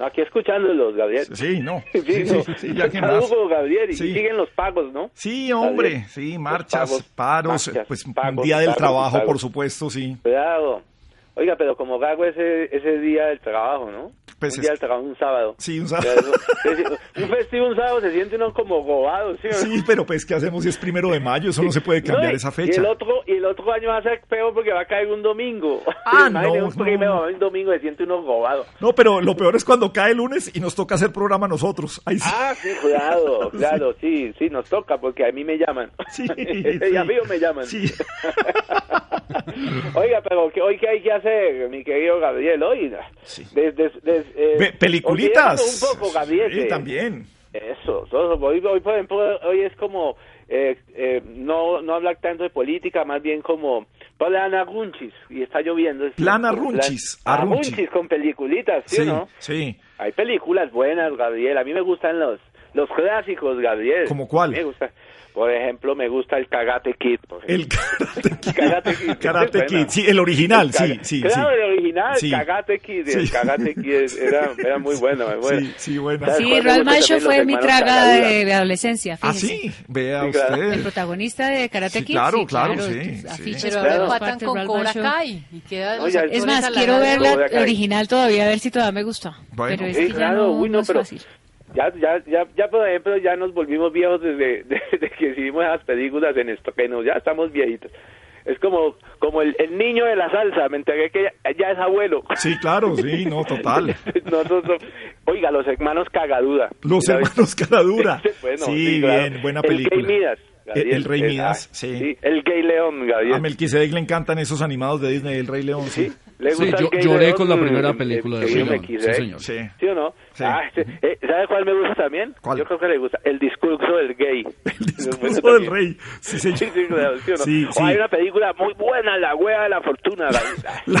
Aquí escuchándolos, Gabriel. Sí, no. *laughs* Sí, no. Sí, sí, ya que más. Gabriel, y Sí. siguen los pagos, ¿no? Sí, hombre, sí, marchas, pagos, paros, marchas, pues pagos, un día del pagos, trabajo, por supuesto, sí. Cuidado. Oiga, pero como Gago ese, ese día del trabajo, ¿no? Pues un día del trabajo, un sábado. Sí, un sábado. un festivo un sábado se siente uno como gobado, ¿sí? Sí, pero pues, ¿qué hacemos si es primero de mayo? Eso no se puede cambiar No, y- esa Y fecha. el otro, y el otro año va a ser peor porque va a caer un domingo. Ah, *laughs* no, un primero, no. un domingo se siente uno gobado. No, pero lo peor es cuando cae el lunes y nos toca hacer programa nosotros. Ahí sí. Ah, sí, cuidado, *laughs* claro, sí, sí, nos toca porque a mí me llaman. *laughs* Sí, y a mí me llaman. Sí. Oiga, pero ¿qué, hoy qué hay que hacer, mi querido Gabriel? Hoy, des- des- des- eh, peliculitas. un poco, Gabriel. Sí, también. Eso, hoy, hoy, por ejemplo, hoy es como eh, eh, no, no hablar tanto de política, más bien como plan arrunchis, y está lloviendo. es Plan cierto, arrunchis, plan- arrunchi. arrunchis con peliculitas, ¿sí, Sí, no? sí. Hay películas buenas, Gabriel. A mí me gustan los los clásicos, Gabriel. ¿Cómo cuál? Me gusta. Por ejemplo, me gusta el Karate Kid. por El *laughs* Karate Kid. Karate Kid, sí, el original, El sí, sí, Claro, sí. el original, Sí. Karate Kid. Sí. El Karate Kid es- era, era muy bueno. muy bueno. Sí, sí, bueno. ¿Sabes Sí, gusta Macho fue mi traga de, de adolescencia. Ah, fíjese. sí, vea Sí, claro. El usted. protagonista de Karate Sí, Kid. claro, sí, claro, claro, sí, sí. Pero a toda ver, parte patan de con Cobra. Kai y actores Es más, quiero ver la original todavía, a ver si todavía me gusta. Bueno. Pero es Sí, que ya claro, no, uy, pero. Ya, ya, ya, ya, por ejemplo, ya nos volvimos viejos desde, *laughs* desde que hicimos esas películas en esto, que no, ya estamos viejitos. Es como, como el, el niño de la salsa, me enteré que ya, ya es abuelo. Sí, claro, sí, *laughs* no, total. *laughs* Oiga, los hermanos Cagaduda. Los hermanos Caradura. bueno, sí, claro. bien, buena El película. Gay Midas. El, el Rey Eh, Midas, ah, sí. El Gay León, Gabriel. A Melquisedec le encantan esos animados de Disney, el Rey León, sí. ¿Le Sí, gusta el yo lloré con la eh, primera eh, película de León. quise, Sí, ¿eh? señor. Sí. ¿Sí o no? Sí. Ah, este, eh, ¿Sabe cuál me gusta también? ¿Cuál? Yo creo que le gusta. El discurso del gay. *laughs* El discurso del rey. Sí, señor. *laughs* Sí, sí, claro, ¿sí o no? Sí, O sí. hay una película muy buena, La Hueva de la Fortuna. La... *laughs*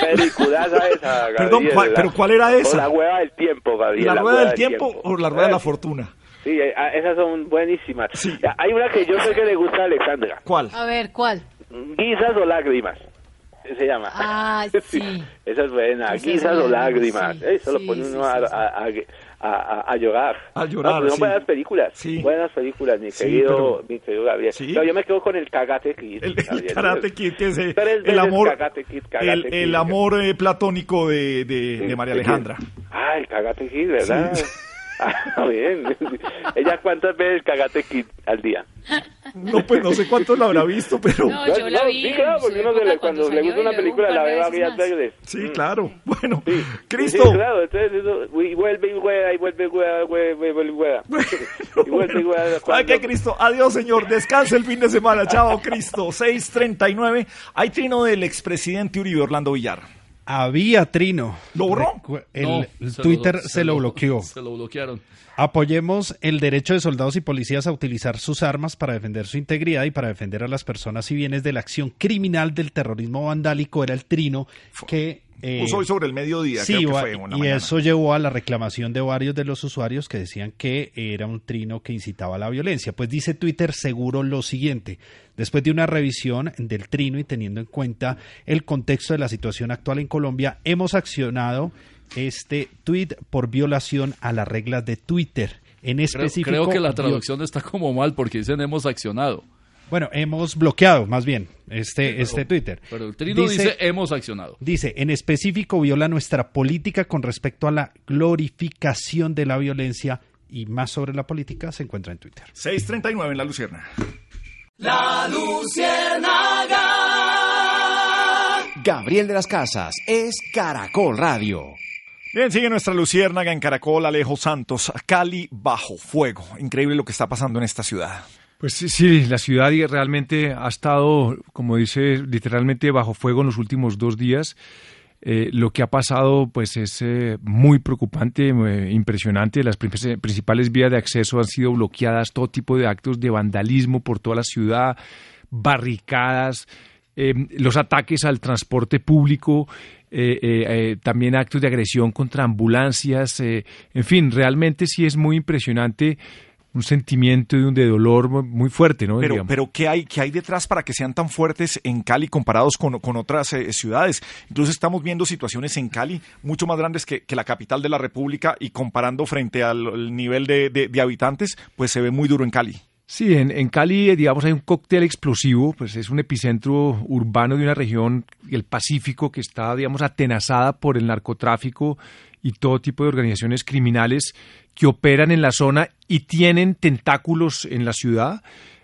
Peliculaza esa, Gabriel. Perdón, ¿cuál- la- pero cuál era o esa? La Hueva del Tiempo, Gabriel. ¿La rueda del tiempo o la rueda de la fortuna? Sí, eh, ah, esas son buenísimas. Ya, Hay una que yo sé que le gusta a Alexandra. ¿Cuál? A ver, ¿cuál? Guisas o lágrimas. *laughs* Se llama. Ah, *laughs* sí. Esa es buena. Esa es Guisas o lágrimas. sí. Eso lo Sí, pone sí, uno sí, a, sí. a, a, a- a llorar. A llorar, No, pero son sí. buenas películas. Sí. Buenas películas, mi Sí, querido, pero- mi querido Gabriel. Sí. No, yo me quedo con el Cagate Kid. El, el. Karate Kid, que es eh, Tres el veces amor, Karate Kid, Karate el, Kid. el amor eh, platónico de, de, de María. Alejandra. Ah, el Cagate Kid, ¿verdad? Sí. Ah, bien. ¿Ella cuántas veces Cagate Kid al día? No, pues no sé cuántos lo habrá visto, pero... No, yo la vi Sí, claro, porque uno le- cuando le gusta una película un la ve veces varias veces. Sí, Mm. claro. Bueno, Sí, Cristo. sí, claro, entonces eso, y vuelve y juega, y vuelve y juega, vuelve, vuelve y juega. Y vuelve y juega. *laughs* ¿Sabe cuando- qué, Cristo? Adiós, señor. Descanse el fin de semana. Chao, Cristo. 6.39. Hay trino del expresidente Uribe Orlando Villar. Había trino. ¿Lo borró? Recu- El, No, el se Twitter lo- se, se lo lo- bloqueó. Se lo bloquearon. Apoyemos el derecho de soldados y policías a utilizar sus armas para defender su integridad y para defender a las personas y bienes de la acción criminal del terrorismo vandálico. Era el trino que... eh, Puso hoy sobre el mediodía, Sí, creo que fue, una y mañana. eso llevó a la reclamación de varios de los usuarios que decían que era un trino que incitaba a la violencia. Pues dice Twitter seguro lo siguiente. Después de una revisión del trino y teniendo en cuenta el contexto de la situación actual en Colombia, hemos accionado este tweet por violación a las reglas de Twitter. En Creo, específico, creo que la traducción está como mal porque dicen hemos accionado. Bueno, hemos bloqueado más bien este, pero- este Twitter. Pero el trino dice, hemos accionado. Dice, en específico viola nuestra política con respecto a la glorificación de la violencia y más sobre la política se encuentra en Twitter. 6.39 en la Lucierna. La Luciérnaga. Gabriel de las Casas es Caracol Radio. Bien, sigue nuestra luciérnaga en Caracol, Alejo Santos, Cali bajo fuego. Increíble lo que está pasando en esta ciudad. Pues sí, sí, la ciudad realmente ha estado, como dice, literalmente bajo fuego en los últimos dos días. Eh, lo que ha pasado pues es eh, muy preocupante, eh, impresionante. Las prin- principales vías de acceso han sido bloqueadas, todo tipo de actos de vandalismo por toda la ciudad, barricadas, eh, los ataques al transporte público, también actos de agresión contra ambulancias, en fin, realmente sí es muy impresionante un sentimiento de, un- de dolor muy fuerte, ¿no? Pero, Digamos. pero ¿qué hay, ¿qué hay detrás para que sean tan fuertes en Cali comparados con, con otras eh, ciudades? Incluso estamos viendo situaciones en Cali mucho más grandes que, que la capital de la República y comparando frente al, al nivel de, de- de habitantes, pues se ve muy duro en Cali. Sí, en, en Cali, eh, digamos, hay un cóctel explosivo, pues es un epicentro urbano de una región, el Pacífico, que está, digamos, atenazada por el narcotráfico y todo tipo de organizaciones criminales que operan en la zona y tienen tentáculos en la ciudad.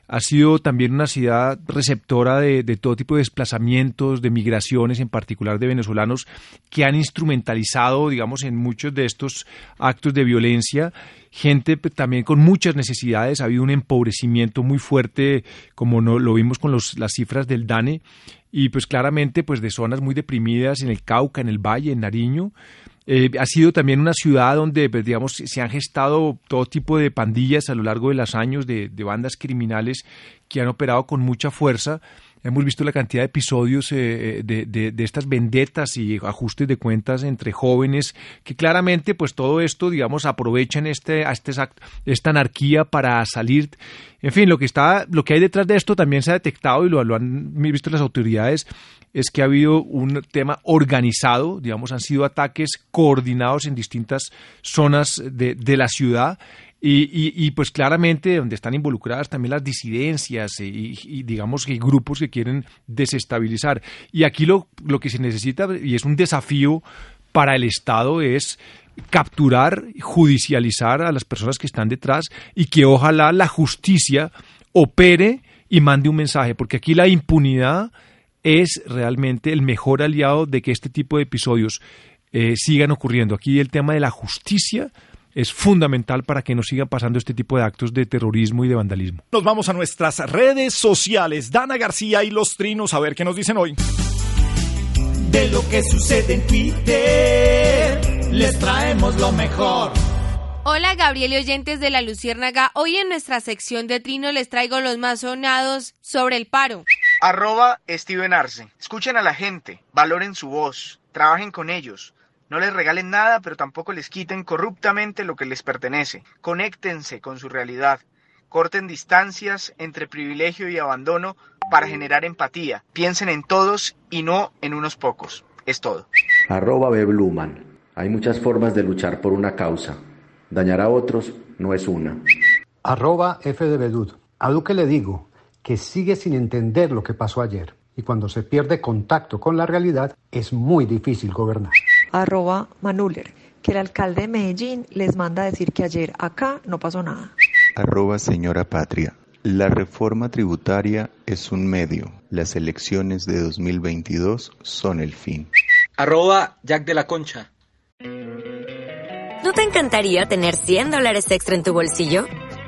Ha sido también una ciudad receptora de, de todo tipo de desplazamientos, de migraciones, en particular de venezolanos, que han instrumentalizado, digamos, en muchos de estos actos de violencia. Gente pues, también con muchas necesidades. Ha habido un empobrecimiento muy fuerte, como no, lo vimos con los, las cifras del DANE, y pues claramente pues de zonas muy deprimidas en el Cauca, en el Valle, en Nariño. Eh, ha sido también una ciudad donde, pues, digamos, se han gestado todo tipo de pandillas a lo largo de los años, de, de bandas criminales que han operado con mucha fuerza. Hemos visto la cantidad de episodios eh, de, de- de estas vendetas y ajustes de cuentas entre jóvenes que claramente, pues todo esto, digamos, aprovechan este, este, esta anarquía para salir. En fin, lo que está, lo que hay detrás de esto también se ha detectado y lo, lo han visto las autoridades es que ha habido un tema organizado, digamos, han sido ataques coordinados en distintas zonas de, de la ciudad y, y- y, pues claramente donde están involucradas también las disidencias y, digamos que grupos que quieren desestabilizar. Y aquí lo, lo que se necesita, y es un desafío para el Estado, es capturar, judicializar a las personas que están detrás y que ojalá la justicia opere y mande un mensaje, porque aquí la impunidad es realmente el mejor aliado de que este tipo de episodios eh, sigan ocurriendo. Aquí el tema de la justicia es fundamental para que no sigan pasando este tipo de actos de terrorismo y de vandalismo. Nos vamos a nuestras redes sociales. Dana García y los trinos, a ver qué nos dicen hoy. De lo que sucede en Twitter, les traemos lo mejor. Hola Gabriel y oyentes de la Luciérnaga. Hoy en nuestra sección de Trino les traigo los más sonados sobre el paro. Arroba Steven Arce. Escuchen a la gente, valoren su voz, trabajen con ellos. No les regalen nada, pero tampoco les quiten corruptamente lo que les pertenece. Conéctense con su realidad. Corten distancias entre privilegio y abandono para generar empatía. Piensen en todos y no en unos pocos. Es todo. Arroba Bluman. Hay muchas formas de luchar por una causa. Dañar a otros no es una. Arroba F de Bedud. A Duque le digo que sigue sin entender lo que pasó ayer y cuando se pierde contacto con la realidad es muy difícil gobernar. Arroba Manuller, que el alcalde de Medellín les manda a decir que ayer acá no pasó nada. Arroba señora Patria. La reforma tributaria es un medio. Las elecciones de 2022 son el fin. Arroba Jack de la Concha. ¿No te encantaría tener 100 dólares extra en tu bolsillo?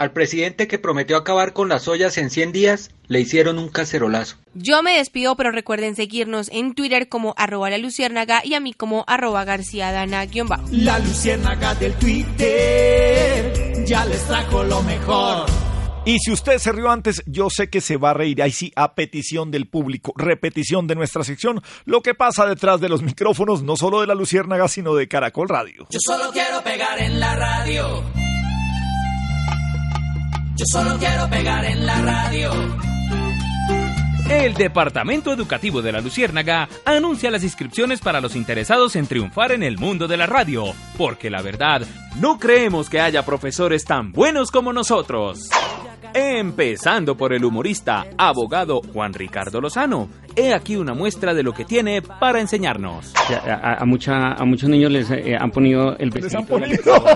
Al presidente que prometió acabar con las ollas en 100 días, le hicieron un cacerolazo. Yo me despido, pero recuerden seguirnos en Twitter como arroba la luciérnaga y a mí como arroba garcía dana bajo. La luciérnaga del Twitter ya les trajo lo mejor. Y si usted se rió antes, yo sé que se va a reír. Ahí sí, a petición del público, repetición de nuestra sección, lo que pasa detrás de los micrófonos, no solo de la Luciérnaga, sino de Caracol Radio. Yo solo quiero pegar en la radio. Yo solo quiero pegar en la radio. El Departamento Educativo de la Luciérnaga anuncia las inscripciones para los interesados en triunfar en el mundo de la radio, porque la verdad, no creemos que haya profesores tan buenos como nosotros. Empezando por el humorista, abogado Juan Ricardo Lozano. He aquí una muestra de lo que tiene para enseñarnos. A, a, mucha, a muchos niños les eh, han ponido el Les han ponido. *laughs*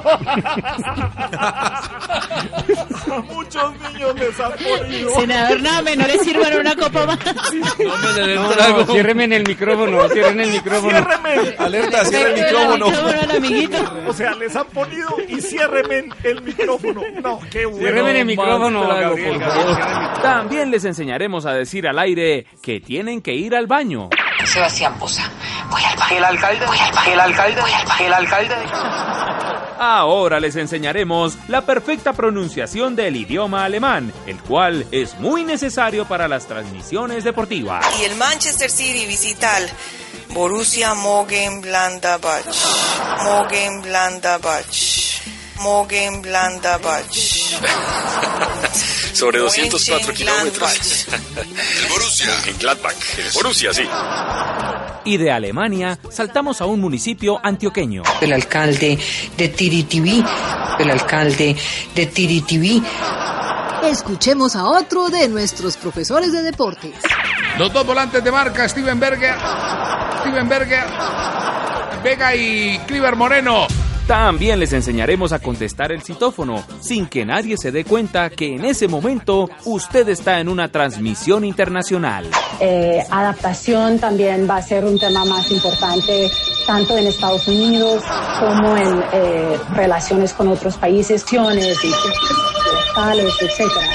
a muchos niños les han ponido. Senador, no, me no le sirvan una copa más. No me le den No, trago. no, ciérreme en el micrófono, cierren el micrófono. Ciérreme. Alerta, cierra el micrófono. O sea, les han ponido y ciérreme el micrófono. No, qué bueno. Ciérreme el micrófono, Gabriel, Gabriel. También les enseñaremos a decir al aire que tienen que ir al baño. Sebastián Poza. Voy al baño. El alcalde. Voy al baño. El alcalde. Voy al baño. El alcalde. Ahora les enseñaremos la perfecta pronunciación del idioma alemán, el cual es muy necesario para las transmisiones deportivas. Y el Manchester City visita al Borussia Mönchengladbach. Mönchengladbach. Mönchengladbach. *laughs* Sobre 204 kilómetros. El Borussia. *laughs* En Gladbach. El Borussia, sí. Y de Alemania saltamos a un municipio antioqueño. El alcalde de Tiritiví. El alcalde de Tiritiví. Escuchemos a otro de nuestros profesores de deportes. Los dos volantes de marca, Steven Berger, Steven Berger, Vega y Cliver Moreno. También les enseñaremos a contestar el citófono sin que nadie se dé cuenta que en ese momento usted está en una transmisión internacional. Eh, adaptación también va a ser un tema más importante tanto en Estados Unidos como en eh, relaciones con otros países, acciones y etcétera.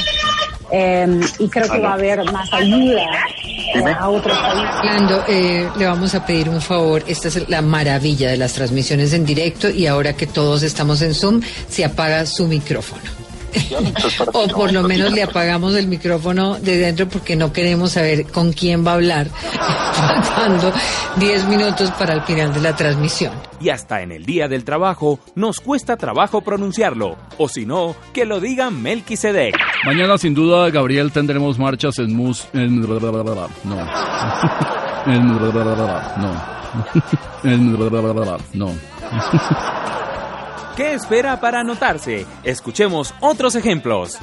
Eh, y creo que va a haber más ayuda a otros países. Orlando, eh, le vamos a pedir un favor. Esta es la maravilla de las transmisiones en directo y ahora que todos estamos en Zoom, se apaga su micrófono. O por lo menos le apagamos el micrófono de dentro porque no queremos saber con quién va a hablar, faltando 10 minutos para el final de la transmisión. Y hasta en el día del trabajo nos cuesta trabajo pronunciarlo. O si no, que lo diga Melquisedec. Mañana sin duda, Gabriel, tendremos marchas en mus... En... No. En... No. En... No. ¿Qué espera para anotarse? Escuchemos otros ejemplos.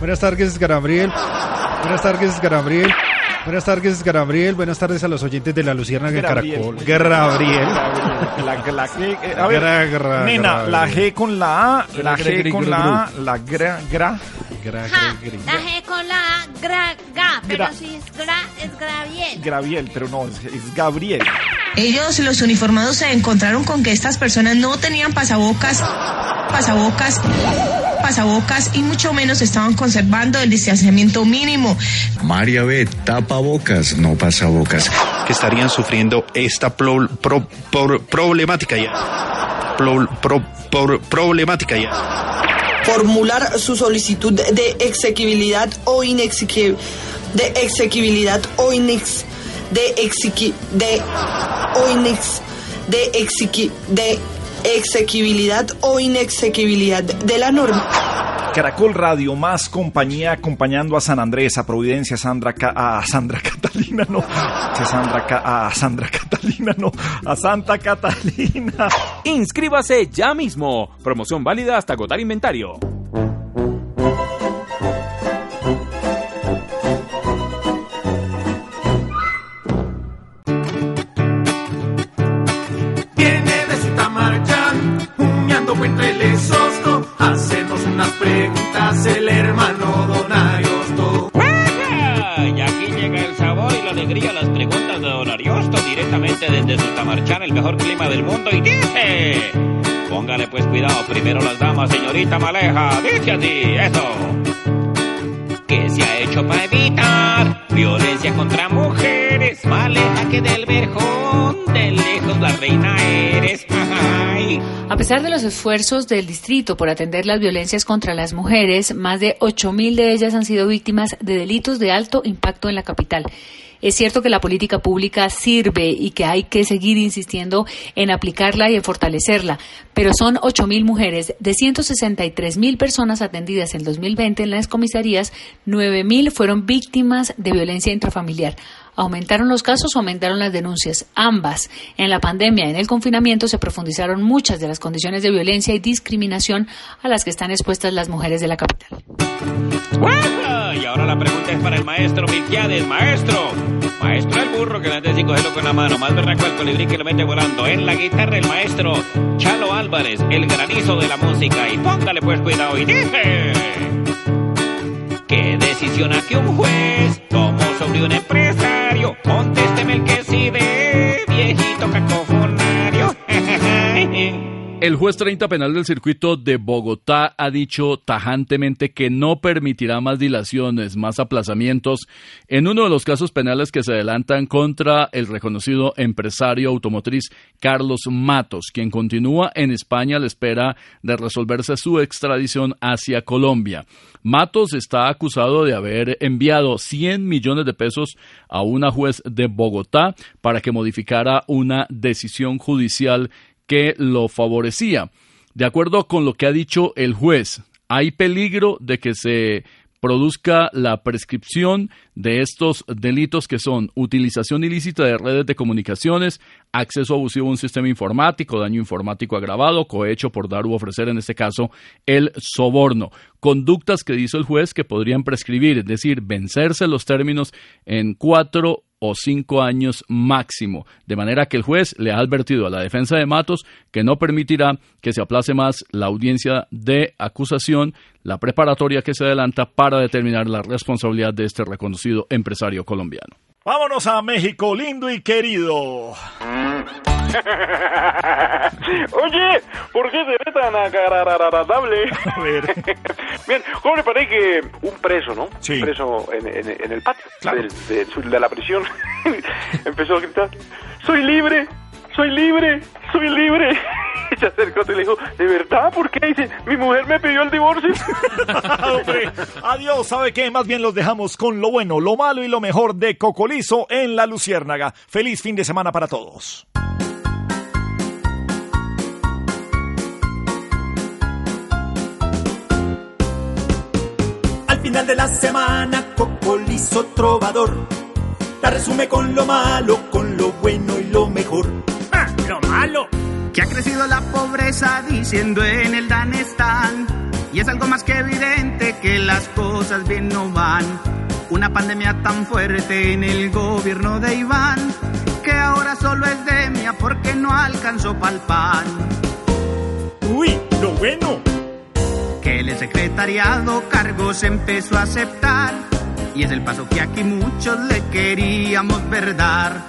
Buenas tardes, Gabriel. Buenas tardes, Gabriel. Buenas tardes, Gabriel. Buenas tardes a los oyentes de la Lucierna de Gabriel. Caracol. Gabriel. La, la G, eh, a ver, Gra, gra, nena, gra, la. G con la A, la G con la A, la gra, gra. Gra, La G con la A, gra, ga, pero Gra. si es gra, es graviel. Graviel, pero no, es, es Gabriel. Ellos, los uniformados, se encontraron con que estas personas no tenían pasabocas, pasabocas, pasabocas y mucho menos estaban conservando el distanciamiento mínimo. María B, tapabocas, no pasabocas. que estarían sufriendo esta pro- pro- pro- problemática ya. Pro- pro- pro- problemática ya. formular su solicitud de exequibilidad o inexequi de exequibilidad o inex de exequi de o inex de exequi de exequibilidad o inexequibilidad de la norma. Caracol Radio, más compañía acompañando a San Andrés, a Providencia, a Sandra, Ca- a Sandra Catalina, no, a Sandra, Ca- a Sandra Catalina, no, a Santa Catalina. Inscríbase ya mismo. Promoción válida hasta agotar inventario. De Don Ariosto directamente desde Sutamarchán, el mejor clima del mundo. Y dice: Póngale pues cuidado, primero las damas, señorita Maleja. Dice así, eso. ¿Qué se ha hecho para evitar violencia contra mujeres? Maleja que del verjón, de lejos la reina eres. A pesar de los esfuerzos del distrito por atender las violencias contra las mujeres, más de 8.000 de ellas han sido víctimas de delitos de alto impacto en la capital. Es cierto que la política pública sirve y que hay que seguir insistiendo en aplicarla y en fortalecerla, pero son 8.000 mujeres de 163.000 personas atendidas en 2020 en las comisarías, 9.000 fueron víctimas de violencia intrafamiliar. ¿Aumentaron los casos aumentaron las denuncias? Ambas. En la pandemia en el confinamiento se profundizaron muchas de las condiciones de violencia y discriminación a las que están expuestas las mujeres de la capital. Y ahora la pregunta es para el maestro Milquiades. Maestro, maestro el burro que de cogerlo con la mano, más berraco el colibrí que lo mete volando. En la guitarra el maestro Chalo Álvarez, el granizo de la música. Y póngale pues cuidado y dice... ¿Qué decisión a que un juez tomó sobre un empresario? Contésteme el que sí de viejito cacofonario. El juez 30 penal del circuito de Bogotá ha dicho tajantemente que no permitirá más dilaciones, más aplazamientos en uno de los casos penales que se adelantan contra el reconocido empresario automotriz Carlos Matos, quien continúa en España a la espera de resolverse su extradición hacia Colombia. Matos está acusado de haber enviado 100 millones de pesos a una juez de Bogotá para que modificara una decisión judicial que lo favorecía. De acuerdo con lo que ha dicho el juez, hay peligro de que se produzca la prescripción de estos delitos que son utilización ilícita de redes de comunicaciones, acceso abusivo a un sistema informático, daño informático agravado, cohecho por dar u ofrecer, en este caso, el soborno. Conductas que dice el juez que podrían prescribir, es decir, vencerse los términos en cuatro o cinco años máximo. De manera que el juez le ha advertido a la defensa de Matos que no permitirá que se aplace más la audiencia de acusación, la preparatoria que se adelanta para determinar la responsabilidad de este reconocido empresario colombiano. Vámonos a México, lindo y querido. *laughs* Oye, ¿por qué se ve tan agradable? *laughs* A ver. *laughs* Bien, ¿cómo le parece que un preso, ¿no? Sí. Un preso en, en- en el patio Claro. del- de, de la prisión empezó a gritar, ¡Soy libre! ¡Soy libre! ¡Soy libre! *laughs* Y se acercó y le dijo, ¿de verdad? ¿Por qué? Dice, mi mujer me pidió el divorcio. *laughs* Hombre, adiós, ¿sabe qué? Más bien los dejamos con lo bueno, lo malo y lo mejor de Cocolizo en La Luciérnaga. Feliz fin de semana para todos. Al final de la semana, Cocolizo Trovador. La resume con lo malo, con lo bueno y lo mejor. ¡Ah, lo malo! Que ha crecido la pobreza diciendo en el Danestán. Y es algo más que evidente que las cosas bien no van. Una pandemia tan fuerte en el gobierno de Iván. Que ahora solo es demia porque no alcanzó pa'l pan. Uy, lo bueno. Que el secretariado cargos empezó a aceptar. Y es el paso que aquí muchos le queríamos ver dar.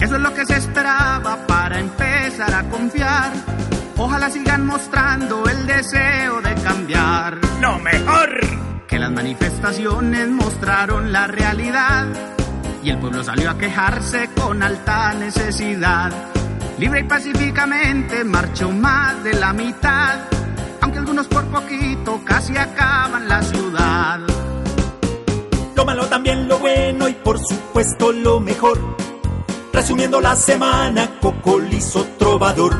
Eso es lo que se esperaba para empezar a confiar. Ojalá sigan mostrando el deseo de cambiar. Lo mejor. Que las manifestaciones mostraron la realidad. Y el pueblo salió a quejarse con alta necesidad. Libre y pacíficamente marchó más de la mitad. Aunque algunos por poquito casi acaban la ciudad. Lo malo también lo bueno y por supuesto lo mejor. Resumiendo la semana, Cocolizo Trovador.